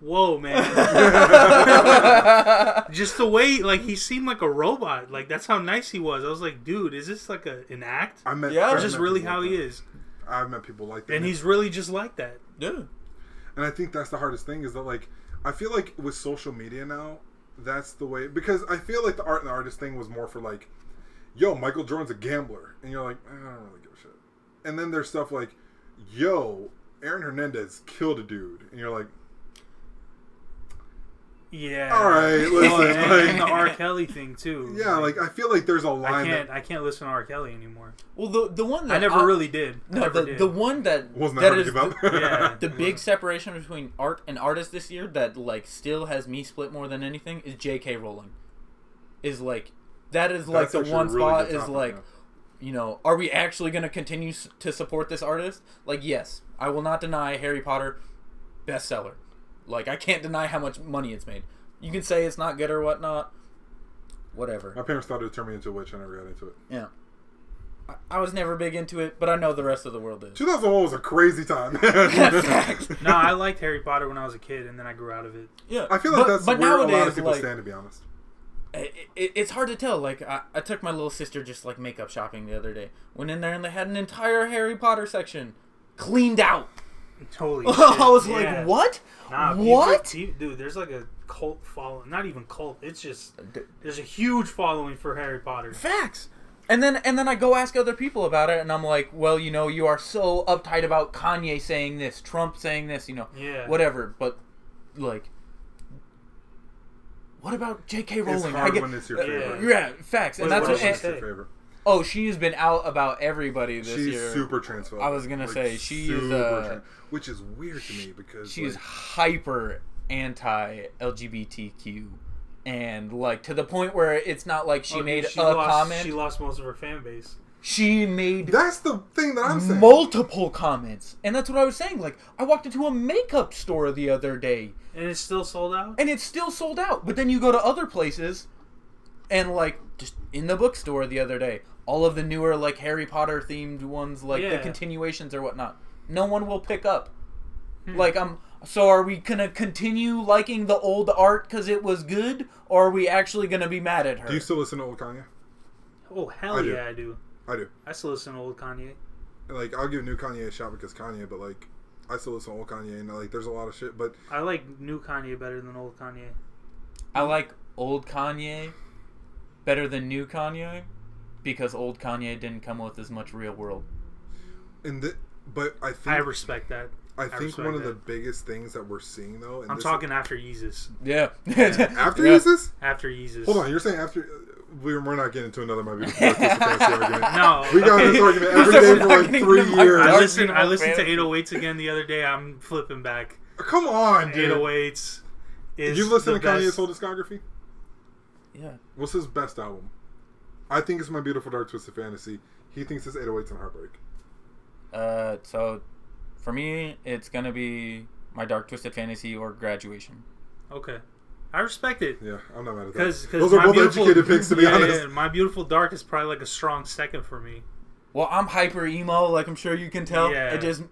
"Whoa, man!" Just the way, like, he seemed like a robot. Like that's how nice he was. I was like, "Dude, is this like a an act, I met. Yeah. I've just really how he that. is?" I've met people like that, And he's really just like that. yeah. And I think that's the hardest thing is that like I feel like with social media now, that's the way because I feel like the art and the artist thing was more for like, yo, Michael Jordan's a gambler, and you're like, eh, I don't really give a shit. And then there's stuff like, yo, Aaron Hernandez killed a dude, and you're like, Yeah. all right, Well, listen, and, and the R. Kelly thing too. yeah, like I feel like there's a line can't. that I can't listen to R. Kelly anymore. Well, the the one that I never I- really did. No, the, did. the one that wasn't that that hard to give up. the, Yeah. the big separation between art and artist this year that like still has me split more than anything is J.K. Rowling. Is like that is like That's the one really spot is like yeah. you know are we actually going to continue s- to support this artist? Like yes, I will not deny Harry Potter bestseller. Like I can't deny how much money it's made. You can say it's not good or whatnot. Whatever. My parents thought it would turn me into a witch. I never got into it. Yeah. I, I was never big into it, but I know the rest of the world is. 2001 was a crazy time. No, I liked Harry Potter when I was a kid, and then I grew out of it. Yeah, I feel like but, that's but where a lot of people like, stand, to be honest. it, it, it's hard to tell. Like, I, I took my little sister just like makeup shopping the other day. Went in there and they had an entire Harry Potter section cleaned out. Holy I was Yeah. like, what? Nah, people- what? pe- dude, there's like a cult following. Not even cult. It's just there's a huge following for Harry Potter. Facts. And then and then I go ask other people about it, and I'm like, well, you know, you are so uptight about Kanye saying this, Trump saying this, you know, Yeah. whatever. But like, what about J.K. Rowling? It's I hard get- when it's your uh, favorite. yeah, facts, and What- that's what what. Did And, she say? your favorite. oh, she's been out about everybody this She's year. super transphobic. I was gonna say, she is, uh, which is weird to me because She is like, hyper anti LGBTQ, and like to the point where it's not like she Oh, made she a lost, comment. She lost most of her fan base. she made that's the thing that I'm saying. multiple comments, and that's what I was saying. Like I walked into a makeup store the other day, And it's still sold out? and it's still sold out. But then you go to other places, and like just in the bookstore the other day, all of the newer like Harry Potter themed ones, like the continuations or whatnot, no one will pick up. Hmm. Like I'm. So are we gonna continue liking the old art because it was good, or are we actually gonna be mad at her? Do you still listen to old Kanye? Oh, hell I do. yeah, I do. I do. I still listen to old Kanye. Like I'll give new Kanye a shot because Kanye, but like I still listen to old Kanye and like there's a lot of shit. But I like new Kanye better than old Kanye. I like old Kanye better than new Kanye because old Kanye didn't come with as much real world. And the but I think I I, respect that. I think one of the biggest things that we're seeing though. And I'm this- talking after Yeezus. Yeah. after Yeah. Yeezus. After Yeezus. Hold on, you're saying after we're, we're not getting into another my beautiful Dark Twisted fantasy argument. No. We got okay. this argument He every said day for like three years. I listened. I listened to 808s again the other day. I'm flipping back. Come on, dude. 808s. is Did you listen the to Kanye's whole discography? Yeah. What's his best album? I think it's My Beautiful Dark Twisted Fantasy. He thinks it's 808s and Heartbreak. Uh, so for me, it's gonna be my Dark Twisted Fantasy or Graduation. Okay, I respect it. Yeah, I'm not mad at that. Because Those are both educated picks, to be yeah, honest. yeah, my beautiful dark is probably like a strong second for me. Well, I'm hyper emo, like I'm sure you can tell. Yeah. It just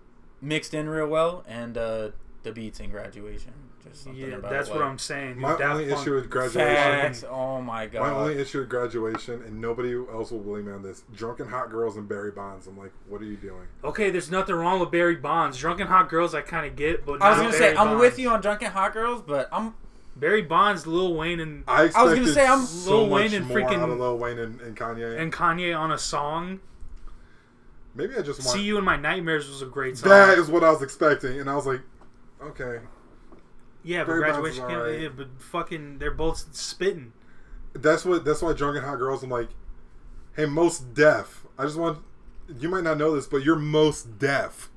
mixed in real well, and uh, the beats in Graduation. Just something Yeah, about that's like, what I'm saying. My Daft only Punk- issue with graduation. Facts. Oh my god. My only issue with graduation, and nobody else will believe me on this: drunken hot girls and Barry Bonds. I'm like, what are you doing? Okay, there's nothing wrong with Barry Bonds. Drunken Hot Girls, I kind of get, but I was not gonna Barry say I'm with you on Drunken Hot Girls, but I'm Barry Bonds, Lil Wayne, and I I was gonna say, I'm- so Lil Wayne and freaking- out of Lil Wayne and, and Kanye. and Kanye on a song. Maybe I just want. "See You in My Nightmares" was a great song. that is what I was expecting, and I was like, okay. Yeah, but Barry Bonds graduation, is can't, alright. yeah, but fucking, they're both spitting. That's what. That's why drunken hot girls. I'm like, hey, Mos Def. I just want. You might not know this, but you're Mos Def.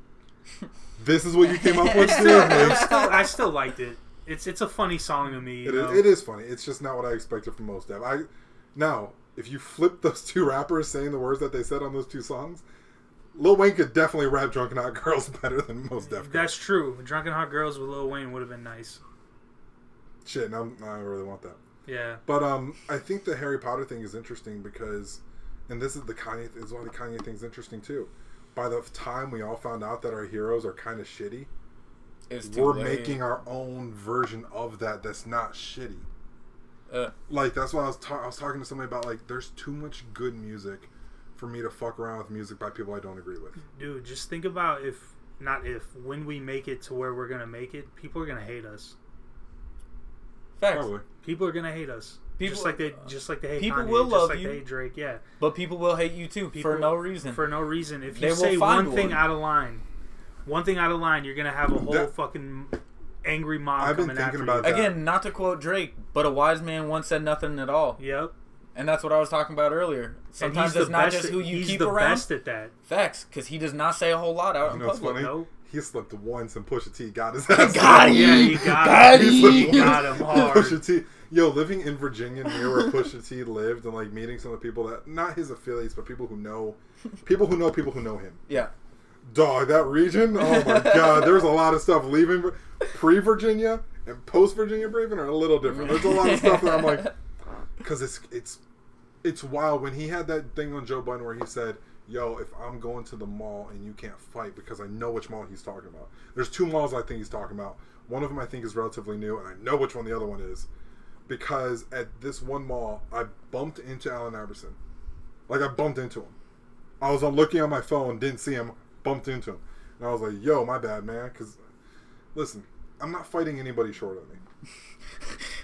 This is what you came up with, I still, I still liked it. It's it's a funny song to me. You It know? is, it is funny. It's just not what I expected from Mos Def. I now, if you flip those two rappers saying the words that they said on those two songs, Lil Wayne could definitely rap "Drunken Hot Girls" better than Mos Def. Girls. That's true. Drunken Hot Girls with Lil Wayne would have been nice. shit. Now, now I really want that. Yeah. But um, I think the Harry Potter thing is interesting because, and this is the Kanye. This is why the Kanye thing's interesting too. By the time we all found out that our heroes are kind of shitty, it's too we're late. making our own version of that. That's not shitty. Uh, like that's why I was ta- I was talking to somebody about like there's too much good music for me to fuck around with music by people I don't agree with. Dude, just think about if not if when we make it to where we're gonna make it, people are gonna hate us. facts. Probably. People are gonna hate us. People- just like they just like they hate people Kanye, will just love like you. they hate Drake. Yeah. But people will hate you too People, for no reason. For no reason. If They you will say find one thing out of line, one thing out of line, you're gonna have a whole That- fucking angry mob I've been coming thinking after about you. that. Again, not to quote Drake, but a wise man once said nothing at all, Yep. And that's what I was talking about earlier. Sometimes it's not just who you he's keep the around. best at that. Facts, because he does not say a whole lot out You in know what's public. funny? Nope. He slipped once and Pusha T got his ass. Got him. Yeah, he got Got him. him. He got him hard. Pusha T. Yo, living in Virginia near where Pusha T lived and like meeting some of the people that not his affiliates, but people who know people who know people who know him. Yeah, Dog, that region, oh my god, there's a lot of stuff leaving pre Virginia and post Virginia Braven are a little different. There's a lot of stuff that I'm like, because it's it's it's wild when he had that thing on Joe Budden where he said, "Yo, if I'm going to the mall and you can't fight because I know which mall he's talking about." There's two malls I think he's talking about. One of them I think is relatively new, and I know which one the other one is because at this one mall I bumped into Allen Iverson. Like I bumped into him. I was on looking on my phone, didn't see him, bumped into him, and I was like, "Yo, my bad, man." Because listen, I'm not fighting anybody short of me.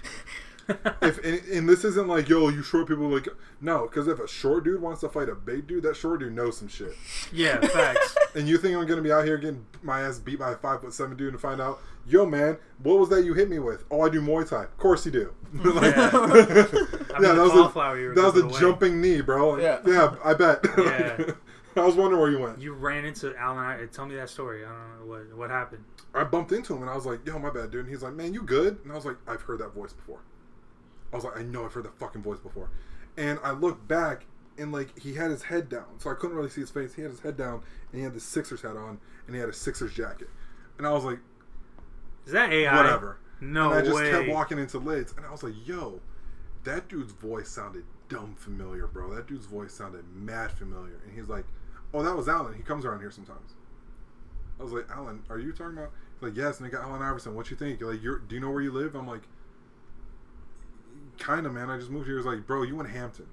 if and, and this isn't like yo, you short people like no, because if a short dude wants to fight a big dude, that short dude knows some shit. Yeah, facts. And you think I'm gonna be out here getting my ass beat by a five foot seven dude and find out, yo man, what was that you hit me with? Oh, I do Muay Thai. Of course you do. Like- Yeah. yeah, I mean, that was a that was a away. jumping knee, bro. Like, Yeah. yeah, I bet. Yeah. I was wondering where you went. You ran into Allen. I- Tell me that story. I don't know what what happened. I bumped into him and I was like, yo, my bad, dude. And he's like, man, you good? And I was like, I've heard that voice before. I was like, I know I've heard that fucking voice before. And I looked back and like he had his head down, so I couldn't really see his face. He had his head down and he had the Sixers hat on and he had a Sixers jacket. And I was like, Is that AI? whatever. No and I just way. kept walking into lids and I was like, yo, that dude's voice sounded dumb familiar, bro. That dude's voice sounded mad familiar. And he's like, oh, that was Allen. He comes around here sometimes. I was like, Allen, are you talking about? He's like, yes, nigga, Allen Iverson. What you think? Like, you're, do you know where you live? I'm like, kind of, man. I just moved here. He's like, bro, you in Hampton?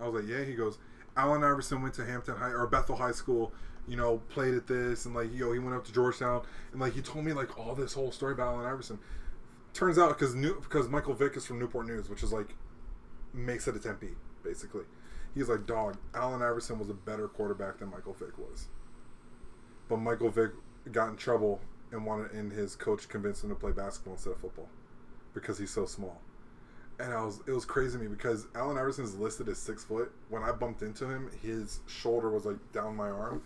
I was like, yeah. He goes, Allen Iverson went to Hampton High or Bethel High School. You know, played at this, and like, yo, he went up to Georgetown, and like, he told me like all this whole story about Allen Iverson. Turns out because new because Michael Vick is from Newport News, which is like makes it a Tempe, basically. He's like, dog, Allen Iverson was a better quarterback than Michael Vick was. But Michael Vick got in trouble and wanted, and his coach convinced him to play basketball instead of football because he's so small. And I was, it was crazy to me because Allen Iverson is listed as six foot. When I bumped into him, his shoulder was like down my arm.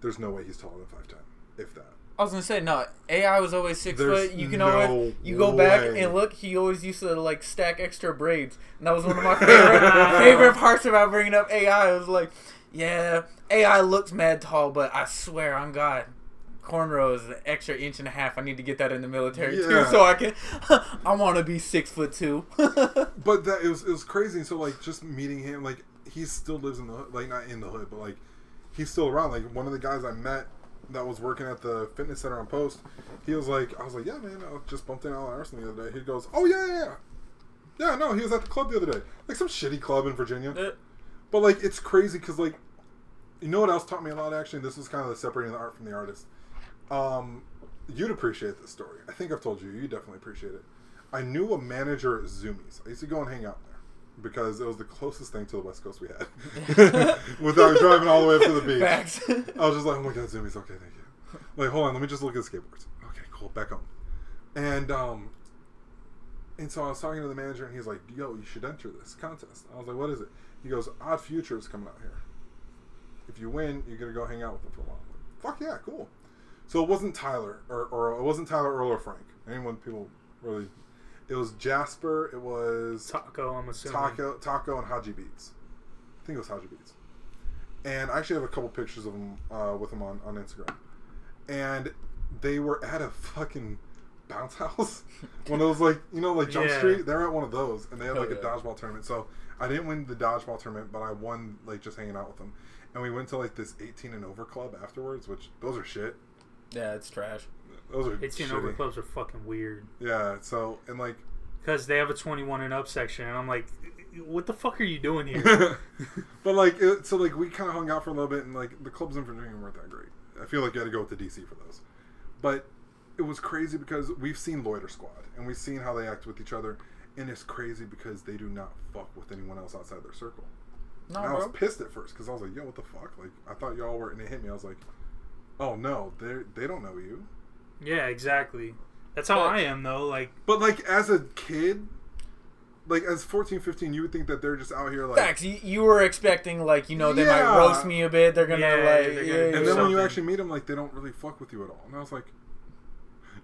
There's no way he's taller than five ten, if that. I was gonna say no. AI was always six There's foot. You can no always you go back and look. He always used to like stack extra braids, and that was one of my favorite favorite parts about bringing up AI. I was like, yeah, AI looks mad tall, but I swear on God, cornrows an extra inch and a half. I need to get that in the military too, so I can. I want to be six foot two. But that it was it was crazy. So like just meeting him, like he still lives in the hood, like not in the hood, but like he's still around. Like one of the guys I met that was working at the fitness center on post, he was like, I was like, yeah, man, I just bumped into Alan Arson the other day. He goes, oh yeah, yeah, yeah. Yeah, no, he was at the club the other day, like some shitty club in Virginia. Uh, But like, it's crazy because like, you know what else taught me a lot? Actually, this was kind of the separating the art from the artist. Um, you'd appreciate this story. I think I've told you. You definitely appreciate it. I knew a manager at Zumiez. I used to go and hang out there because it was the closest thing to the West Coast we had, without driving all the way up to the beach. Facts. I was just like, oh my god, Zumiez. Okay, thank you. Like, hold on, let me just look at the skateboards. Okay, cool. Back home. And um, and so I was talking to the manager, and he's like, "Yo, you should enter this contest." I was like, "What is it?" He goes, "Odd Future is coming out here. If you win, you're gonna go hang out with them for a while." I'm like, Fuck yeah, cool. So it wasn't Tyler, or, or it wasn't Tyler Earl or Frank. Anyone people really? It was Jasper. It was Taco, I'm assuming. Taco, Taco, and Hodgy Beats. I think it was Hodgy Beats. And I actually have a couple pictures of them uh, with them on, on Instagram. And they were at a fucking bounce house. one of those like you know like Jump Yeah. Street. They're at one of those, and they had Oh, like a dodgeball tournament. So I didn't win the dodgeball tournament, but I won like just hanging out with them. And we went to like this 18 and over club afterwards, which those are shit. Yeah, it's trash. Those are 18 shitty. over clubs are fucking weird. Yeah. So and like Because they have a 21 and up section, and I'm like, what the fuck are you doing here? but like, it, so like we kind of hung out for a little bit, and like the clubs in Virginia weren't that great. I feel like you had to go with the DC for those, but it was crazy because we've seen Loiter Squad and we've seen how they act with each other, and it's crazy because they do not fuck with anyone else outside their circle. No, and I was bro. pissed at first because I was like, "Yo, what the fuck?" Like I thought y'all were, and it hit me. I was like, "Oh no, they they don't know you." yeah, exactly. That's how But- I am, though. Like, But like as a kid, like as 14, 15, you would think that they're just out here like. Facts. You, you were expecting like you know they Yeah. might roast me a bit. They're gonna Yeah, like they're gonna yeah, And then yeah. when you actually meet them, like they don't really fuck with you at all. And I was like,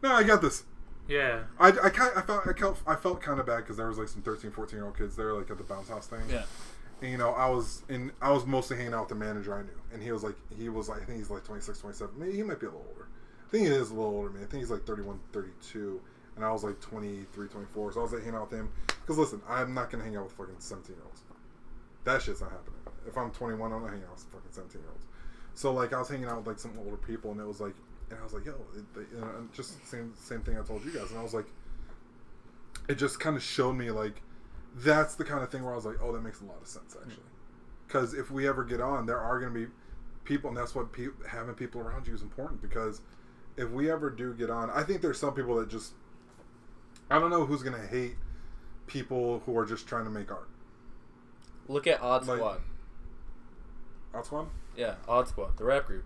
"No, I got this." yeah. I, I, kind I felt I felt I felt kind of bad because there was like some 13, 14 year old kids there like at the bounce house thing. yeah. And you know I was in I was mostly hanging out with the manager I knew, and he was like he was like I think he's like 26, 27. Maybe he might be a little older. I think he is a little older me. I think he's like 31, 32. And I was like 23, 24. So I was like hanging out with him. Because listen, I'm not going to hang out with fucking 17 year olds. That shit's not happening. If I'm 21, I'm not hanging out with fucking 17 year olds. So like I was hanging out with like some older people, and it was like, and I was like, yo, it, they, just same same thing I told you guys, and I was like, it just kind of showed me like, that's the kind of thing where I was like, oh, that makes a lot of sense actually, because if we ever get on, there are going to be people, and that's what pe- having people around you is important because if we ever do get on, I think there's some people that just, I don't know who's going to hate people who are just trying to make art. Look at Odd Like- Squad. That's one. Yeah, Odd Squad, the rap group.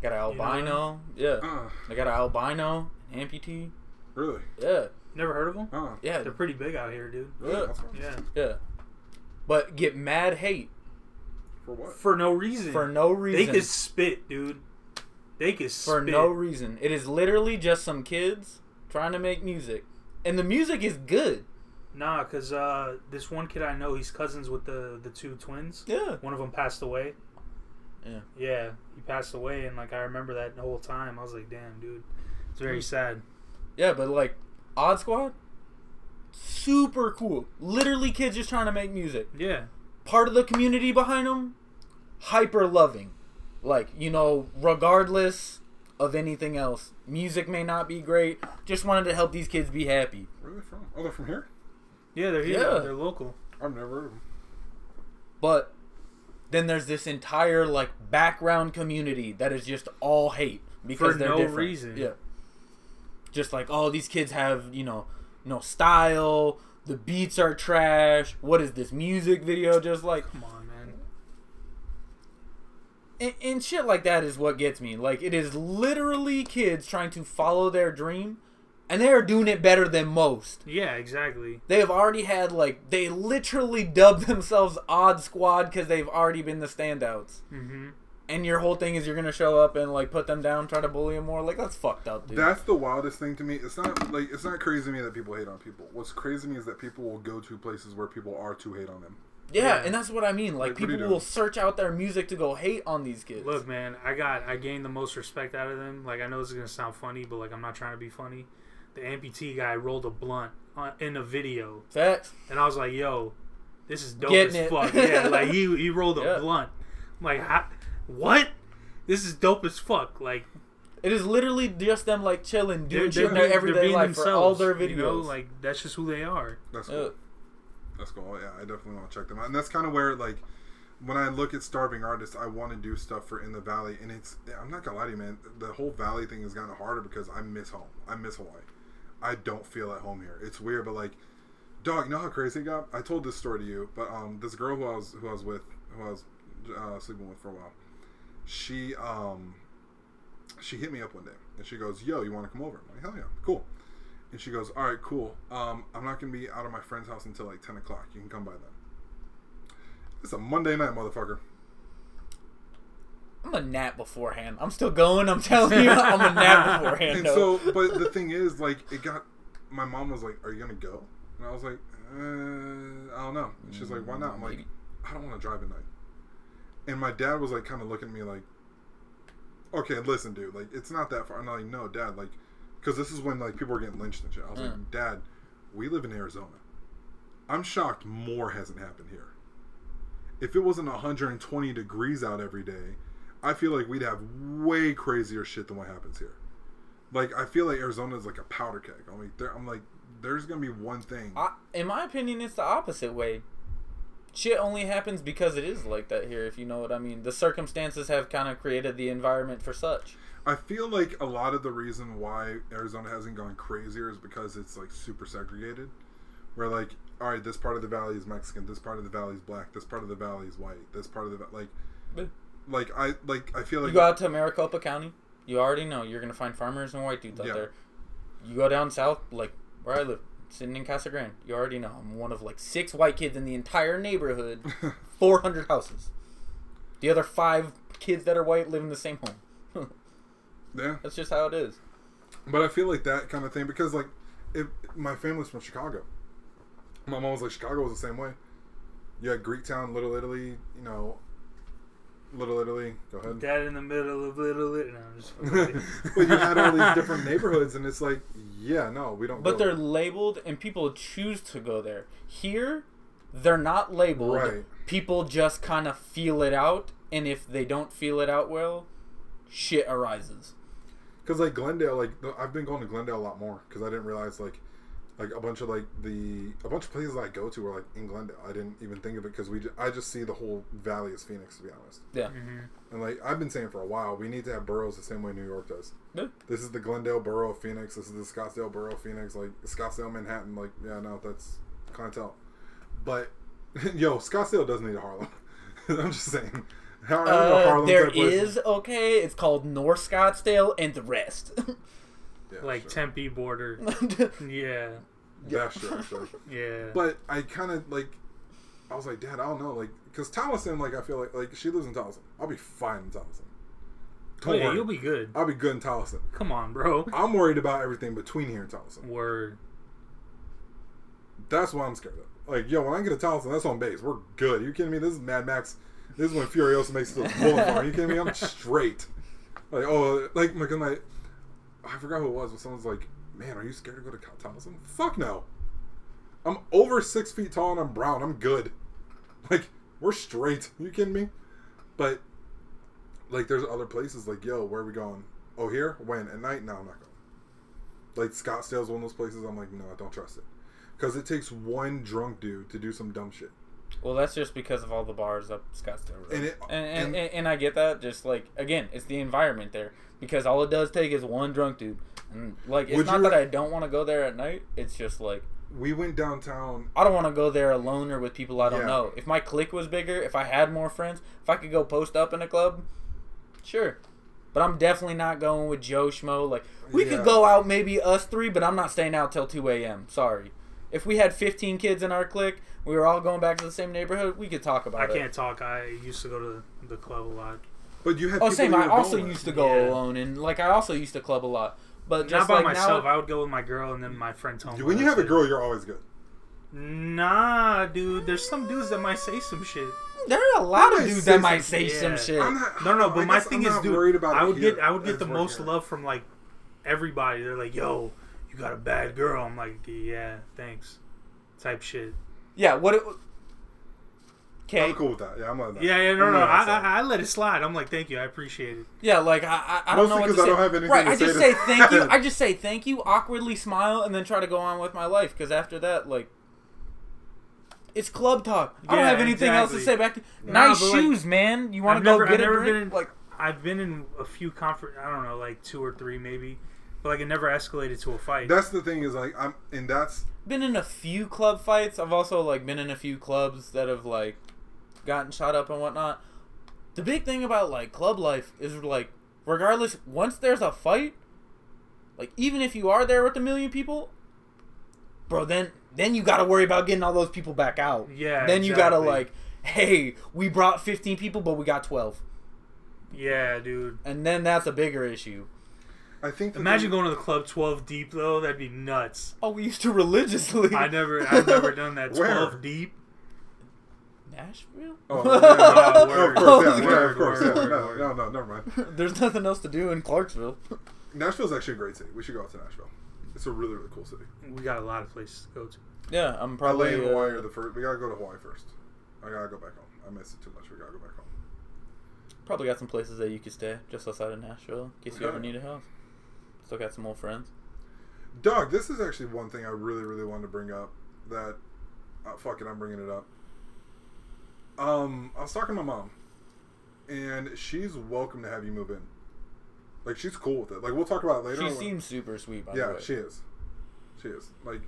Got an You know albino. Yeah. Uh, They got an albino, amputee. really? Yeah. Never heard of them? Uh, Yeah. They're pretty big out here, dude. Yeah. That's one. Yeah. Yeah. But get mad hate For what? For no reason. for no reason. They could spit, dude. They could spit. for no reason. It is literally just some kids trying to make music. And the music is good. Nah, cause uh, this one kid I know, he's cousins with the the two twins. Yeah. One of them passed away. Yeah. Yeah, he passed away, and like I remember that the whole time. I was like, damn, dude, it's very Hmm. sad. Yeah, but like Odd Squad, super cool. Literally kids just trying to make music. Yeah, Part of the community behind them, hyper loving. Like, you know, regardless of anything else. Music may not be great, just wanted to help these kids be happy. Where are they from? Oh, they're from here? yeah, they're here. Yeah. They're local. I've never heard of them. But then there's this entire like background community that is just all hate because For they're no different. reason. Yeah. Just like, oh, these kids have, you know, no style, the beats are trash. What is this music video just like Come on, man. and, and shit like that is what gets me. Like it is literally kids trying to follow their dream and they are doing it better than most. Yeah, exactly. They have already had like they literally dubbed themselves Odd Squad because they've already been the standouts. Mm-hmm. And your whole thing is you're gonna show up and like put them down, try to bully them more. Like that's fucked up, dude. That's the wildest thing to me. It's not like it's not crazy to me that people hate on people. What's crazy to me is that people will go to places where people are to hate on them. yeah, Yeah. and that's what I mean. Like, Like, what are you people will search out their music to go hate on these kids. Look, man, I got I gained the most respect out of them. Like I know this is gonna sound funny, but like I'm not trying to be funny. The amputee guy rolled a blunt on, in a video, facts. and I was like, "Yo, this is dope Getting as it. fuck." Yeah, like he he rolled a Yeah. blunt. I'm like, how, what? This is dope as fuck. Like It is literally just them like chilling, doing they're, they're, their they're everyday being life for all their videos. You know, like that's just who they are. That's Yeah. cool. That's cool. Yeah, I definitely want to check them out. And that's kind of where like when I look at starving artists, I want to do stuff for in the valley. And it's I'm not gonna lie to you, man. The whole valley thing has gotten harder because I miss home. I miss Hawaii. I don't feel at home here. It's weird, but like, dog, you know how crazy it got? I told this story to you, but um, this girl who I was who I was with, who I was uh, sleeping with for a while, she um, she hit me up one day and she goes, "Yo, you want to come over?" I'm like, "Hell yeah, cool." And she goes, "All right, cool. Um, I'm not gonna be out of my friend's house until like ten o'clock. You can come by then." It's a Monday night, motherfucker. I'm a nap beforehand. I'm still going. I'm telling you, I'm a nap beforehand. And so, but the thing is, like, it got. My mom was like, "Are you gonna go?" And I was like, uh, "I don't know." And she's like, "Why not?" I'm like, "I don't want to drive at night." And my dad was like, kind of looking at me like, "Okay, listen, dude. Like, it's not that far." And I'm like, "No, dad. Like, because this is when like people were getting lynched and shit." I was Mm. like, "Dad, we live in Arizona. I'm shocked more hasn't happened here. If it wasn't 120 degrees out every day, I feel like we'd have way crazier shit than what happens here." Like I feel like Arizona is like a powder keg. I'm like, there, I'm like, there's gonna be one thing. I, in my opinion, it's the opposite way. Shit only happens because it is like that here. If you know what I mean, the circumstances have kind of created the environment for such. I feel like a lot of the reason why Arizona hasn't gone crazier is because it's like super segregated. Where like, all right, this part of the valley is Mexican, this part of the valley is black, this part of the valley is white, this part of the like, Yeah. like I like I feel like You go out to Maricopa County, you already know you're gonna find farmers and white dudes out Yeah. there. You go down south, like where I live, sitting in Casa Grande, you already know I'm one of like six white kids in the entire neighborhood, 400 houses. The other five kids that are white live in the same home. yeah. That's just how it is. But I feel like that kind of thing because like, if my family's from Chicago, my mom was like Chicago was the same way. You had Greek town, Little Italy, you know, Little Italy. Go ahead. Dad in the middle of little. No, I'm just fucking- but you had all these different neighborhoods, and it's like, yeah, no, we don't. But go they're labeled and people choose to go there. Here, they're not labeled. Right. People just kind of feel it out, and if they don't feel it out well, shit arises. Because like Glendale, like I've been going to Glendale a lot more because I didn't realize like like a bunch of like the a bunch of places I go to are like in Glendale. I didn't even think of it because we ju- I just see the whole valley as Phoenix to be honest. Yeah. Mhm. And like I've been saying for a while, we need to have boroughs the same way New York does. Yeah. This is the Glendale borough of Phoenix. This is the Scottsdale borough of Phoenix. Like Scottsdale, Manhattan. Like yeah, no, that's clientele. But yo, Scottsdale doesn't need a Harlem. I'm just saying. Har- a Uh, Harlem there type place is okay. It's called North Scottsdale and the rest. Yeah, like sure. Tempe border. Yeah, That's sure, sure. yeah. But I kind of like, I was like, Dad, I don't know, like, because Towson, like, I feel like, like, she lives in Towson. I'll be fine in Towson. oh Don't yeah, worry. you'll be good. I'll be good in Towson. Come on, bro. I'm worried about everything between here and Towson. Word. That's what I'm scared of. Like, yo, when I get to Towson, that's on base. We're good. you kidding me? This is Mad Max. This is when Furiosa makes it to the boulevard. you kidding me? I'm straight. Like, oh, like, like, I'm like, I forgot who it was, but someone's like, man, are you scared to go to Towson? Fuck no. I'm over six feet tall and I'm brown. I'm good. Like, we're straight. you kidding me? But, like, there's other places like, yo, where are we going? Oh, here? When? At night? No, I'm not going. Like, Scottsdale's one of those places I'm like, no, I don't trust it. Because it takes one drunk dude to do some dumb shit. Well, that's just because of all the bars up Scottsdale Road. And it- and, and, and- and, and I get that. Just like again, it's the environment there because all it does take is one drunk dude. And like, it's not that I don't want to go there at night. It's just like We went downtown. I don't want to go there alone or with people I don't Yeah. know. If my clique was bigger, if I had more friends, if I could go post up in a club, sure. But I'm definitely not going with Joe Schmo. Like we Yeah. could go out, maybe us three, but I'm not staying out till two a.m. Sorry. If we had 15 kids in our clique, we were all going back to the same neighborhood, we could talk about I it. I can't talk. I used to go to the club a lot. But you have. Oh, people same. I also going used to go Yeah. alone, and like I also used to club a lot. But Not just by like myself. now, I would go with my girl and then my friend's home. When you have a girl, you're always good. Nah, dude. There's some dudes that might say some shit. there are a lot of dudes that might some- say some shit. I'm not, No, no. I But my thing I'm is, dude, about I would get I would get the most love from like everybody. They're like, "Yo, you got a bad girl." I'm like, "Yeah, thanks." Type shit. Yeah. What? It, okay. I'm cool with that. Yeah, I'm letting that. Yeah, yeah. No, I'm no. letting I. I, I let it slide. I'm like, "Thank you. I appreciate it." Yeah, like I, I, I don't know Mostly what 'cause to I say. don't have anything right, to I say just to- say thank you. I just say thank you, awkwardly smile, and then try to go on with my life. Because after that, like, it's club talk. I don't have anything else to say back. To, Nah, nice but, like, shoes, man. You want to go never- get I've a never drink? been in- like, I've been in a few conference. I don't know, like two or three maybe, but like it never escalated to a fight. That's the thing is like I'm, and that's been in a few club fights. I've also like been in a few clubs that have like gotten shot up and whatnot. The big thing about like club life is like regardless once there's a fight, like even if you are there with a million people, bro, then then you got to worry about getting all those people back out. Yeah, Then you got to like, hey, we brought 15 people but we got 12. yeah, dude. And then that's a bigger issue. I think. Imagine going to the club 12 deep though. That'd be nuts. Oh, we used to religiously. I never, I've never done that. Where? 12 deep. Nashville? Oh, yeah. Oh, No, word. of course, yeah, Oh, yeah, of course, word, yeah. No, no, no, never mind. There's nothing else to do in Clarksville. Nashville's actually a great city. We should go out to Nashville. It's a really, really cool city. We got a lot of places to go to. Yeah, I'm Probably probably. LA and uh, Hawaii are the first. We gotta go to Hawaii first. I gotta go back home. I miss it too much. We gotta go back home. Probably got some places that you could stay just outside of Nashville in case you ever need a house. Still got some old friends. Dog, this is actually one thing I really, really wanted to bring up. That, uh, fuck it, I'm bringing it up. Um, I was talking to my mom, and she's welcome to have you move in. Like she's cool with it. Like we'll talk about it later. She seems super sweet, by the yeah, she is. She is. Like,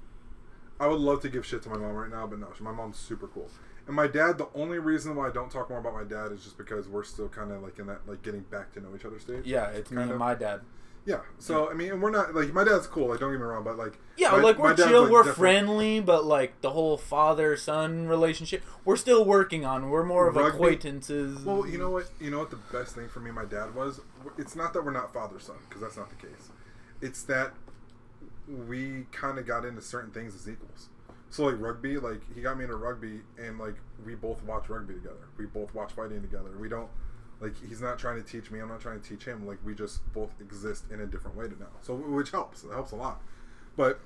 I would love to give shit to my mom right now, but no, my mom's super cool. And my dad, the only reason why I don't talk more about my dad is just because we're still kind of like in that like getting back to know each other stage. yeah, it's me Kind and of. my dad. Yeah. So I mean, and we're not like my dad's cool. Like don't get me wrong, but like Yeah, my- like we're chill, like, we're definitely- friendly, but like the whole father son relationship, we're still working on. We're more of Rugby- acquaintances. Well, you know what? You know what the best thing for me, and my dad was. It's not that we're not father son because that's not the case. It's that we kind of got into certain things as equals. So like rugby, like he got me into rugby, and like we both watch rugby together. We both watch fighting together. We don't like he's not trying to teach me. I'm not trying to teach him. Like we just both exist in a different way to now. So which helps. It helps a lot. But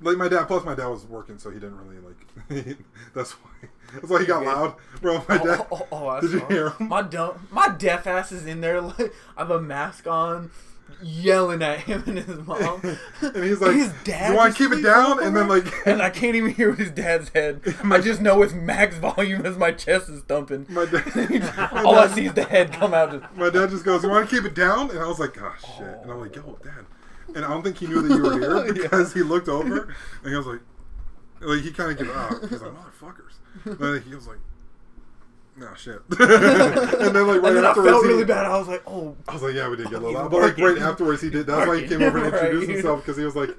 like my dad, plus my dad was working, so he didn't really like. that's why. That's why he got loud, bro. My oh, dad. Oh, oh, oh, I did you hear him? My dumb, my deaf ass is in there. Like I have a mask on, yelling at him and his mom. And he's like, his dad "You wanna keep it down?" And then, like- and I can't even hear his dad's head. I just know it's max volume as my chest is thumping. My dad- my All I see is the head come out. Just, My dad just goes, "You want to keep it down?" And I was like, "Oh shit!" And I'm like, "Yo, dad." And I don't think he knew that you were here Yeah. because he looked over and he was like, like he kind of gave out. He's like, "Motherfuckers!" And then he was like, "No shit." and then like right and then I afterwards, felt he- really bad. I was like, oh, I was like, "Yeah, we did get a little But like right afterwards, he did. That's why he came over and Right. introduced himself because he was like.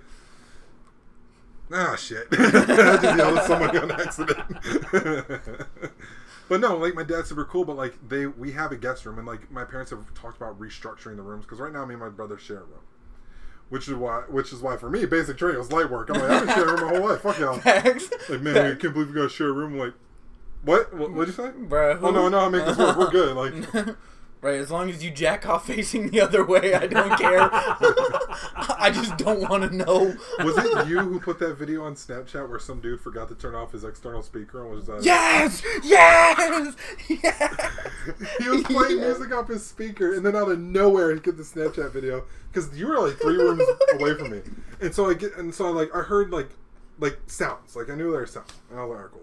Ah shit! I just yelled at someone on accident. but no, like my dad's super cool. But like they, we have a guest room, and like my parents have talked about restructuring the rooms because right now me and my brother share a room, which is why, which is why for me, basic training was light work. I'm like, I've been sharing a room my whole life. Fuck y'all. facts. Like man, I can't believe we gotta share a room. Like, what? What? What'd you say? Bruh, Oh no, no, I make this work. We're good. Like. Right, as long as you jack off facing the other way, I don't care. I just don't want to know. Was it you who put that video on Snapchat where some dude forgot to turn off his external speaker and was uh, Yes! Yes! Yes! he was playing Yeah. music off his speaker, and then out of nowhere he get the Snapchat video because you were like three rooms away from me, and so I get and so I like I heard like like sounds like I knew there were sounds, and I was like, "Alright, cool.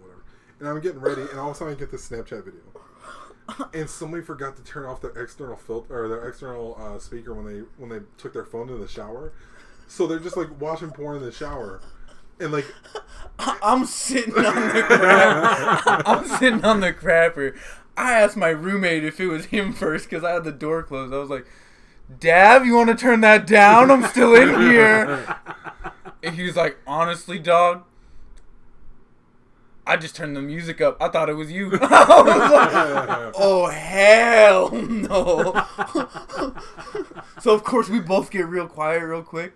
And I'm getting ready, and all of a sudden I get this Snapchat video, and somebody forgot to turn off their external filter or their external uh, speaker when they when they took their phone to the shower, so they're just like watching porn in the shower, and like I'm sitting on the crap. I'm sitting on the crapper. I asked my roommate if it was him first because I had the door closed. I was like, Dab, you want to turn that down? I'm still in here. And he was like, honestly, dog, I just turned the music up. I thought it was you. Was like, oh hell no! so of course we both get real quiet real quick.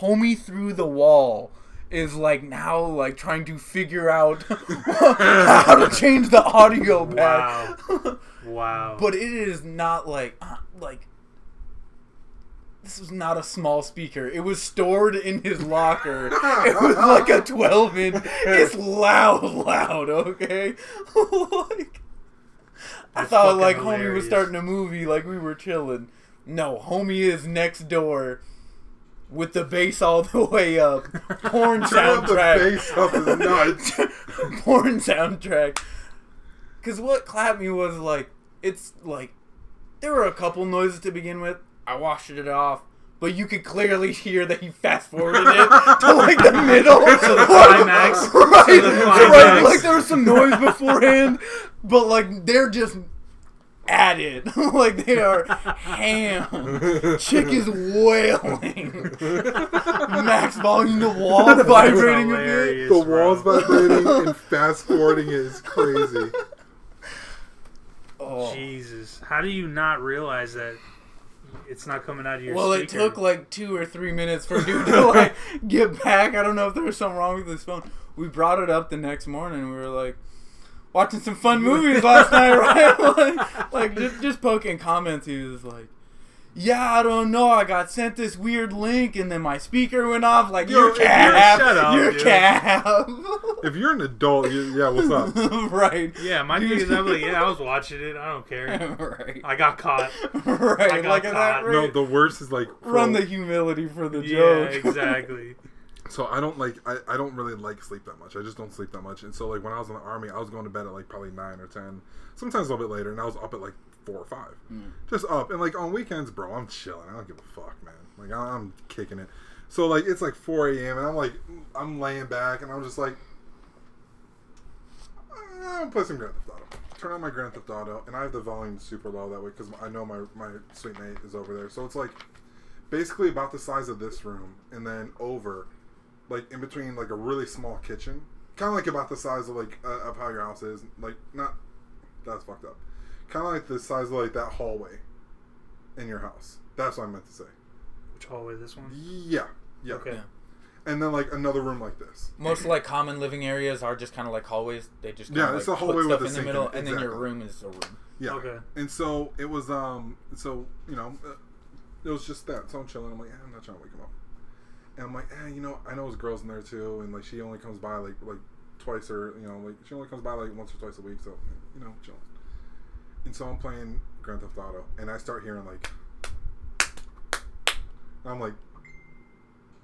Homie through the wall is like now like trying to figure out how to change the audio back. Wow. Wow. But it is not like uh, like this was not a small speaker. It was stored in his locker. It was like a 12 inch. It's loud, loud. Okay, like I thought fucking like homie was starting a movie, like we were chilling. No, homie is next door with the bass all the way up. Porn Turn up the soundtrack bass up is nuts. porn soundtrack. Cause what clapped me was like it's like there were a couple noises to begin with. I washed it off, but you could clearly hear that he fast forwarded it to like the middle To the climax. right? To the So, right, like there was some noise beforehand, but like they're just at it. like they are ham. Chick is wailing. Max volume, the wall That's vibrating a bit. hilarious, the bro. walls vibrating and fast forwarding it is crazy. Oh. Jesus. How do you not realize that it's not coming out of your Well, it took like two or three minutes for dude to like get back. I don't know if there was something wrong with his phone. We brought it up the next morning. We were like watching some fun movies last night, right? like, like just just poking comments. He was like, "Yeah, I don't know. I got sent this weird link, and then my speaker went off. Like Yo, your if you're- cab, shut up, your dude. cab." If you're an adult, you, yeah, what's up? right. Yeah, my thing is, I'm like, yeah, I was watching it. I don't care. right. I got caught. right. I got like at that caught. No, the worst is like run the humility for the Yeah, joke. exactly. So I don't like I, I don't really like sleep that much. I just don't sleep that much. And so like when I was in the army, I was going to bed at like probably nine or ten, sometimes a little bit later, and I was up at like four or five, just up. And like on weekends, bro, I'm chilling. I don't give a fuck, man. Like I'm kicking it. So like it's like four a.m. and I'm like I'm laying back and I'm just like I'm play some Grand Theft Auto. Turn on my Grand Theft Auto, and I have the volume super low that way because I know my my suite mate is over there. So it's like basically about the size of this room, and then over, like in between like a really small kitchen, kind of like about the size of like uh, of how your house is. Like not that's fucked up. Kind of like the size of like that hallway in your house. That's what I meant to say. Which hallway? This one? Yeah, yeah. Okay. Yeah. And then like another room like this. Most like common living areas are just kind of like hallways. They just Yeah, kinda, it's like, a hallway with stuff a in the sink in middle, it, and then your room is a room. Yeah. Okay. And so it was um so you know uh, it was just that. So I'm chilling. I'm like, eh, I'm not trying to wake him up. And I'm like, eh, you know, I know his girl's in there too, and like she only comes by like like twice or you know like she only comes by like once or twice a week, so you know, chilling. And so I'm playing Grand Theft Auto, and I start hearing like, I'm like,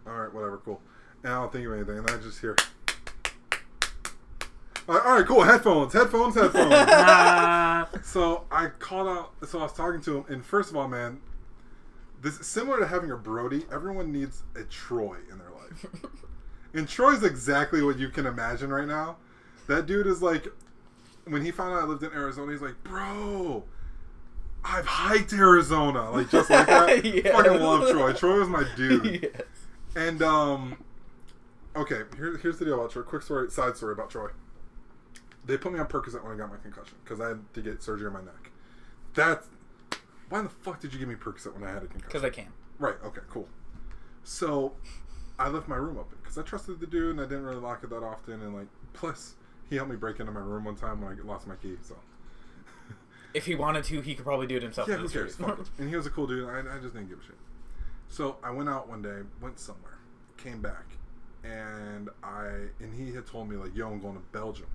all right, whatever, cool. And I don't think of anything, and I just hear. All right, all right, cool. Headphones, headphones, headphones. So I called out. So I was talking to him, and first of all, man, this is similar to having a Brody. Everyone needs a Troy in their life, and Troy's exactly what you can imagine right now. That dude is like, when he found out I lived in Arizona, he's like, bro. I've hiked Arizona, like just like that. Yes. Fucking love Troy. Troy was my dude. yes. And um, okay, here, here's the deal about Troy. Quick story, side story about Troy. They put me on Percocet when I got my concussion because I had to get surgery on my neck. That's why the fuck did you give me Percocet when I had a concussion? Because I can. Right. Okay. Cool. So I left my room open because I trusted the dude and I didn't really lock it that often. And like, plus he helped me break into my room one time when I lost my key. So If he wanted to, he could probably do it himself. yeah, who cares? street. Fuck him. And he was a cool dude. I, I just didn't give a shit. So I went out one day, went somewhere, came back, and I and he had told me like, "Yo, I'm going to Belgium."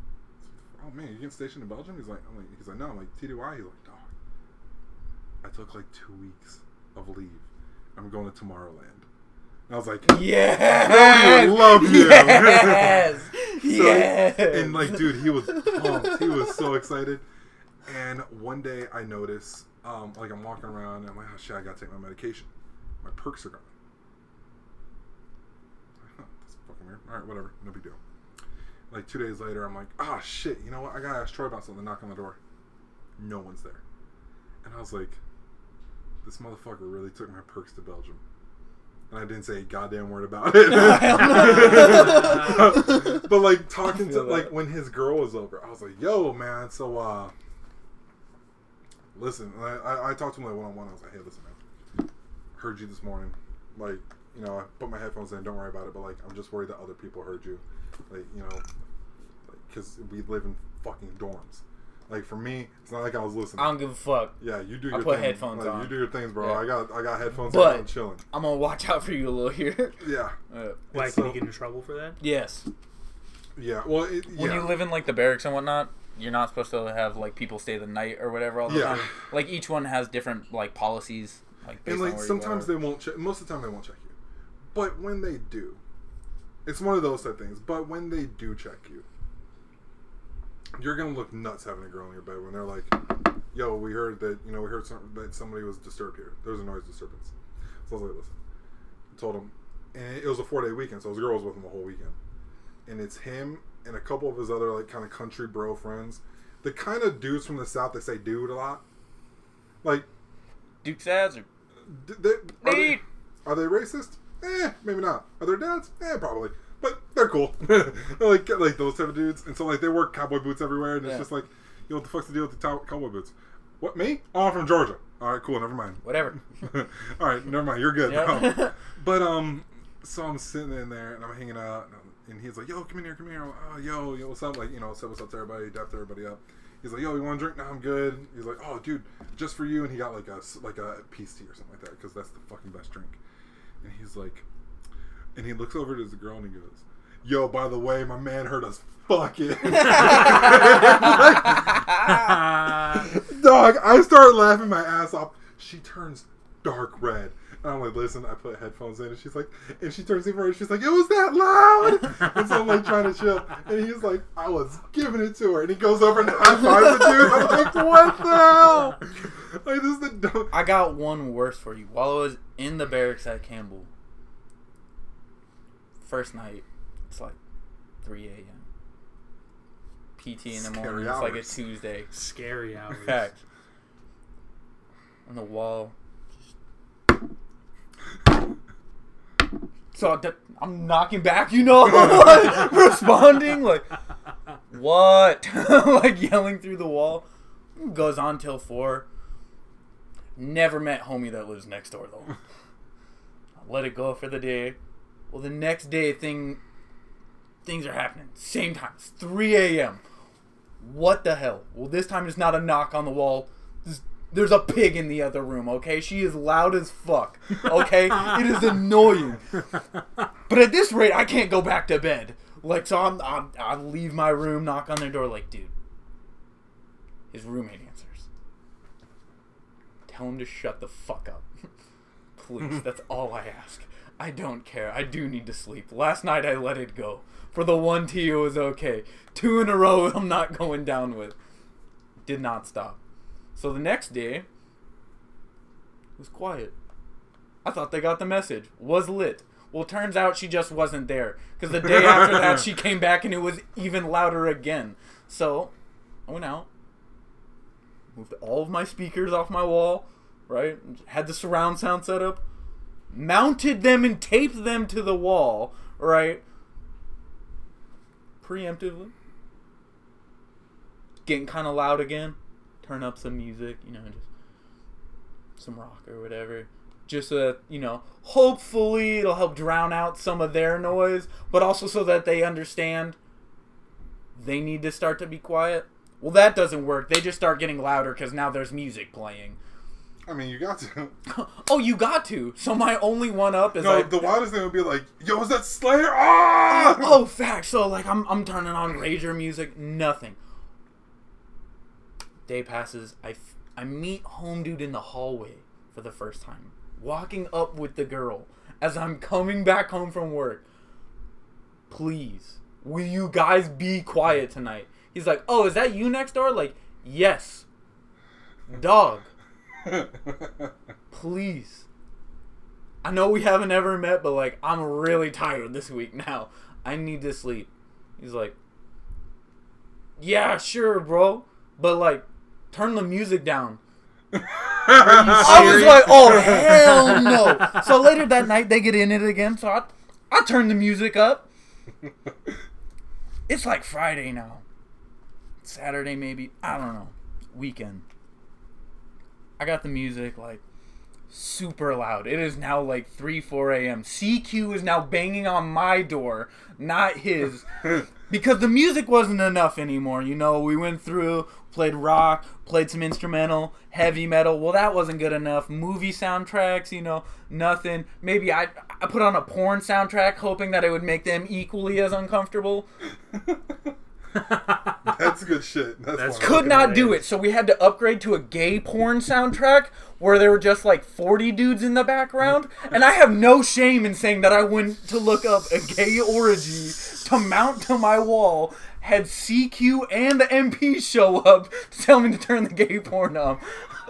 I like, oh man, you getting stationed in Belgium? He's like, I'm like, he's like, no, I'm like TDY. He's like, dog. I took like two weeks of leave. I'm going to Tomorrowland. And I was like, Yes. Would love you. Yes. So- yes. And like, dude, he was pumped. He was so excited. And one day I notice, um, like I'm walking around and I'm like, oh shit, I gotta take my medication. My perks are gone. Huh, that's fucking weird. All right, whatever, no big deal. Like two days later, I'm like, ah shit, you know what? I gotta ask Troy about something. Knock on the door. No one's there. And I was like, this motherfucker really took my perks to Belgium. And I didn't say a goddamn word about it. but like talking to feel like when his girl was over, I was like, "Yo, man, so uh, listen." I, I, I talked to him like one on one. I was like, "Hey, listen, man, heard you this morning. Like, you know, I put my headphones in. Don't worry about it. But like, I'm just worried that other people heard you. Like, you know, because we live in fucking dorms. Like for me, it's not like I was listening. I don't give a fuck. yeah, you do I your put thing. headphones Like, on. You do your things, bro. Yeah. I got I got headphones But- on. I'm chilling. I'm gonna watch out for you a little here. Yeah, Uh, Why It's can so- you get in trouble for that? yes. yeah. Well, it, yeah. When you live in like the barracks and whatnot, you're not supposed to have like people stay the night or whatever all the Yeah. time. Like each one has different like policies. Like based and on like where sometimes you they won't check most of the time they won't check you but when they do it's one of those type things but when they do check you you're gonna look nuts having a girl in your bed when they're like yo we heard that you know we heard some, that somebody was disturbed here there was a noise disturbance so i was like listen I told him and it was a four day weekend so his girl was with him the whole weekend and it's him and a couple of his other like kind of country bro friends the kind of dudes from the south that say dude a lot like Duke's ads D- they, are, they, are they racist? Eh, maybe not. Are their dads? Eh, probably. But they're cool. they're like like those type of dudes, and so like they wear cowboy boots everywhere, and it's Yeah. just like, you know, what the fuck's the deal with the cow- cowboy boots? What me? Oh, I'm from Georgia. All right, cool. Never mind. Whatever. All right, never mind. You're good. Yep. No. But um, so I'm sitting in there and I'm hanging out, and, he's like, "Yo, come in here, come here. Oh, yo, yo, what's up? Like, you know, say what's up to everybody, dap everybody up." He's like, "Yo, you want a drink? No, I'm good." He's like, "Oh, dude, just for you." And he got like a like a peace tea or something like that because that's the fucking best drink. And he's like, and he looks over at his girl and he goes, "Yo, by the way, my man heard us fucking." Dog, I start laughing my ass off. She turns dark red. And I'm like, listen, I put headphones in, and she's like, and she turns over and she's like, it was that loud. and so I'm like trying to chill, and he's like, I was giving it to her, and he goes over and high fives the dude. I'm like, what the hell? Like this is the dumb. I got one worse for you. While I was in the barracks at Campbell, first night, it's like 3 a.m. PT in the Scary morning. It's like a hours. Tuesday. Scary hours. Fact. On the wall. So I- I'm knocking back, you know, like, responding like, what? like yelling through the wall. Goes on till four. Never met homie that lives next door though. Let it go for the day. Well, the next day, thing, things are happening. Same time. It's 3 a.m. What the hell? Well, this time it's not a knock on the wall. There's, there's a pig in the other room, okay? She is loud as fuck, okay? it is annoying. But at this rate, I can't go back to bed. Like, so I'm, I'm, I leave my room, knock on their door, like, dude, his roommate answers. Tell him to shut the fuck up. Please, that's all I ask. I don't care. I do need to sleep. Last night I let it go. For the one tea, it was okay. Two in a row, I'm not going down with. Did not stop. So the next day, it was quiet. I thought they got the message. Was lit. Well, turns out she just wasn't there. Because the day after that, she came back and it was even louder again. So, I went out, moved all of my speakers off my wall, right? Had the surround sound set up, mounted them and taped them to the wall, right? Preemptively. Getting kind of loud again. Turn up some music, you know, just some rock or whatever. Just so that, you know, hopefully it'll help drown out some of their noise, but also so that they understand they need to start to be quiet. Well, that doesn't work. They just start getting louder because now there's music playing. I mean, you got to. oh, you got to. So my only one up is No, like, the wildest thing would be like, yo, is that Slayer? Ah! oh, fact. So like, I'm I'm turning on Rager music. Nothing. Day passes. I f- I meet home dude in the hallway for the first time, walking up with the girl as I'm coming back home from work. Please, will you guys be quiet tonight? He's like, oh, is that you next door? Like, yes. Dog. please. I know we haven't ever met, but like I'm really tired this week now. I need to sleep. He's like, Yeah, sure, bro. But like turn the music down. I was like, oh hell no! So later that night they get in it again. So I, I turned the music up. It's like Friday now, Saturday maybe. I don't know. Weekend. I got the music like super loud. It is now like 3, 4 a.m. CQ is now banging on my door, not his. because the music wasn't enough anymore. You know, we went through, played rock, played some instrumental, heavy metal. Well, that wasn't good enough. Movie soundtracks, you know, nothing. Maybe I I put on a porn soundtrack hoping that it would make them equally as uncomfortable. That's good shit. That's, That's. Could not do it. So we had to upgrade to a gay porn soundtrack where there were just like 40 dudes in the background. And I have no shame in saying that I went to look up a gay orgy to mount to my wall, had CQ and the MP show up to tell me to turn the gay porn up.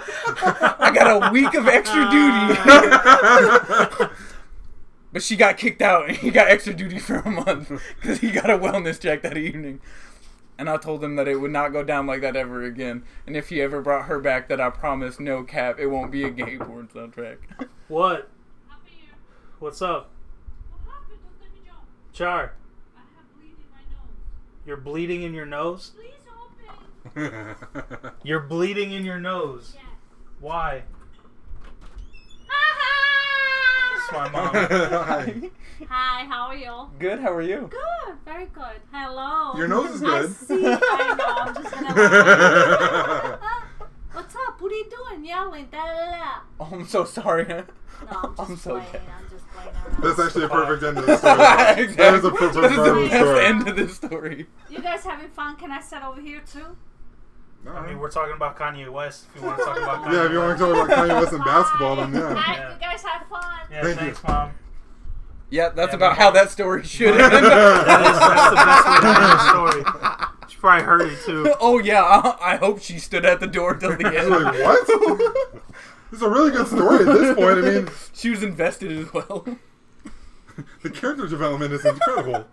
I got a week of extra duty. but she got kicked out and he got extra duty for a month because he got a wellness check that evening. And I told him that it would not go down like that ever again. And if he ever brought her back, that I promise, no cap, it won't be a gay porn soundtrack. What? What's up? What happened? Don't let me jump. Char, I have bleed in my nose. you're bleeding in your nose? Please open. You're bleeding in your nose. Yes. Why? It's my mom. Hi. Hi, how are you? Good, how are you? Good, very good. Hello. Your nose is good. I see. I know. I'm just gonna. Uh, what's up? What are you doing? Yelling. Da, da, da. Oh, I'm so sorry. No, I'm just I'm so playing. dead. I'm just playing around. That's actually a perfect end to the story. exactly. That is a perfect That is part the the best story. end of this story. You guys having fun? Can I sit over here too? I mean, we're talking about Kanye West. If you want to talk about Kanye yeah, if you want to talk about Kanye West and basketball, then yeah. Hi, Yeah. you guys have fun. Yeah, Thank thanks, you. mom. Yeah, that's Yeah, about how that story should end. That's, that's the best way to end the story. She probably heard it too. oh, yeah, I, I hope she stood at the door till the I end. like, what? This is a really good story at this point. I mean, She was invested as well. the character development is incredible.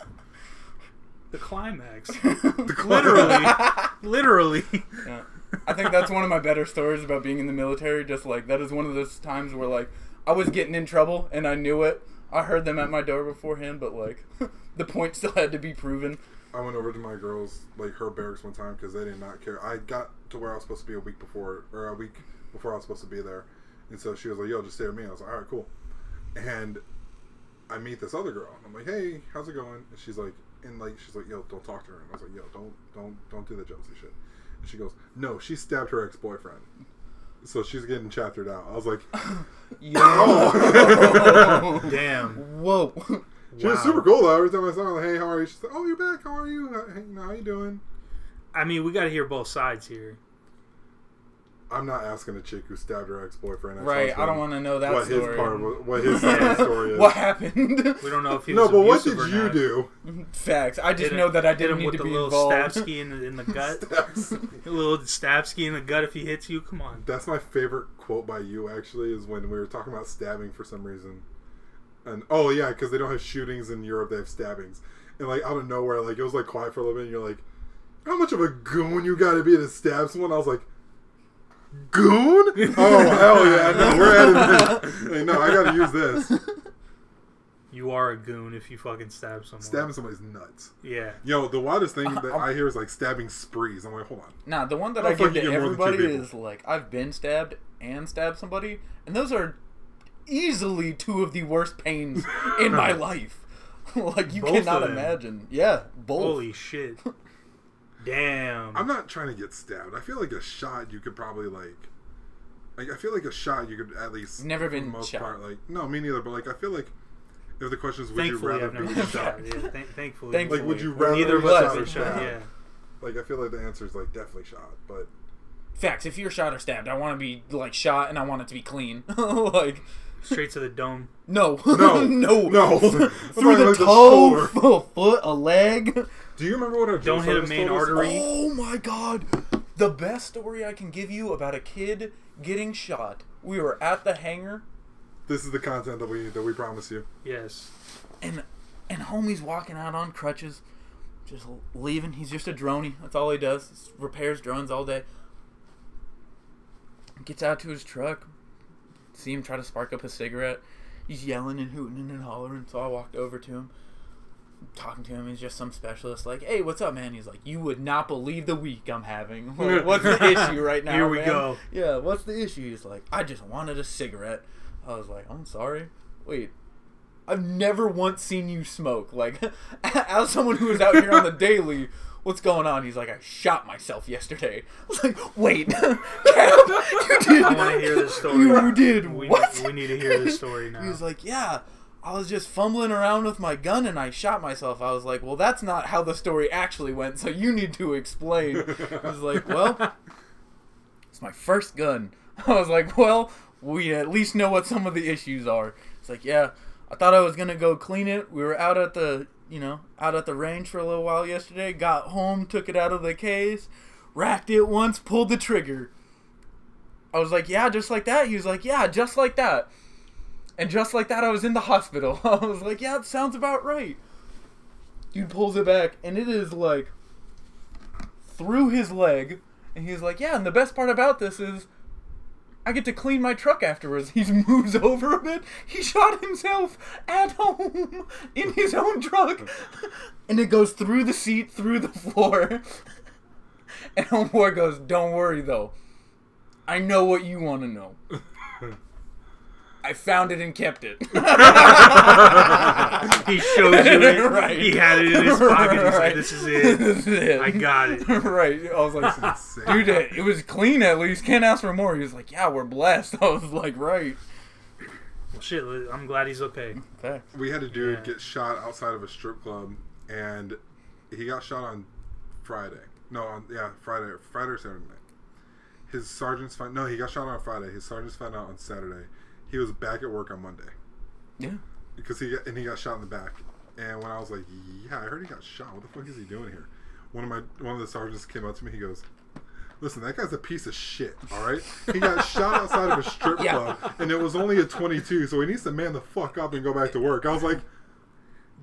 The climax. The Literally. Literally. Yeah. I think that's one of my better stories about being in the military. Just like that is one of those times where like I was getting in trouble and I knew it. I heard them at my door beforehand, but like the point still had to be proven. I went over to my girls, like her barracks one time because they did not care. I got to where I was supposed to be a week before, or a week before I was supposed to be there, and so she was like, "Yo, just stay with me." I was like, "All right, cool." And I meet this other girl, I'm like, "Hey, how's it going?" And she's like, and like she's like, "Yo, don't talk to her." And I was like, "Yo, don't, don't, don't do the jealousy shit." And she goes, "No, she stabbed her ex boyfriend." So she's getting chaptered out. I was like, Yo. Damn. Whoa. she was super cool though. Every time I saw her, like, hey, how are you? She's like, oh, you're back. How are you? How, hey, how you doing? I mean, we got to hear both sides here. I'm not asking a chick who stabbed her ex boyfriend. Right, I don't want to know that what story. his part, was- what his side of the story is. What happened? We don't know if he no, was but what did you not. do? Facts. I just Hit know him- that I didn't him need with to the be little involved. stabski in the, in the gut. That's, a little stabski in the gut if he hits you. Come on. that's my favorite quote by you. Actually, is when we were talking about stabbing for some reason, and oh yeah, because they don't have shootings in Europe; they have stabbings. And like out of nowhere, like it was like quiet for a little bit, and you're like, "How much of a goon you got to be to stab someone?" I was like. Goon? Oh hell yeah! No, we're adding this. Like, no, I gotta use this. You are a goon if you fucking stab someone. Stabbing somebody's nuts. Yeah. Yo, the wildest thing uh, that I'm- hear is like stabbing sprees. I'm like, hold on. Nah, the one that How I the fuck give you to get more than two everybody people? is like I've been stabbed and stabbed somebody, and those are easily two of the worst pains in my life. like you Both of cannot them. imagine. Yeah, both. Holy shit. Damn. I'm not trying to get stabbed. I feel like a shot you could probably like. Like I feel like a shot you could at least. Never for the been most shot. part. Like no, me neither. But like I feel like if the question is would you rather I've never be been shot? shot. Yeah, th- thankfully. Thankfully. Like would you rather Neither be shot or shot. stabbed? Yeah. Like I feel like the answer is like definitely shot. But Facts. If you're shot or stabbed, I want to be like shot, and I want it to be clean. like Straight to the dome. no, No. no, No. Through the like toe, shoulder. a foot, a leg. Do you remember what our Don't drill hit a main told us? artery. Oh my god. The best story I can give you about a kid getting shot. We were at the hangar This is the content that we that we promise you. Yes. and and homie's walking out on crutches, just leaving. He's just a droney. That's all he does. Repairs drones all day. Gets out to his truck. See him try to spark up a cigarette. He's yelling and hooting and hollering. So I walked over to him, talking to him. He's just some specialist. Like, hey, what's up, man? He's like, you would not believe the week I'm having. Like, what's the issue right now? Here we man?" go. Yeah, what's the issue? He's like, I just wanted a cigarette. I was like, I'm sorry. Wait, I've never once seen you smoke. Like, as someone who is out here on the daily, what's going on? He's like, I shot myself yesterday. I was like, wait, Cap, you did. I want to hear this story. You did We, what? we need to hear this story now. He was like, yeah. I was just fumbling around with my gun and I shot myself. I was like, well, that's not how the story actually went, so you need to explain. I was like, well, it's my first gun. I was like, well, we at least know what some of the issues are. It's like, yeah, I thought I was gonna go clean it. We were out at the, you know, out at the range for a little while yesterday. Got home, took it out of the case, racked it once, pulled the trigger. I was like, yeah, just like that. He was like, yeah, just like that. And just like that, I was in the hospital. I was like, yeah, it sounds about right. Dude pulls it back, and it is like through his leg. And he's like, yeah, and the best part about this is I get to clean my truck afterwards. He moves over a bit. He shot himself at home in his own truck. And it goes through the seat, through the floor. And Homeboy goes, Don't worry though. I know what you want to know. I found it and kept it. he showed you it. Right. He had it in his pocket. He's Right. like, "This is it. This is it. I got it." right. I was like, dude, it, it was clean at least. Can't ask for more. He was like, yeah, we're blessed. I was like, right. Well, shit. I'm glad he's okay. Okay. we had a dude Yeah. get shot outside of a strip club, and he got shot on Friday. No, on yeah, Friday, Friday or Saturday night. His sergeants find no, he got shot on Friday. His sergeants found out on Saturday. He was back at work on Monday Yeah. because he got, and he got shot in the back. And when I was like, yeah, I heard he got shot. What the fuck is he doing here? One of my one of the sergeants came up to me. He goes. Listen, that guy's a piece of shit. All right, he got shot outside of a strip Yeah. club, and it was only a 22, so he needs to man the fuck up and go back to work. I was like,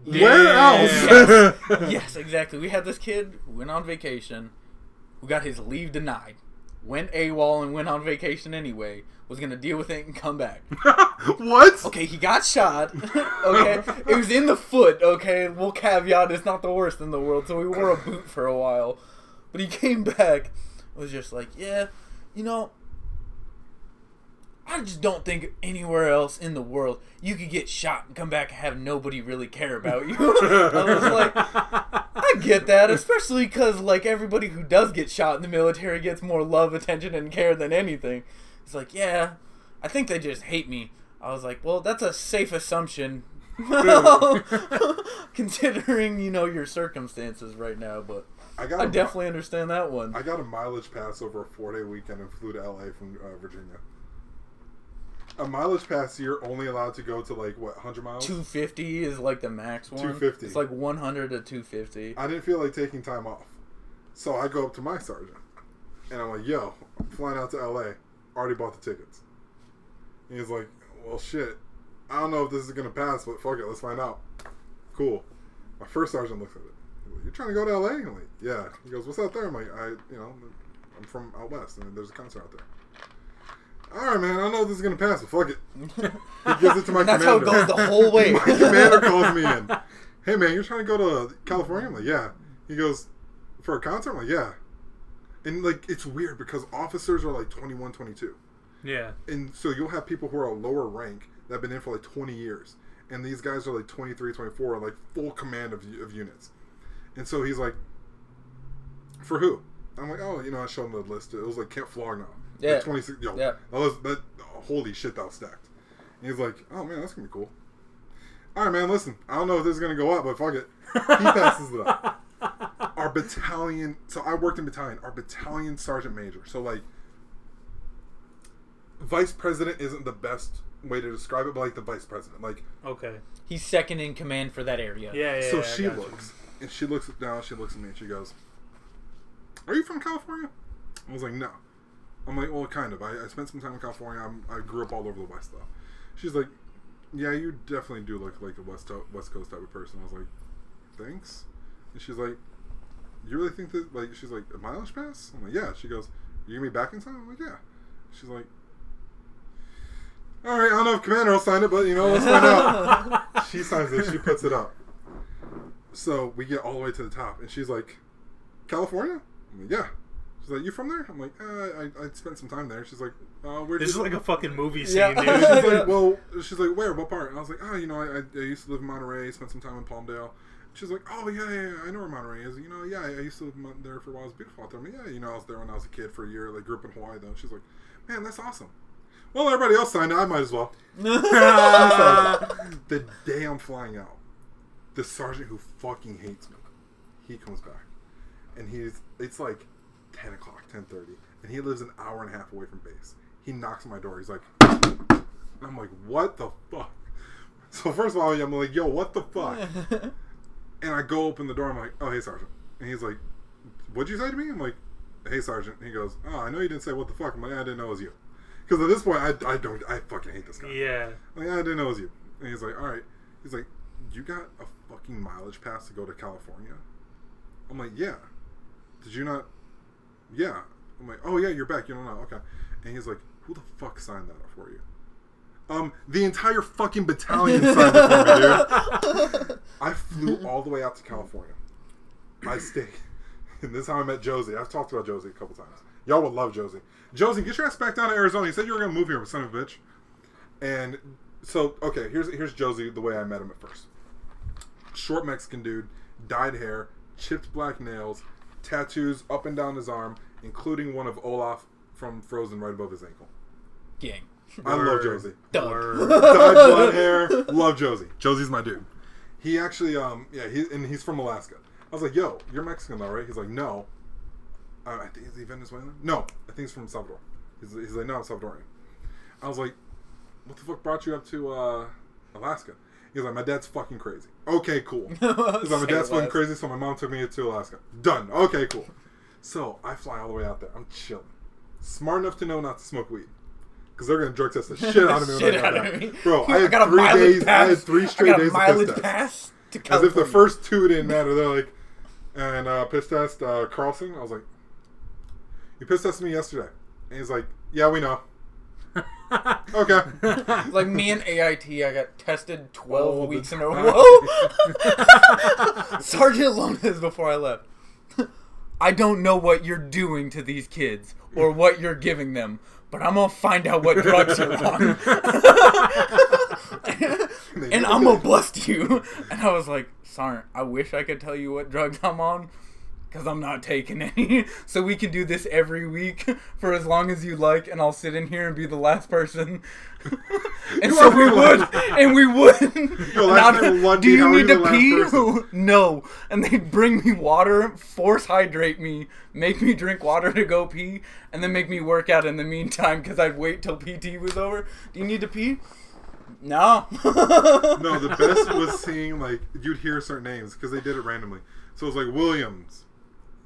Yeah. where else? yes, exactly. We had this kid went on vacation, who got his leave denied, went AWOL and went on vacation anyway. Was gonna deal with it and come back. what? Okay, he got shot. okay, it was in the foot. Okay, we'll caveat it's not the worst in the world. So he wore a boot for a while, but he came back. Was just like, yeah, you know, I just don't think anywhere else in the world you could get shot and come back and have nobody really care about you. I was like, I get that, especially because like everybody who does get shot in the military gets more love, attention, and care than anything. It's like, yeah, I think they just hate me. I was like, well, that's a safe assumption, considering you know your circumstances right now. But I got I definitely understand that one. I got a mileage pass over a four day weekend and flew to LA from uh, Virginia. A mileage pass, you're only allowed to go to like what 100 miles. 250 is like the max one. 250. It's like 100 to 250. I didn't feel like taking time off, so I go up to my sergeant, and I'm like, "Yo, I'm flying out to LA. Already bought the tickets." And he's like, "Well, shit. I don't know if this is gonna pass, but fuck it, let's find out." Cool. My first sergeant looks at it. Like, "You trying to go to LA?" I'm like, "Yeah." He goes, "What's out there?" I'm like, "I, you know, I'm from out west, and there's a concert out there." All right, man. I know this is gonna pass, but fuck it. He gives it to my That's how it commander. goes the whole way. My commander calls me in. Hey man, you're trying to go to California? I'm like, yeah. He goes, for a concert? I'm like, yeah. And like, it's weird because officers are like 21, 22. Yeah. And so you'll have people who are a lower rank that have been in for like 20 years. And these guys are like 23, 24, like full command of, of units. And so he's like, for who? I'm like, oh, you know, I showed him the list. It was like Camp Flog Gnaw. Yeah. Like 26. Yo, Yeah. that was, that, holy shit, that was stacked. And he's like, oh man, that's gonna be cool. All right, man. Listen, I don't know if this is gonna go up, but fuck it. He passes it up. Our battalion. So I worked in battalion. Our battalion sergeant major. So like, vice president isn't the best way to describe it, but like the vice president. Like, Okay. He's second in command for that area. Yeah. Yeah. so yeah, she got you. looks, and she looks down. She looks at me, and she goes, "Are you from California?" I was like, "No." I'm like, "Well, kind of. I, I spent some time in California. I'm, I grew up all over the West, though." She's like, "Yeah, you definitely do look like a West to- West Coast type of person." I was like, "Thanks." And she's like, "You really think that?" Like, she's like, "A mileage pass?" I'm like, "Yeah." She goes, "You gonna be back in time?" I'm like, "Yeah." She's like, all right, I don't know if Commander will sign it, but you know, let's find out. she signs it. She puts it up. So we get all the way to the top, and she's like, California? I'm like, yeah. She's like, you from there? I'm like, uh, I, I spent some time there. She's like, uh, where This is like a fucking movie scene, Yeah. dude. she's like, well, she's like, where? What part? And I was like, oh, you know, I, I, I used to live in Monterey, spent some time in Palmdale. She's like, oh yeah, yeah, yeah, I know where Monterey is. You know, yeah, I, I used to live mon- there for a while. It's beautiful out there. I'm like, yeah, you know, I was there when I was a kid for a year. Like, grew up in Hawaii though. She's like, man, that's awesome. Well, everybody else signed it. I might as well. the day I'm flying out, the sergeant who fucking hates me, he comes back, and he's it's like ten o'clock, ten thirty, and he lives an hour and a half away from base. He knocks on my door. He's like, and I'm like, what the fuck? So first of all, I'm like, yo, what the fuck? And I go open the door. I'm like, oh, hey, sergeant. And he's like, what'd you say to me? I'm like, hey, sergeant. And he goes, oh, I know you didn't say what the fuck. I'm like, I didn't know it was you. Because at this point, I, I don't, I fucking hate this guy. Yeah. Like, I didn't know it was you. And he's like, all right. He's like, you got a fucking mileage pass to go to California? I'm like, yeah. Did you not? Yeah. I'm like, oh yeah, you're back. You don't know. Okay. And he's like, who the fuck signed that up for you? Um, the entire fucking battalion signed it for me, dude. I flew all the way out to California. I stayed. And this is how I met Josie. I've talked about Josie a couple times. Y'all would love Josie. Josie, get your ass back down to Arizona. You said you were gonna move here, son of a bitch. And so, okay, here's here's Josie the way I met him at first. Short Mexican dude, dyed hair, chipped black nails, tattoos up and down his arm, including one of Olaf from Frozen right above his ankle. Gang. I love Josie. Doug. Word. Dyed blonde hair, love Josie. Josie's my dude. He actually, um, yeah, he and he's from Alaska. I was like, "Yo, you're Mexican though, right?" He's like, "No." Uh, I think is he Venezuelan? No, I think he's from Salvador. He's, he's like, "No, I'm Salvadorian." I was like, "What the fuck brought you up to uh, Alaska?" He's like, "My dad's fucking crazy." Okay, cool. He's like, "My dad's fucking crazy," so my mom took me to Alaska. Done. Okay, cool. So I fly all the way out there. I'm chilling. Smart enough to know not to smoke weed. Because they're gonna drug test the shit out of me. when I got out back. of me. Bro, I had got three days. Pass. I had three straight days of piss test. to As if the first two didn't matter. They're like, and uh, piss test uh, Carlson. I was like, you piss tested me yesterday, and he's like, yeah, we know. Okay. like me and AIT, I got tested 12 All weeks in a row. Sergeant Lones before I left. I don't know what you're doing to these kids or what you're giving them, but I'm gonna find out what drugs you're on. and I'm gonna bust you. And I was like, Sergeant, I wish I could tell you what drugs I'm on. Because I'm not taking any. So we can do this every week for as long as you like, and I'll sit in here and be the last person. and so we would, and we would. Yo, last And name Lundy, do you need to pee? no. And they'd bring me water, force hydrate me, make me drink water to go pee, and then make me work out in the meantime because I'd wait till PT was over. Do you need to pee? No. No, the best was seeing like you'd hear certain names because they did it randomly. So it was like Williams,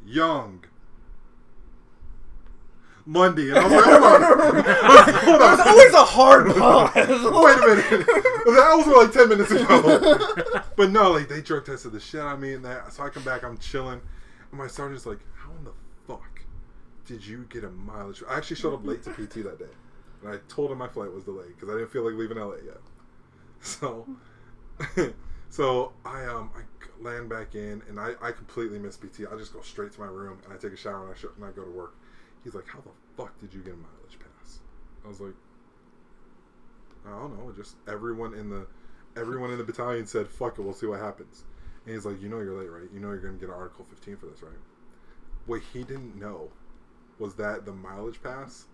Young, Lundy, and I was like, hold on, hold There's on. always a hard pause. Wait a minute. that was like ten minutes ago. but no, like they drug tested the shit out of me, and that. So I come back, I'm chilling, and my sergeant's like, "How in the fuck did you get a mileage?" I actually showed up late to PT that day, and I told him my flight was delayed because I didn't feel like leaving LA yet. So, so I um I land back in, and I I completely miss BT. I just go straight to my room and I take a shower and I sh- and I go to work. He's like, "How the fuck did you get a mileage pass?" I was like. I don't know. Just everyone in the everyone in the battalion said, "Fuck it, we'll see what happens." And he's like, "You know you're late, right? You know you're to get an Article 15 for this, right?" What he didn't know was that the mileage pass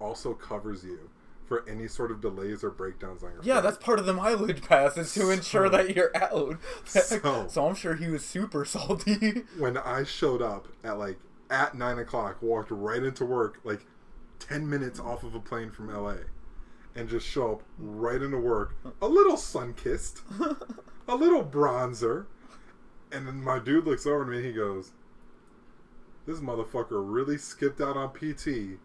also covers you for any sort of delays or breakdowns on your. Yeah, flight. that's part of the mileage pass is to ensure that you're out. So- so I'm sure he was super salty. when I showed up at like at nine o'clock, walked right into work, like ten minutes off of a plane from LA, and just show up right into work, a little sun kissed, a little bronzer, and then my dude looks over at me and he goes, "This motherfucker really skipped out on PT."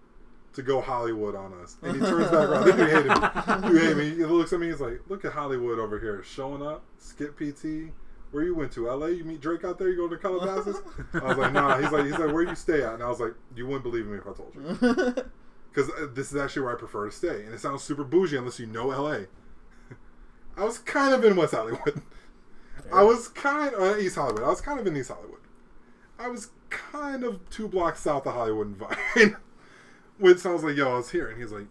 To go Hollywood on us, and he turns back around. Then you hated me. You hate me. He looks at me. He's like, "Look at Hollywood over here, showing up. Skip PT. Where you went to? LA? You meet Drake out there? You go to Calabasas? I was like, nah. He's like, he's like, where you stay at? And I was like, you wouldn't believe me if I told you. because this is actually where I prefer to stay, and it sounds super bougie unless you know LA. I was kind of in West Hollywood. I was kind of uh, East Hollywood. I was kind of in East Hollywood. I was kind of two blocks south of Hollywood and Vine. Which I was like, yo, I was here. And he's like,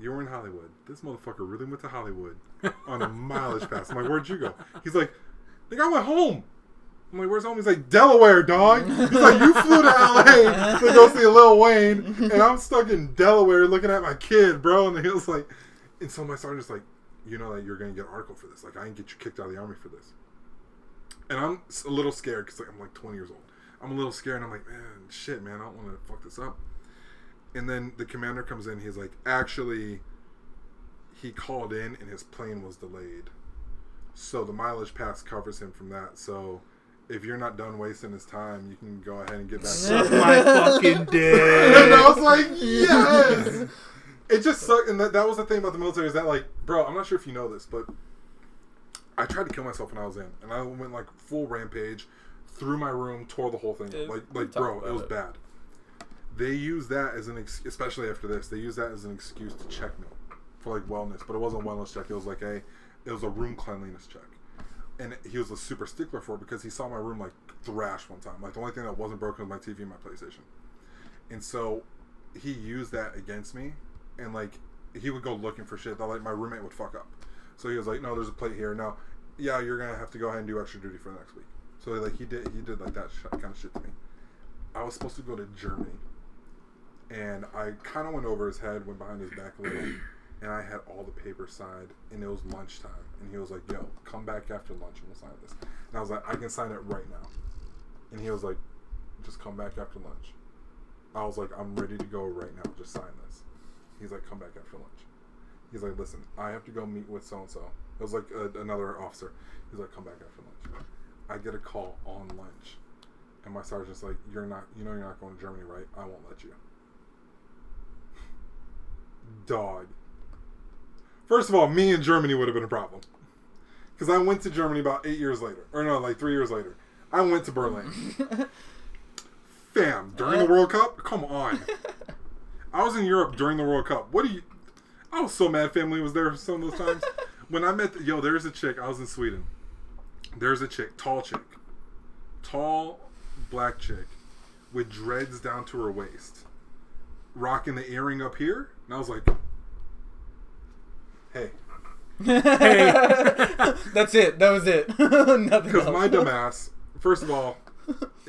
you were in Hollywood. This motherfucker really went to Hollywood on a mileage pass. I'm like, where'd you go? He's like, nigga, I went home. I'm like, where's home? He's like, Delaware, dog. He's like, you flew to LA to go see Lil Wayne, and I'm stuck in Delaware looking at my kid, bro. And he was like, and so my sergeant's like, you know that you're gonna get an article for this. Like, I didn't get you kicked out of the army for this. And I'm a little scared because like, I'm like 20 years old. I'm a little scared, and I'm like, man, shit, man, I don't want to fuck this up. And then the commander comes in. He's like, actually, he called in, and his plane was delayed. So the mileage pass covers him from that. So if you're not done wasting his time, you can go ahead and get back. Suck my fucking dick. and. I was like, yes. It just sucked, and that, that was the thing about the military is that like, bro, I'm not sure if you know this, but I tried to kill myself when I was in, and I went like full rampage, through my room, tore the whole thing, Yeah, up. like like bro, it was it. bad. They use that as an, ex- especially after this, they use that as an excuse to check me for like wellness, but it wasn't wellness check. It was like a, it was a room cleanliness check, and he was a super stickler for it because he saw my room like thrash one time. Like the only thing that wasn't broken was my TV and my PlayStation, and so he used that against me, and like he would go looking for shit that like my roommate would fuck up. So he was like, "No, there's a plate here. No, yeah, you're gonna have to go ahead and do extra duty for the next week." So like he did, he did like that sh- kind of shit to me. I was supposed to go to Germany, and I kind of went over his head, went behind his back a little, and I had all the papers signed, and it was lunchtime, and he was like, "Yo, come back after lunch and we'll sign this." And I was like, "I can sign it right now," and he was like, "Just come back after lunch." I was like, "I'm ready to go right now. Just sign this." He's like, "Come back after lunch." He's like, "Listen, I have to go meet with so and so." It was like a, another officer. He's like, "Come back after lunch." I get a call on lunch, and my sergeant's like, "You're not, you know, you're not going to Germany, right? I won't let you." Dog. First of all, me in Germany would have been a problem, because I went to Germany about eight years later, or no, like three years later. I went to Berlin. Fam, during the World Cup, come on. I was in Europe during the World Cup. What do you? I was so mad. Family was there some of those times. when I met, the, yo, there's a chick. I was in Sweden. There's a chick, tall chick, tall black chick, with dreads down to her waist, rocking the earring up here, and I was like, "Hey," hey. That's it. That was it. Nothing because my dumbass. First of all,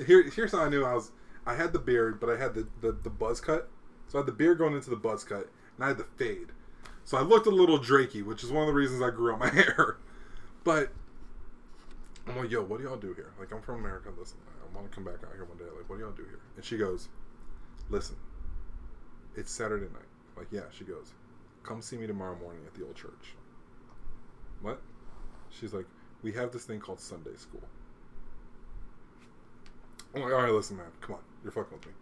here here's how I knew I was. I had the beard, but I had the, the the buzz cut. So I had the beard going into the buzz cut, and I had the fade. So I looked a little Drakey, which is one of the reasons I grew out my hair. But I'm like, yo, what do y'all do here? Like, I'm from America. Listen, I want to come back out here one day. Like, what do y'all do here? And she goes, listen, it's Saturday night. Like, yeah. She goes, come see me tomorrow morning at the old church. What? She's like, we have this thing called Sunday school. I'm like, all right, listen, man, come on, you're fucking with me.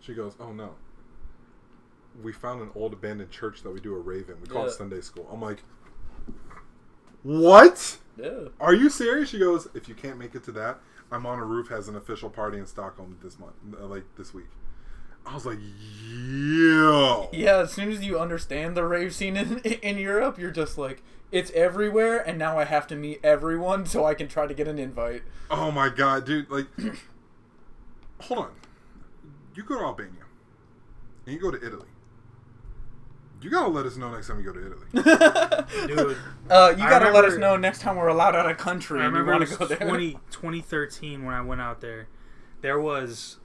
She goes, oh no, we found an old abandoned church that we do a rave in. We call it Sunday school. I'm like, what? yeah. Are you serious? She goes, if you can't make it to that, I'm on a roof has an official party in Stockholm this month, like this week. I was like, yo. Yeah, as soon as you understand the rave scene in, in Europe, you're just like, it's everywhere, and now I have to meet everyone so I can try to get an invite. Oh my god, dude! Like, hold on. You go to Albania, and you go to Italy. You gotta let us know next time you go to Italy. Dude, Uh, you gotta let us know next time we're allowed out of country I and you remember it was go there. 20, 2013 when I went out there. There was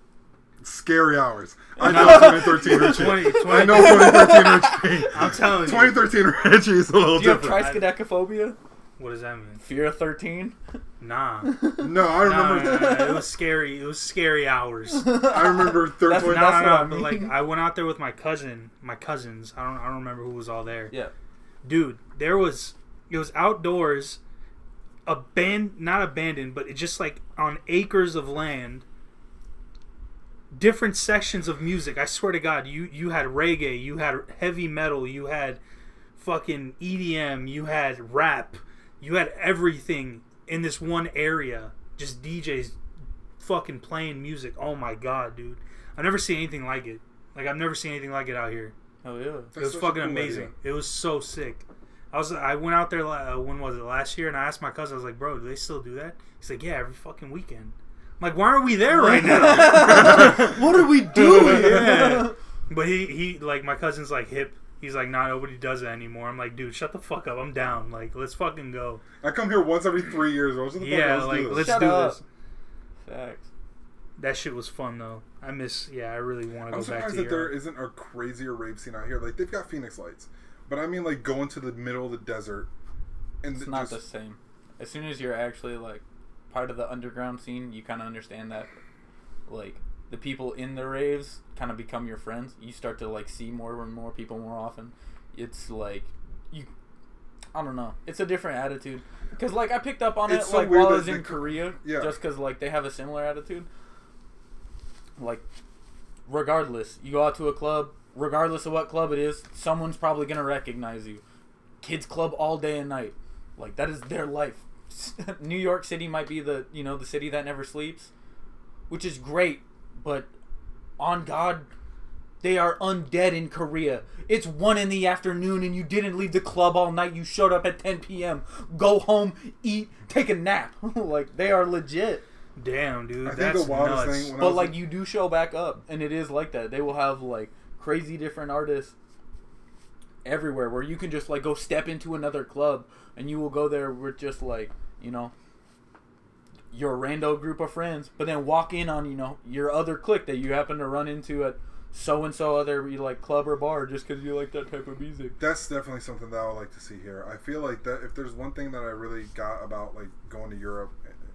Scary hours. I know 2013 Richie. 20, 20 I know 2013 Richie. I'm telling you. 2013 Richie is a little different. Do you have different. triskaidekaphobia? What does that mean? Fear of 13? Nah. no, I No, no, remember. no, no, It was scary. It was scary hours. I remember third That's point. No, That's no, what no. I But like. I went out there with my cousin, my cousins. I don't, I don't remember who was all there. Yeah. Dude, there was, it was outdoors, abandoned, not abandoned, but it just like on acres of land. Different sections of music. I swear to God, you you had reggae, you had heavy metal, you had fucking EDM, you had rap, you had everything in this one area. Just DJs fucking playing music. Oh my god, dude. I've never seen anything like it. Like I've never seen anything like it out here. Oh yeah. That's it was fucking cool amazing. idea. It was so sick. I was I went out there la- uh, when was it last year and I asked my cousin I was like, bro, do they still do that? He's like, yeah, every fucking weekend. I'm like, why aren't we there right now? what are we doing? yeah. But he he like my cousin's like hip. He's like, nah, nobody does it anymore. I'm like, dude, shut the fuck up. I'm down. Like, let's fucking go. I come here once every three years. Bro. Shut the fuck Yeah, up, let's like do this. let's Shut do up. this. Facts. That shit was fun though. I miss. Yeah, I really want to I'm go back surprised to that there Europe. isn't a crazier rave scene out here. Like they've got Phoenix Lights, but I mean like going to the middle of the desert and It's th- not just, the same. As soon as you're actually like part of the underground scene, you kind of understand that like the people in the raves kind of become your friends. You start to like see more and more people more often. It's like you I don't know. It's a different attitude. Cuz like I picked up on It's it so like while I was in Korea Yeah. just cuz like they have a similar attitude. Like regardless, you go out to a club, regardless of what club it is, someone's probably going to recognize you. Kids club all day and night. Like that is their life. New York City might be the, you know, the city that never sleeps, which is great, but on God, they are undead in Korea. It's 1 in the afternoon and you didn't leave the club all night. You showed up at 10 p.m. Go home, eat, take a nap. like they are legit. Damn, dude, I think that's the wildest nuts. thing when But was like in- you do show back up, and it is like that. They will have like crazy different artists everywhere, where you can just like go step into another club, and you will go there with just like you know your rando group of friends, but then walk in on you know your other clique that you happen to run into at so and so other like club or bar just because you like that type of music. That's definitely something that I would like to see here. I feel like that if there's one thing that I really got about like going to Europe,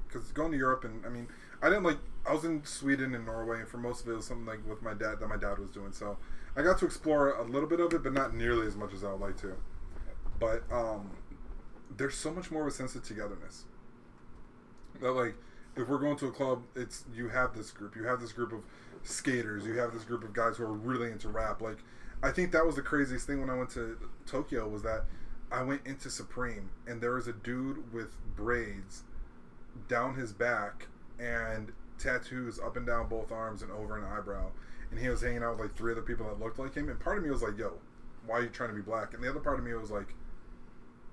because going to Europe and I mean I didn't like I was in Sweden and Norway and for most of it was something like with my dad that my dad was doing. So I got to explore a little bit of it, but not nearly as much as I would like to. But um, there's so much more of a sense of togetherness. That like if we're going to a club, it's you have this group, you have this group of skaters, you have this group of guys who are really into rap. Like I think that was the craziest thing when I went to Tokyo was that I went into Supreme and there was a dude with braids down his back and tattoos up and down both arms and over an eyebrow. And he was hanging out with like three other people that looked like him. And part of me was like, yo, why are you trying to be black? And the other part of me was like,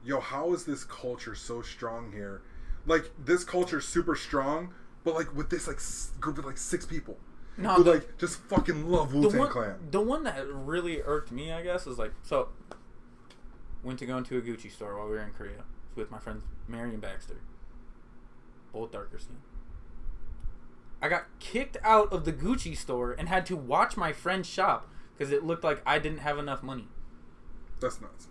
yo, how is this culture so strong here? Like, this culture is super strong, but like with this like s- group of like six people No, who the- like just fucking love Wu Tang Clan. the one that really irked me, I guess, is like so. Went to go into a Gucci store while we were in Korea with my friends Mary and Baxter, both darker skin. I got kicked out of the Gucci store and had to watch my friend shop because it looked like I didn't have enough money. That's nuts.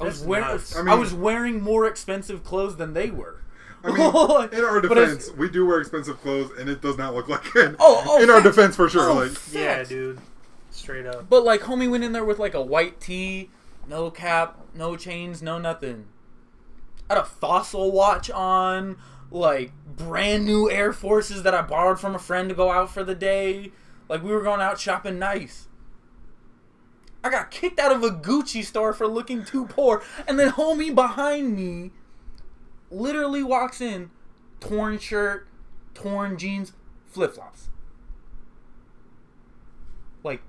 I was That's wearing nuts. I, I was wearing more expensive clothes than they were. I mean, in our defense, we do wear expensive clothes, and it does not look like it. Oh, oh, in our facts. defense, for sure. Oh, like, Yeah, dude, straight up. But like, homie went in there with like a white tee, no cap, no chains, no nothing. I had a fossil watch on, like brand new Air Forces that I borrowed from a friend to go out for the day. Like we were going out shopping nice. I got kicked out of a Gucci store for looking too poor, and then homie behind me literally walks in, torn shirt, torn jeans, flip flops. Like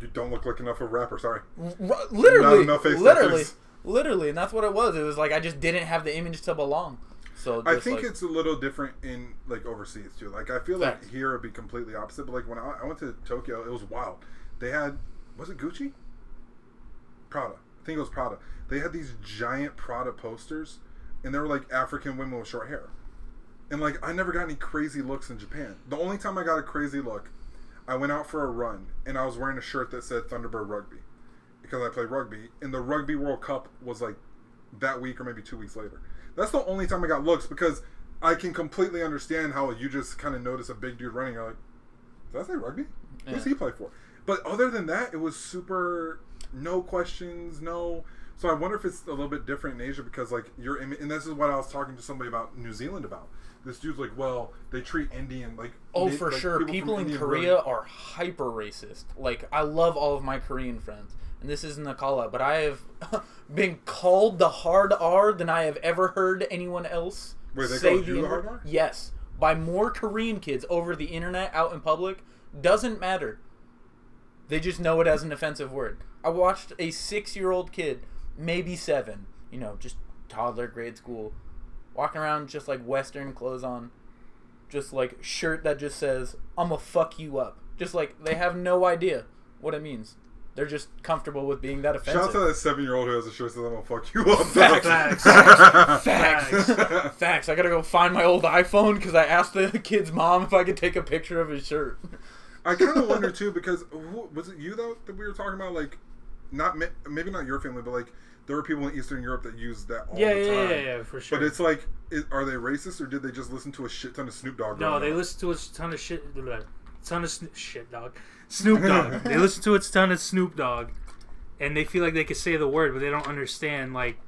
you don't look like enough of a rapper. Sorry. R- literally, enough literally, literally, and that's what it was. It was like I just didn't have the image to belong. So I think like- it's a little different in like overseas too. Like I feel like here it'd be completely opposite. But like when I, I went to Tokyo, it was wild. They had was it Gucci? Prada. I think it was Prada. They had these giant Prada posters, and they were like African women with short hair. And like I never got any crazy looks in Japan. The only time I got a crazy look, I went out for a run and I was wearing a shirt that said Thunderbird Rugby because I play rugby. And the Rugby World Cup was like that week or maybe two weeks later. That's the only time I got looks because I can completely understand how you just kind of notice a big dude running. You're like, does that say rugby? Who's Yeah. he play for? But other than that, it was super no questions, no. So I wonder if it's a little bit different in Asia because like you're, in. and this is what I was talking to somebody about New Zealand about. This dude's like, well, they treat Indian like oh na- for like, sure. from People, in Indian Korea really- are hyper racist. Like I love all of my Korean friends, and this isn't a call out, but I have been called the hard R than I have ever heard anyone else Wait, they say called you the hard R? Yes, by more Korean kids over the internet out in public. Doesn't matter. They just know it as an offensive word. I watched a six-year-old kid, maybe seven, you know, just toddler grade school, walking around just like Western clothes on, just like shirt that just says "I'ma fuck you up." Just like they have no idea what it means. They're just comfortable with being that offensive. Shout out to offensive. that seven year old who has a shirt that says I'm gonna fuck you up. Facts. Facts. Facts. Facts. I gotta go find my old iPhone because I asked the kid's mom if I could take a picture of his shirt. I kind of wonder too because who, was it you though that we were talking about like not maybe not your family but like there were people in Eastern Europe that used that all Yeah, the yeah, time. yeah, yeah, yeah, for sure. But it's like, is, are they racist or did they just listen to a shit ton of Snoop Dogg? no, they up? listen to a ton of shit. Blah, Ton of sn- shit, dog. Snoop Dogg. they listen to a ton of Snoop Dogg, and they feel like they can say the word, but they don't understand like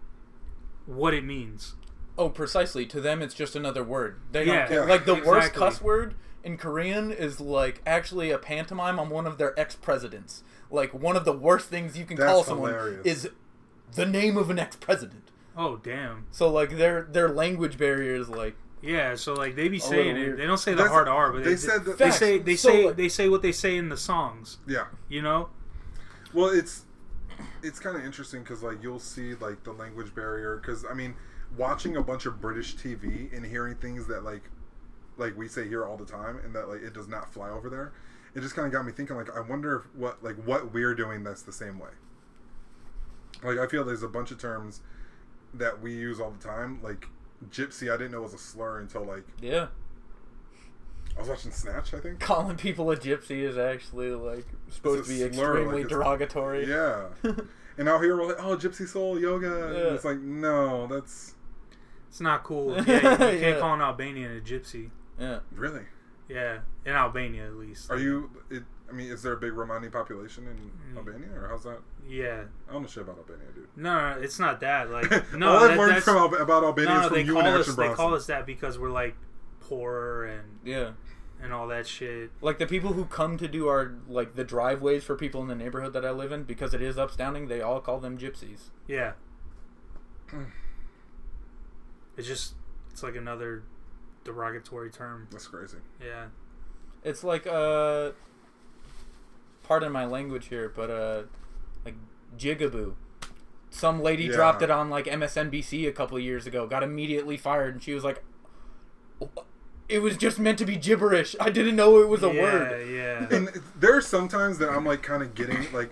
what it means. Oh, precisely. To them, it's just another word. They Yeah, don't care. like the worst exactly. cuss word in Korean is like actually a pantomime on one of their ex presidents. Like one of the worst things you can That's call someone hilarious. is the name of an ex president. Oh damn. So like their their language barrier is like Yeah, so like they be saying it. They don't say the That's- hard R, but they they, said that- they Facts. say they So, say like- they say what they say in the songs. yeah. You know? Well, it's it's kind of interesting because like you'll see like the language barrier because I mean watching a bunch of British TV and hearing things that like like we say here all the time and that like it does not fly over there. It just kind of got me thinking like I wonder if what like what we're doing that's the same way. Like I feel there's a bunch of terms that we use all the time like gypsy I didn't know was a slur until like yeah. I was watching Snatch I think. Calling people a gypsy is actually like supposed to be slur, extremely like, derogatory. Yeah. And out here we're like, oh, Gypsy Soul Yoga. Yeah. it's like, no, that's It's not cool. Yeah, you, you can't Yeah. call an Albanian a gypsy. yeah. really. Yeah, in Albania at least. Are you? It, I mean, is there a big Romani population in Mm. Albania, or how's that? Yeah. I don't know shit about Albania, dude. No, no, it's not that. Like no, All I've that- learned from Al- about Albania no, is from they you call and us Action they call us that because we're like poorer and Yeah. and all that shit. Like the people who come to do our like the driveways for people in the neighborhood that I live in because it is upstanding, they all call them gypsies. Yeah. it's just it's like another derogatory term. That's crazy. Yeah. It's like uh pardon my language here, but uh like jigaboo. Some lady Yeah. dropped it on like MSNBC a couple of years ago, got immediately fired and she was like it was just meant to be gibberish. I didn't know it was a yeah, word. Yeah. And there are sometimes that I'm like kind of getting like,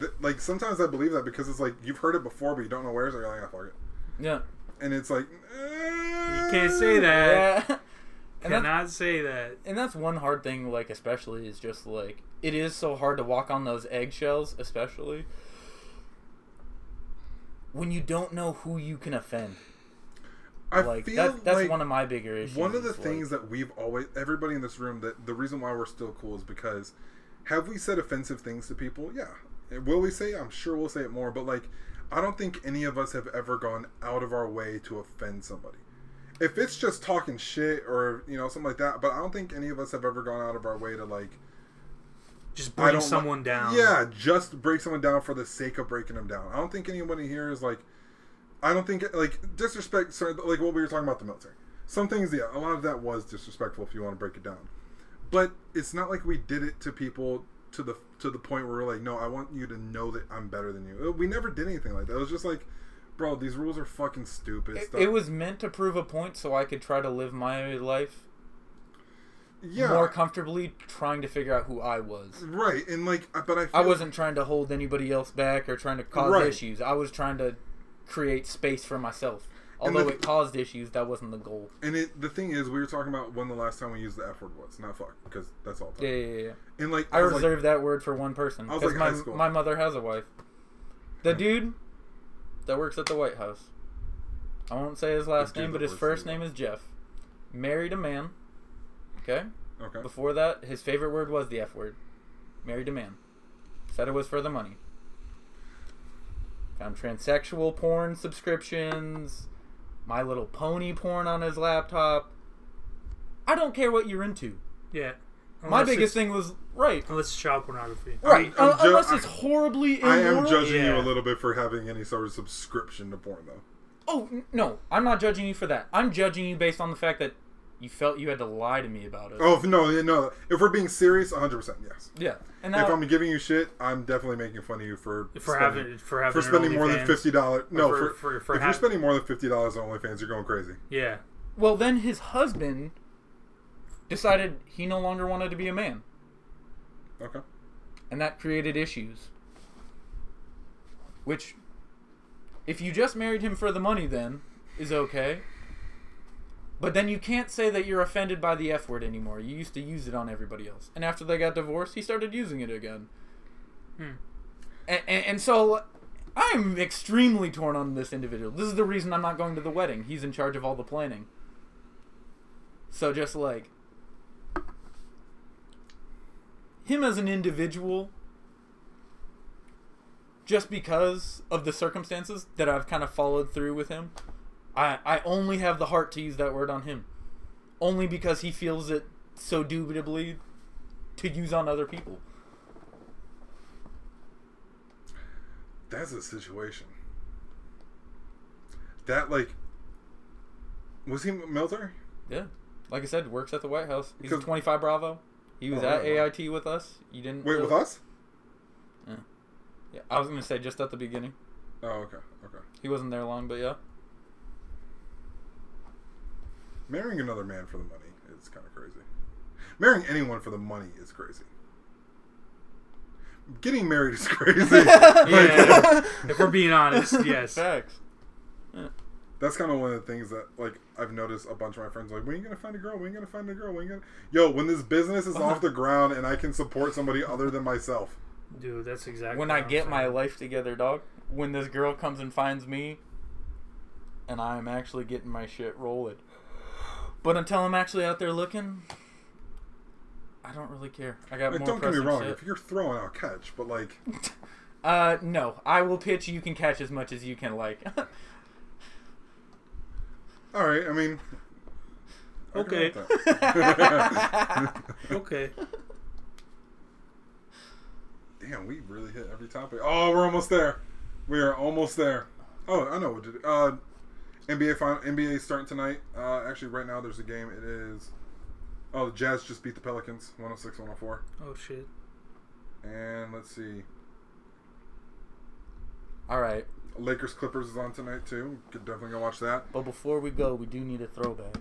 th- like sometimes I believe that because it's like you've heard it before, but you don't know where. So you're like, ah, fuck it. Yeah. And it's like, you can't say that. Yeah. And that's, Cannot say that. and that's one hard thing like especially is just like it is so hard to walk on those eggshells especially when you don't know who you can offend I like feel that, that's like one of my bigger issues One of the is, like- things that we've always, everybody in this room, that the reason why we're still cool is because have we said offensive things to people? Yeah. Will we say? I'm sure we'll say it more, but like, I don't think any of us have ever gone out of our way to offend somebody. If it's just talking shit or you know something like that, but I don't think any of us have ever gone out of our way to like Just bring someone li- down. Yeah, just break someone down for the sake of breaking them down. I don't think anybody here is like, I don't think like disrespect. Sorry, like what we were talking about the military. Some things, yeah, a lot of that was disrespectful if you want to break it down. But it's not like we did it to people to the to the point where we're like, no, I want you to know that I'm better than you. We never did anything like that. It was just like, bro, these rules are fucking stupid. it, it was meant to prove a point so i could try to live my life yeah, more comfortably trying to figure out who i was right. And like, but I i wasn't trying to hold anybody else back or trying to cause Right. issues i was trying to create space for myself although the- it caused issues that wasn't the goal And it the thing is, we were talking about when the last time we used the F word was, not fuck, because that's all. Time. yeah yeah yeah. And like, I was like- reserve that word for one person I because like my my mother has a wife. The dude that works at the White House. I won't say his last name, but his first name is Jeff. Married a man. Okay. okay. Before that, his favorite word was the F word. Married a man. Said it was for the money. Found transsexual porn subscriptions, My Little Pony porn on his laptop. I don't care what you're into. Yeah. My Unless biggest it's- thing was right. Unless it's child pornography. Right. I'm uh, ju- unless I- it's horribly I immoral. am judging you Yeah. a little bit for having any sort of subscription to porn, though. Oh n- no, I'm not judging you for that. I'm judging you based on the fact that you felt you had to lie to me about it. Oh if- no, yeah, no. If we're being serious, 100 percent yes. Yeah, and if I'm giving you shit, I'm definitely making fun of you for For spending, having for having for an spending more than OnlyFans. fifty dollars. No, for- for, for- for if you're hav- spending more than fifty dollars on OnlyFans, you're going crazy. Yeah. well, then his husband decided he no longer wanted to be a man, Okay. and that created issues. Which, if you just married him for the money, then is okay. But then you can't say that you're offended by the F word anymore. You used to use it on everybody else. And after they got divorced, he started using it again. Hmm. And, and, and so I'm extremely torn on this individual. This is the reason I'm not going to the wedding. He's in charge of all the planning. So just like him as an individual, just because of the circumstances that I've kind of followed through with him, I, I only have the heart to use that word on him. Only because he feels it so dubitably to use on other people. That's a situation. That like, was he military? Yeah. Like I said, works at the White House. He's a 25 Bravo. He was Oh, at right. AIT with us. You didn't Wait, with us? Yeah, I was gonna say just at the beginning. Oh, okay, okay. He wasn't there long, but yeah. Marrying another man for the money is kind of crazy. Marrying anyone for the money is crazy. Getting married is crazy. Yeah. if we're being honest, yes. Facts. That's kind of one of the things that like I've noticed a bunch of my friends are like, when are you gonna find a girl? When are you gonna find a girl? When you gonna Yo, when this business is off the ground and I can support somebody other than myself. Dude, that's exactly When what I I'm get my life together, dog. When this girl comes and finds me, and I'm actually getting my shit rolling. But until I'm actually out there looking, I don't really care. I got Like, more don't get me wrong, shit. if you're throwing, I'll catch. But like, Uh, no. I will pitch. You can catch as much as you can like. all right, I mean, I Okay. live with that. Okay. Damn, we really hit every topic. Oh, we're almost there. We are almost there. Oh, I know. what to do. Uh, NBA final. NBA starting tonight. Uh, actually, right now there's a game. It is. Oh, the Jazz just beat the Pelicans, 106-104. Oh shit. And let's see, All right. Lakers Clippers is on tonight too. Could definitely go watch that. But before we go, we do need a throwback.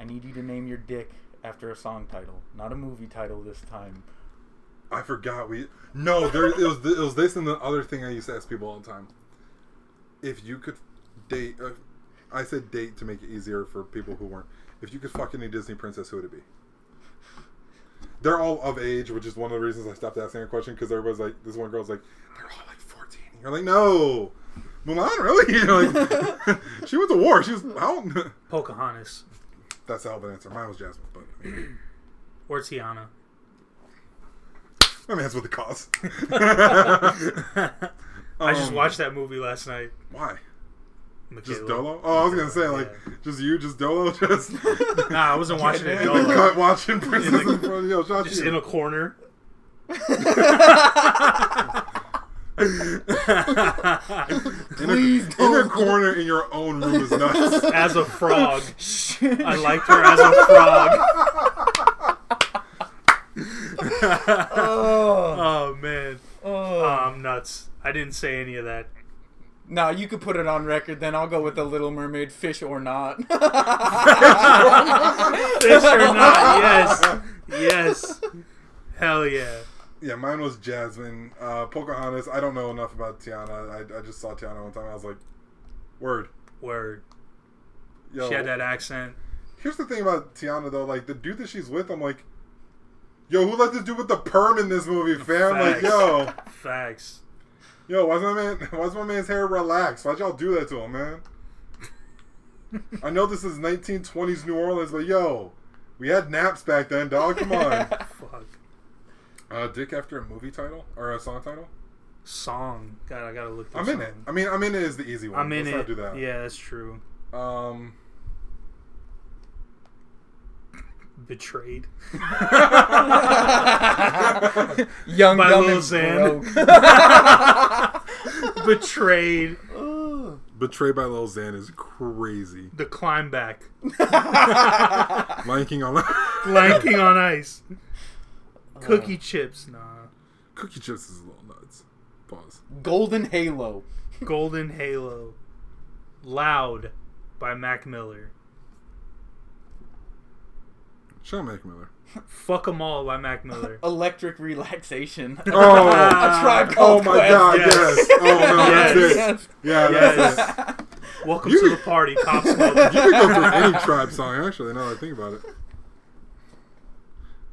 I need you to name your dick after a song title, not a movie title this time. I forgot we. No, there it was. It was this and the other thing I used to ask people all the time. If you could date, uh, I said date to make it easier for people who weren't. If you could fuck any Disney princess, who would it be? They're all of age, which is one of the reasons I stopped asking a question because everybody's like, this one girl's like, they're all like fourteen. You're like, no, Mulan, really? You're like, she went to war. She was out. Pocahontas That's the Alvin answer. Mine was Jasmine, but I mean, or Tiana. my man's with the cause. I just Um, watched that movie last night. Why? Just Michaela. Dolo? Oh, I was gonna say like Yeah. just you, just Dolo, just Nah, I wasn't watching it. in the Dolo. cut watching Princess In the- in front of yo, shout Just you. in a corner. Please in a corner in your own room is nuts. as a frog. I liked her as a frog. oh, Oh man, oh. oh, I'm nuts. I didn't say any of that. Now you could put it on record. Then I'll go with the Little Mermaid, fish or not. Fish or not? Yes, yes. Hell yeah. Yeah, mine was Jasmine. Uh, Pocahontas. I don't know enough about Tiana. I, I just saw Tiana one time. I was like, word. Word. Yo, She had that accent. Here's the thing about Tiana though. Like the dude that she's with, I'm like, yo, who let this dude with the perm in this movie, fam? Like, yo. Facts. Yo, why's my man? Why's my man's hair relaxed? Why'd y'all do that to him, man? I know this is 1920s New Orleans, but yo, we had naps back then, dog. Come on. Fuck. Uh, Dick after a movie title or a song title? Song. God, I gotta look. This up. I'm in song. it. I mean, I'm in it is the easy one. I'm in Let's it. not do that. Yeah, that's true. Um. Betrayed. Young, By dumb, Lil and Xan. Betrayed. Betrayed by Lil Xan is crazy. The climb back. Lion King on Blanking on ice. Uh, Cookie chips. Nah. Cookie Chips is a little nuts. Pause. Golden Halo. Golden Halo. Loud by Mac Miller. Sean Mac Miller. Fuck 'em all by Mac Miller. Electric Relaxation. Oh, a tribe oh called my Quest. god, Yes. yes. Oh no, that's it. Yes. Yeah, Yes. it. Welcome You- to the party, Pop Smoke. You could go through any tribe song, actually, now that I think about it.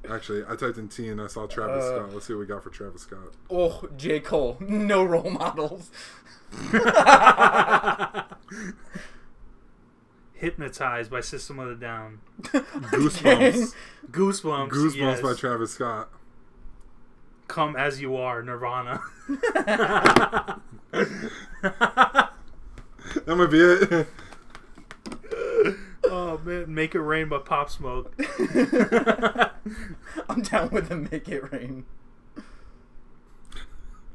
Actually, I typed in T and I saw Travis Uh. Scott. Let's see what we got for Travis Scott. Oh, J. Cole. No role models. Hypnotized by System of a Down. Goosebumps. Goosebumps. Goosebumps yes. by Travis Scott. Come as you are, Nirvana. That might be it. Oh man, Make It Rain by Pop Smoke. I'm down with the Make It Rain.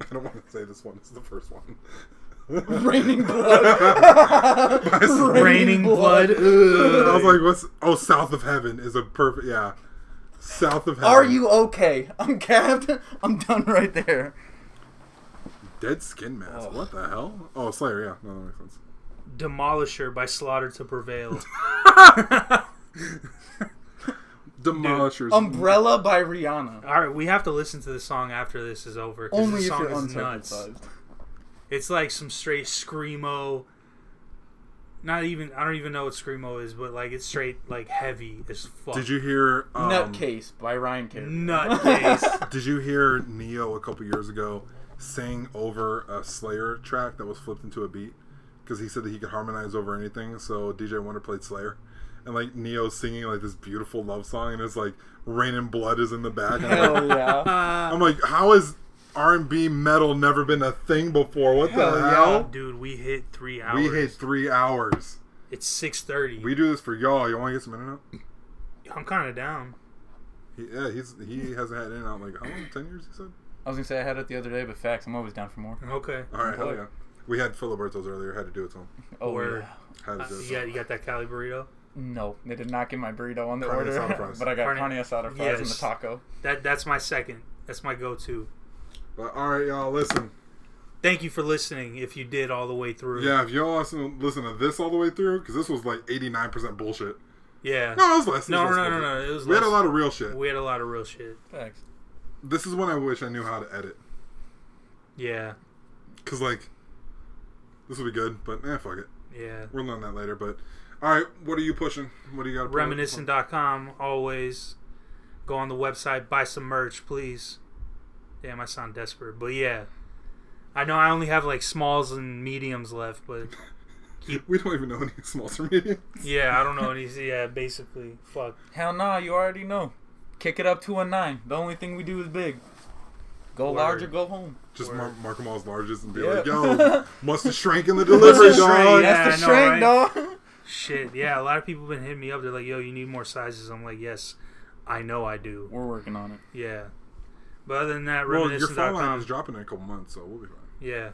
I don't want to say this one. This is the first one. Raining blood. Raining Blood. I was like, what's. Oh, South of Heaven is a perfect. Yeah. South of Heaven. Are you okay? I'm capped. I'm done right there. Dead Skin Mask. Oh. What the hell? Oh, Slayer, yeah. No, that makes sense. Demolisher by Slaughter to Prevail. Demolishers. Umbrella by Rihanna. All right, we have to listen to the song after this is over. 'cause Only the if song you're is nuts. uncircumcised. It's like some straight screamo. Not even I don't even know what screamo is, but like it's straight like heavy as fuck. Did you hear. Um, Nutcase by Ryan Carey. Nutcase. Did you hear Neo a couple years ago sing over a Slayer track that was flipped into a beat? Because he said that he could harmonize over anything. So DJ Wonder played Slayer, and like Ne-Yo singing like this beautiful love song, and it's like "Raining Blood" is in the back. And I'm, like, Hell yeah. I'm like, how has R&B metal never been a thing before? What Hell the yeah. hell? dude, we hit three hours. We hit three hours. It's six thirty. We do this for y'all. You want to get some In-N-Out? I'm kind of down. He, yeah, he's he hasn't had in out like how long? Ten years? He said. I was gonna say I had it the other day, but facts. I'm always down for more. Okay. All right, hell yeah. We had Filiberto's earlier. Had to do it to him. Oh Word. yeah. Had to Uh, do it. to yeah, you got that Cali burrito. No, they did not get my burrito on the Carne order, fries. but I got Carne- carne asada fries and the taco. That that's my second. That's my go-to. But all right, y'all, listen. Thank you for listening. If you did all the way through. Yeah, if y'all listen, listen to this all the way through, because this was like eighty nine percent bullshit. Yeah. No, it was less. No, was no, less no, no, bullshit. no. It was. We had a lot of real shit. We had a lot of real shit. Facts. This is when I wish I knew how to edit, Yeah. cause like this would be good. But eh, fuck it. Yeah. We'll learn that later. But all right, what are you pushing? What do you got? Reminiscent.com. Always go on the website, buy some merch, please. Damn, I sound desperate. But yeah. I know I only have like smalls and mediums left, but We don't even know any smalls or mediums. yeah, I don't know any. Yeah, basically. Fuck. Hell nah, you already know. Kick it up to a nine. The only thing we do is big. Go Word. large or go home. Just Word. mark, mark them all as largest and be Yeah. like, "Yo, must have shrank in the delivery, Must have shrank, dog." yeah. That's the I know, strength, dog. Shit. Yeah, a lot of people have been hitting me up. They're like, yo, you need more sizes. I'm like, yes, I know I do. We're working on it. Yeah. But other than that, Well, your fall line reminiscent.com. is dropping in a couple months, so we'll be fine. Yeah.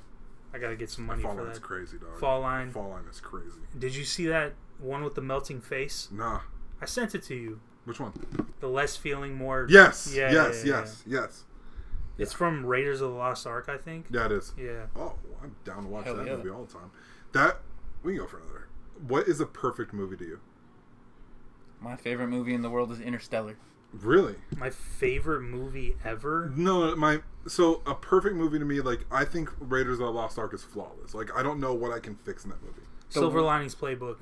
I got to get some money for that. fall for line's that. crazy, dog. Fall line. Fall line is crazy. Did you see that one with the melting face? Nah, I sent it to you. which one? The less feeling, more. Yes, Yeah, yes, yeah, yes, yes. It's from Raiders of the Lost Ark, I think. Yeah, it is. Yeah. Oh, I'm down to watch Hell that yeah. movie all the time. That we can go for another. What is a perfect movie to you? My favorite movie in the world is Interstellar. Really? My favorite movie ever. No, my so a perfect movie to me, like I think Raiders of the Lost Ark is flawless. Like I don't know what I can fix in that movie. Silver one- Linings Playbook.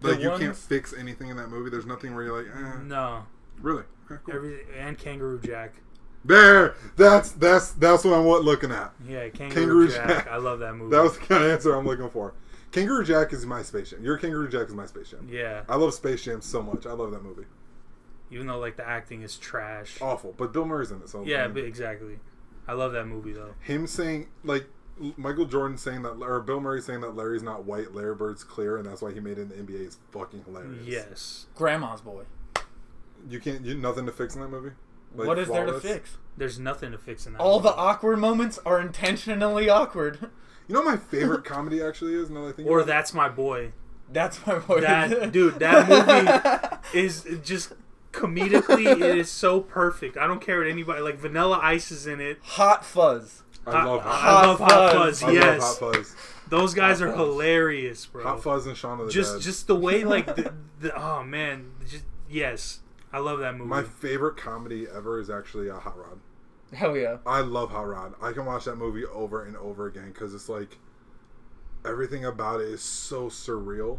The Like you can't fix anything in that movie. There's nothing where you're like, eh. No. really? Okay, cool. Every and Kangaroo Jack. There, that's that's that's what I'm what looking at. Yeah, Kangaroo, Kangaroo Jack. Jack. I love that movie. That was the kind of answer I'm looking for. Kangaroo Jack is my Space Jam. Your Kangaroo Jack is my Space Jam. yeah. I love Space Jam so much. I love that movie. Even though like the acting is trash. Awful, but Bill Murray's in it. So yeah, I mean, but exactly. I love that movie though. him saying like Michael Jordan saying that, or Bill Murray saying that Larry's not white, Larry Bird's clear, and that's why he made it in the NBA is fucking hilarious. Yes. Grandma's Boy. you can't. You nothing to fix in that movie. Like, what is there to fix? There's nothing to fix in that. All the awkward moments are intentionally awkward. You know, what my favorite comedy actually is. Now that I think Or that's my boy. That's my boy. That dude, that movie is just comedically it is so perfect. I don't care what anybody like. Vanilla Ice is in it. Hot Fuzz. I love I, Hot, I love Hot Hot Fuzz. Fuzz. I yes, love Hot Fuzz. those guys Hot are Fuzz. hilarious, bro. Hot Fuzz and Shaun of the just Dead. just the way like the, the oh man, just yes, I love that movie. My favorite comedy ever is actually uh, Hot Rod. Hell yeah. I love Hot Rod. I can watch that movie over and over again because it's like everything about it is so surreal,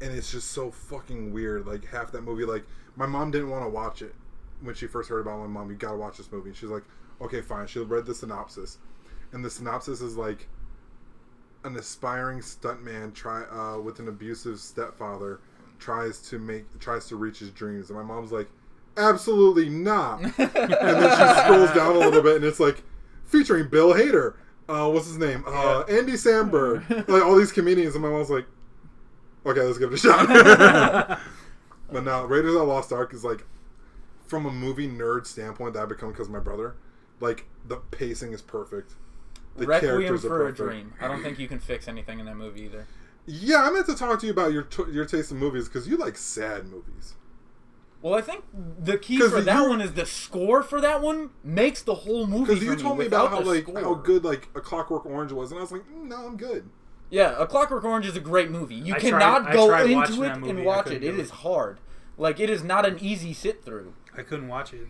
and it's just so fucking weird. Like half that movie, like my mom didn't want to watch it when she first heard about it. My mom, you gotta watch this movie. And she's like, okay, fine. She read the synopsis, and the synopsis is like an aspiring stuntman try uh, with an abusive stepfather tries to make tries to reach his dreams, and my mom's like, absolutely not. and then she scrolls down a little bit, and it's like featuring Bill Hader. Uh, what's his name? Uh, Andy Samberg. like all these comedians, and my mom's like, okay, let's give it a shot. but now, Raiders of the Lost Ark is like, from a movie nerd standpoint, that I become because of my brother. Like the pacing is perfect. The Requiem characters are for a perfect. Dream. I don't think you can fix anything in that movie either. Yeah, I meant to talk to you about your t- your taste in movies because you like sad movies. Well, I think the key for you- that one is the score for that one makes the whole movie. Because you for told me without about how like score. how good like a Clockwork Orange was, and I was like, mm, no, I'm good. Yeah, A Clockwork Orange is a great movie. You I cannot tried- go into it and watch it. It do is it. hard. Like it is not an easy sit through. I couldn't watch it.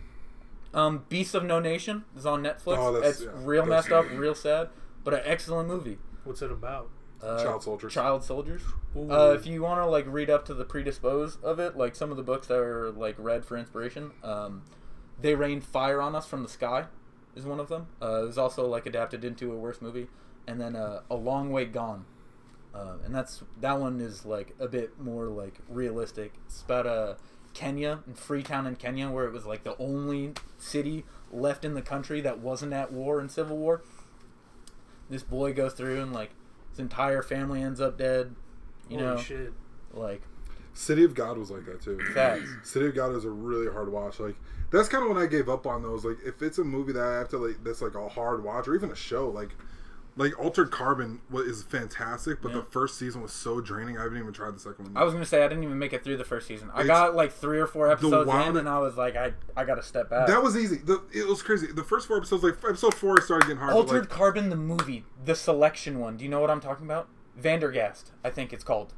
Um, Beasts of No Nation is on Netflix. Oh, that's- it's yeah, real that's- messed up, real sad, but an excellent movie. What's it about? Uh, Child soldiers. Child soldiers. Uh, if you want to like read up to the predispose of it, like some of the books that are like read for inspiration, um, they rained fire on us from the sky is one of them. Uh, it was also like adapted into a worse movie, and then uh, a long way gone, uh, and that's that one is like a bit more like realistic. It's about uh, Kenya and Freetown in Kenya, where it was like the only city left in the country that wasn't at war and civil war. This boy goes through and like his entire family ends up dead. You Holy know, shit. like City of God was like that too. facts. City of God is a really hard watch. Like that's kind of when I gave up on those. Like if it's a movie that I have to like that's like a hard watch or even a show like like Altered Carbon is fantastic, but Yeah. the first season was so draining. I haven't even tried the second one. I was gonna say I didn't even make it through the first season. I It's- got like three or four episodes wild- in, and I was like, I I gotta step back. that was easy. The, it was crazy. The first four episodes, like episode four, started getting hard. Altered like, Carbon, the movie, the selection one. Do you know what I'm talking about? Vandergast, I think it's called.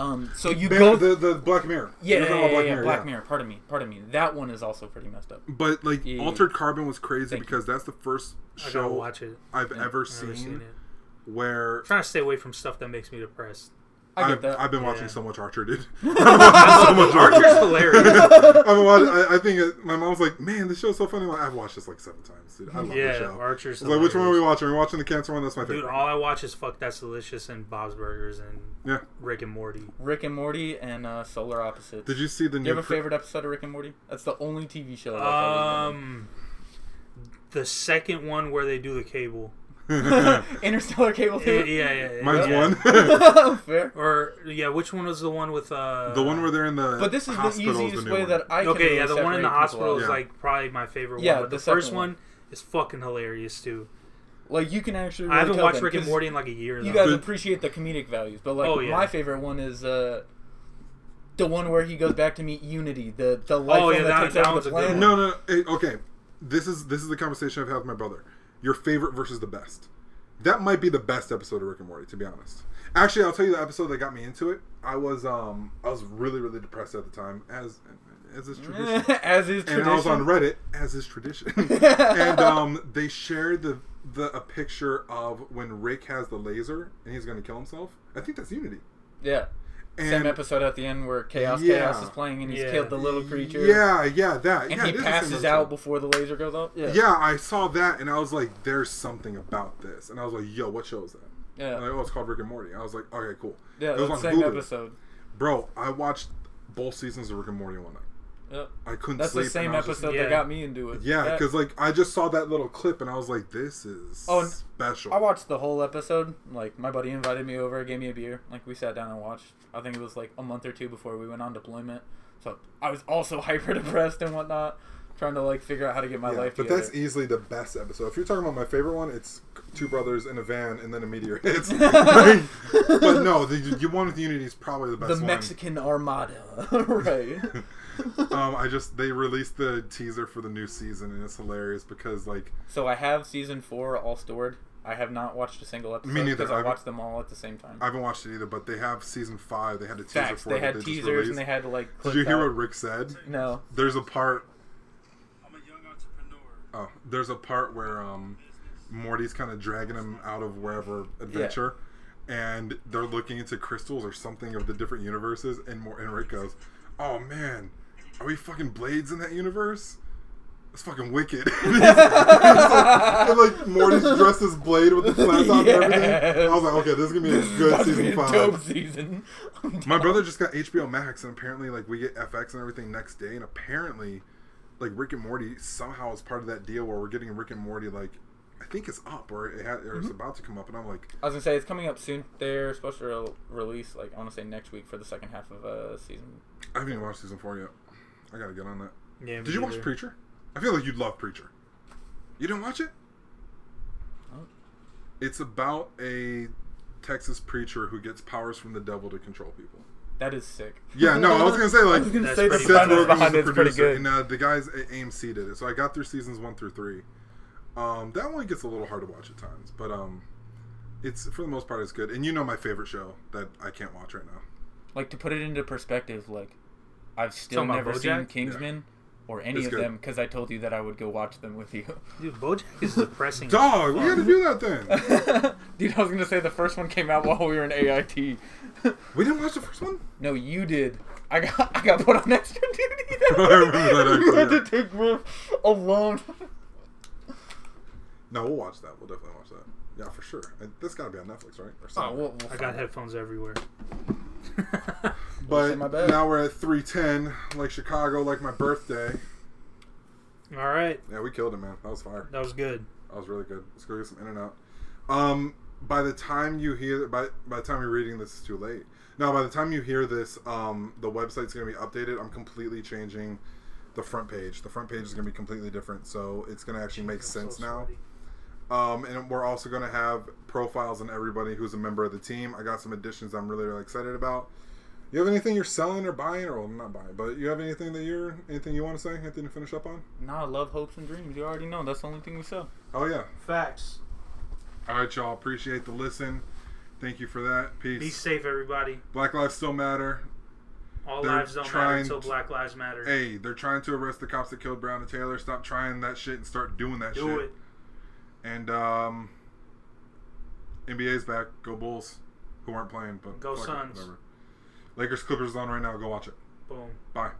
Um, so you Man, go, the the Black Mirror. yeah, yeah, yeah, yeah, Black yeah, Mirror, Black yeah. Mirror. Pardon me, pardon me. That one is also pretty messed up. But like Yeah, yeah, Altered Carbon was crazy Thank you. because that's the first show watch it. I've Yeah, ever I've seen, seen it. where I'm trying to stay away from stuff that makes me depressed. I get I've, that. I've been Yeah. watching so much Archer, dude. I've been watching so much Archer. Archer's hilarious. I've been watching, I, I think it, my mom's like, "Man, this show's so funny." I'm like, I've watched this like seven times, dude. I love the yeah, show. Archer's I was like, which one are we hilarious. watching? Are we watching the cancer one? That's my favorite. Dude, all I watch is Fuck That's Delicious and Bob's Burgers and yeah. Rick and Morty. Rick and Morty and uh, Solar Opposites. Did you see the Do new? you have a cri- favorite episode of Rick and Morty? That's the only TV show. Like I was Um, the second one where they do the cable. In. Interstellar Cable Yeah, Two. yeah, yeah. yeah, Mine's yeah. one. Fair. Or yeah, which one was the one with uh? the one where they're in the. But this is the easiest new way one. that I can Okay, really yeah, the one in the hospital is like probably my favorite Yeah, one. But the the, first one one. is fucking hilarious too. Like you can actually. I haven't watched them, Rick and Morty in like a year. You guys appreciate the comedic values, but like Oh, yeah. my favorite one is uh, the one where he goes back to meet Unity, the the life Oh, yeah, that, that- takes that over one's the a good planet. one. No, no, no. Hey, okay. This is this is the conversation I've had with my brother. Your favorite versus the best. That might be the best episode of Rick and Morty, to be honest. Actually, I'll tell you the episode that got me into it. I was um I was really really depressed at the time, as as is tradition. As is tradition. and I was on Reddit, as is tradition. and um, they shared the the a picture of when Rick has the laser and he's going to kill himself. I think that's Unity. yeah. And Same episode at the end where Chaos Yeah. Chaos is playing and he's Yeah. killed the little creature. Yeah, yeah, that. And yeah, he it is passes out before the laser goes off. Yeah. Yeah, I saw that and I was like, "There's something about this," and I was like, "Yo, what show is that?" Yeah. And like, oh, it's called Rick and Morty. I was like, "Okay, cool." Yeah, It was on same Hulu. episode. Bro, I watched both seasons of Rick and Morty one night. Yep. I couldn't That's sleep. the same and I was just- episode yeah. that got me into it. yeah, because like I just saw that little clip and I was like, "This is Oh, and special." I watched the whole episode. Like my buddy invited me over, gave me a beer. Like we sat down and watched. I think it was like a month or two before we went on deployment. So I was also hyper depressed and whatnot, trying to like figure out how to get my Yeah, life but together. that's easily the best episode. If you're talking about my favorite one, it's two brothers in a van and then a meteor hits. Like, but no, the, the one with Unity is probably the The best one. The Mexican Armada, right? um, I just they released the teaser for the new season and it's hilarious because like so I have season four all stored. I have not watched a single episode Me neither. because I I've- watched them all at the same time. I haven't watched it either, but they have season five. They had a teaser Facts. for They it had they just teasers and they had to like. Did you hear out- what Rick said? No. There's a part. I'm a young entrepreneur. Oh, there's a part where um, Morty's kind of dragging him out of wherever adventure, and they're looking into crystals or something of the different universes, and more. and Rick goes, "Oh man, are we fucking blades in that universe?" It's fucking wicked. and, and, like Morty's dressed as Blade with the flat top and everything. I was like, okay, this is gonna be a good season a five. dope season. My brother just got HBO Max, and apparently, like, we get FX and everything next day, and apparently, like, Rick and Morty somehow is part of that deal where we're getting Rick and Morty, like, I think it's up or it had, or it's about to come up, and I'm like, I was gonna say it's coming up soon. They're supposed to re- release like I want to say next week for the second half of uh season. I haven't even watched season four yet. I gotta get on that. Yeah, Did you watch. Preacher? I feel like you'd love Preacher. You didn't watch it? No. It's about a Texas preacher who gets powers from the devil to control people. That is sick. Yeah, no, I was gonna say like I was gonna That's say pretty Seth Rogen was behind the it's pretty producer, good. and uh, the guys at AMC did it. So I got through seasons one through three. Um, that one gets a little hard to watch at times, but um, it's for the most part it's good. And you know my favorite show that I can't watch right now. Like to put it into perspective, like I've still Talking about never seen BoJack? Kingsman or any It's of good. them because I told you that I would go watch them with you. Dude, BoJack is depressing. Dog, we fuck. got to do that then. Dude, I was gonna say the first one came out while we were in AIT. we didn't watch the first one. no, you did. I got I got put on extra duty. That I remember that you had yeah. to take Riff alone. No, we'll watch that. We'll definitely watch that. Yeah, for sure. And This got to be on Netflix, right? Or Oh, something. we'll, we'll I got find out. headphones everywhere. But now we're at three ten, like Chicago, like my birthday. All right, Yeah, we killed it, man. That was fire. that was good. That was really good. Let's go get some in and out. Um, by the time you hear by by the time you're reading this, it's too late. Now, by the time you hear this, um, the website's gonna be updated. I'm completely changing the front page. The front page is gonna be completely different, so it's gonna actually make I'm so sense now. Um, and we're also gonna have profiles on everybody who's a member of the team. I got some additions I'm really really excited about. You have anything you're selling or buying, or well, not buying, but you have anything that you're anything you want to say? Anything to finish up on? Nah, love, hopes, and dreams. You already know. That's the only thing we sell. Oh yeah. Facts. All right, y'all. Appreciate the listen. Thank you for that. Peace. Be safe, everybody. Black lives still matter. All They're lives don't matter until Black Lives Matter. Hey, they're trying to arrest the cops that killed Brown and Taylor. Stop trying that shit and start doing that Do shit. it. And um, NBA's back. Go Bulls, who aren't playing, but Go fuck it, Suns. whatever. Lakers Clippers is on right now. Go watch it. Boom. Bye.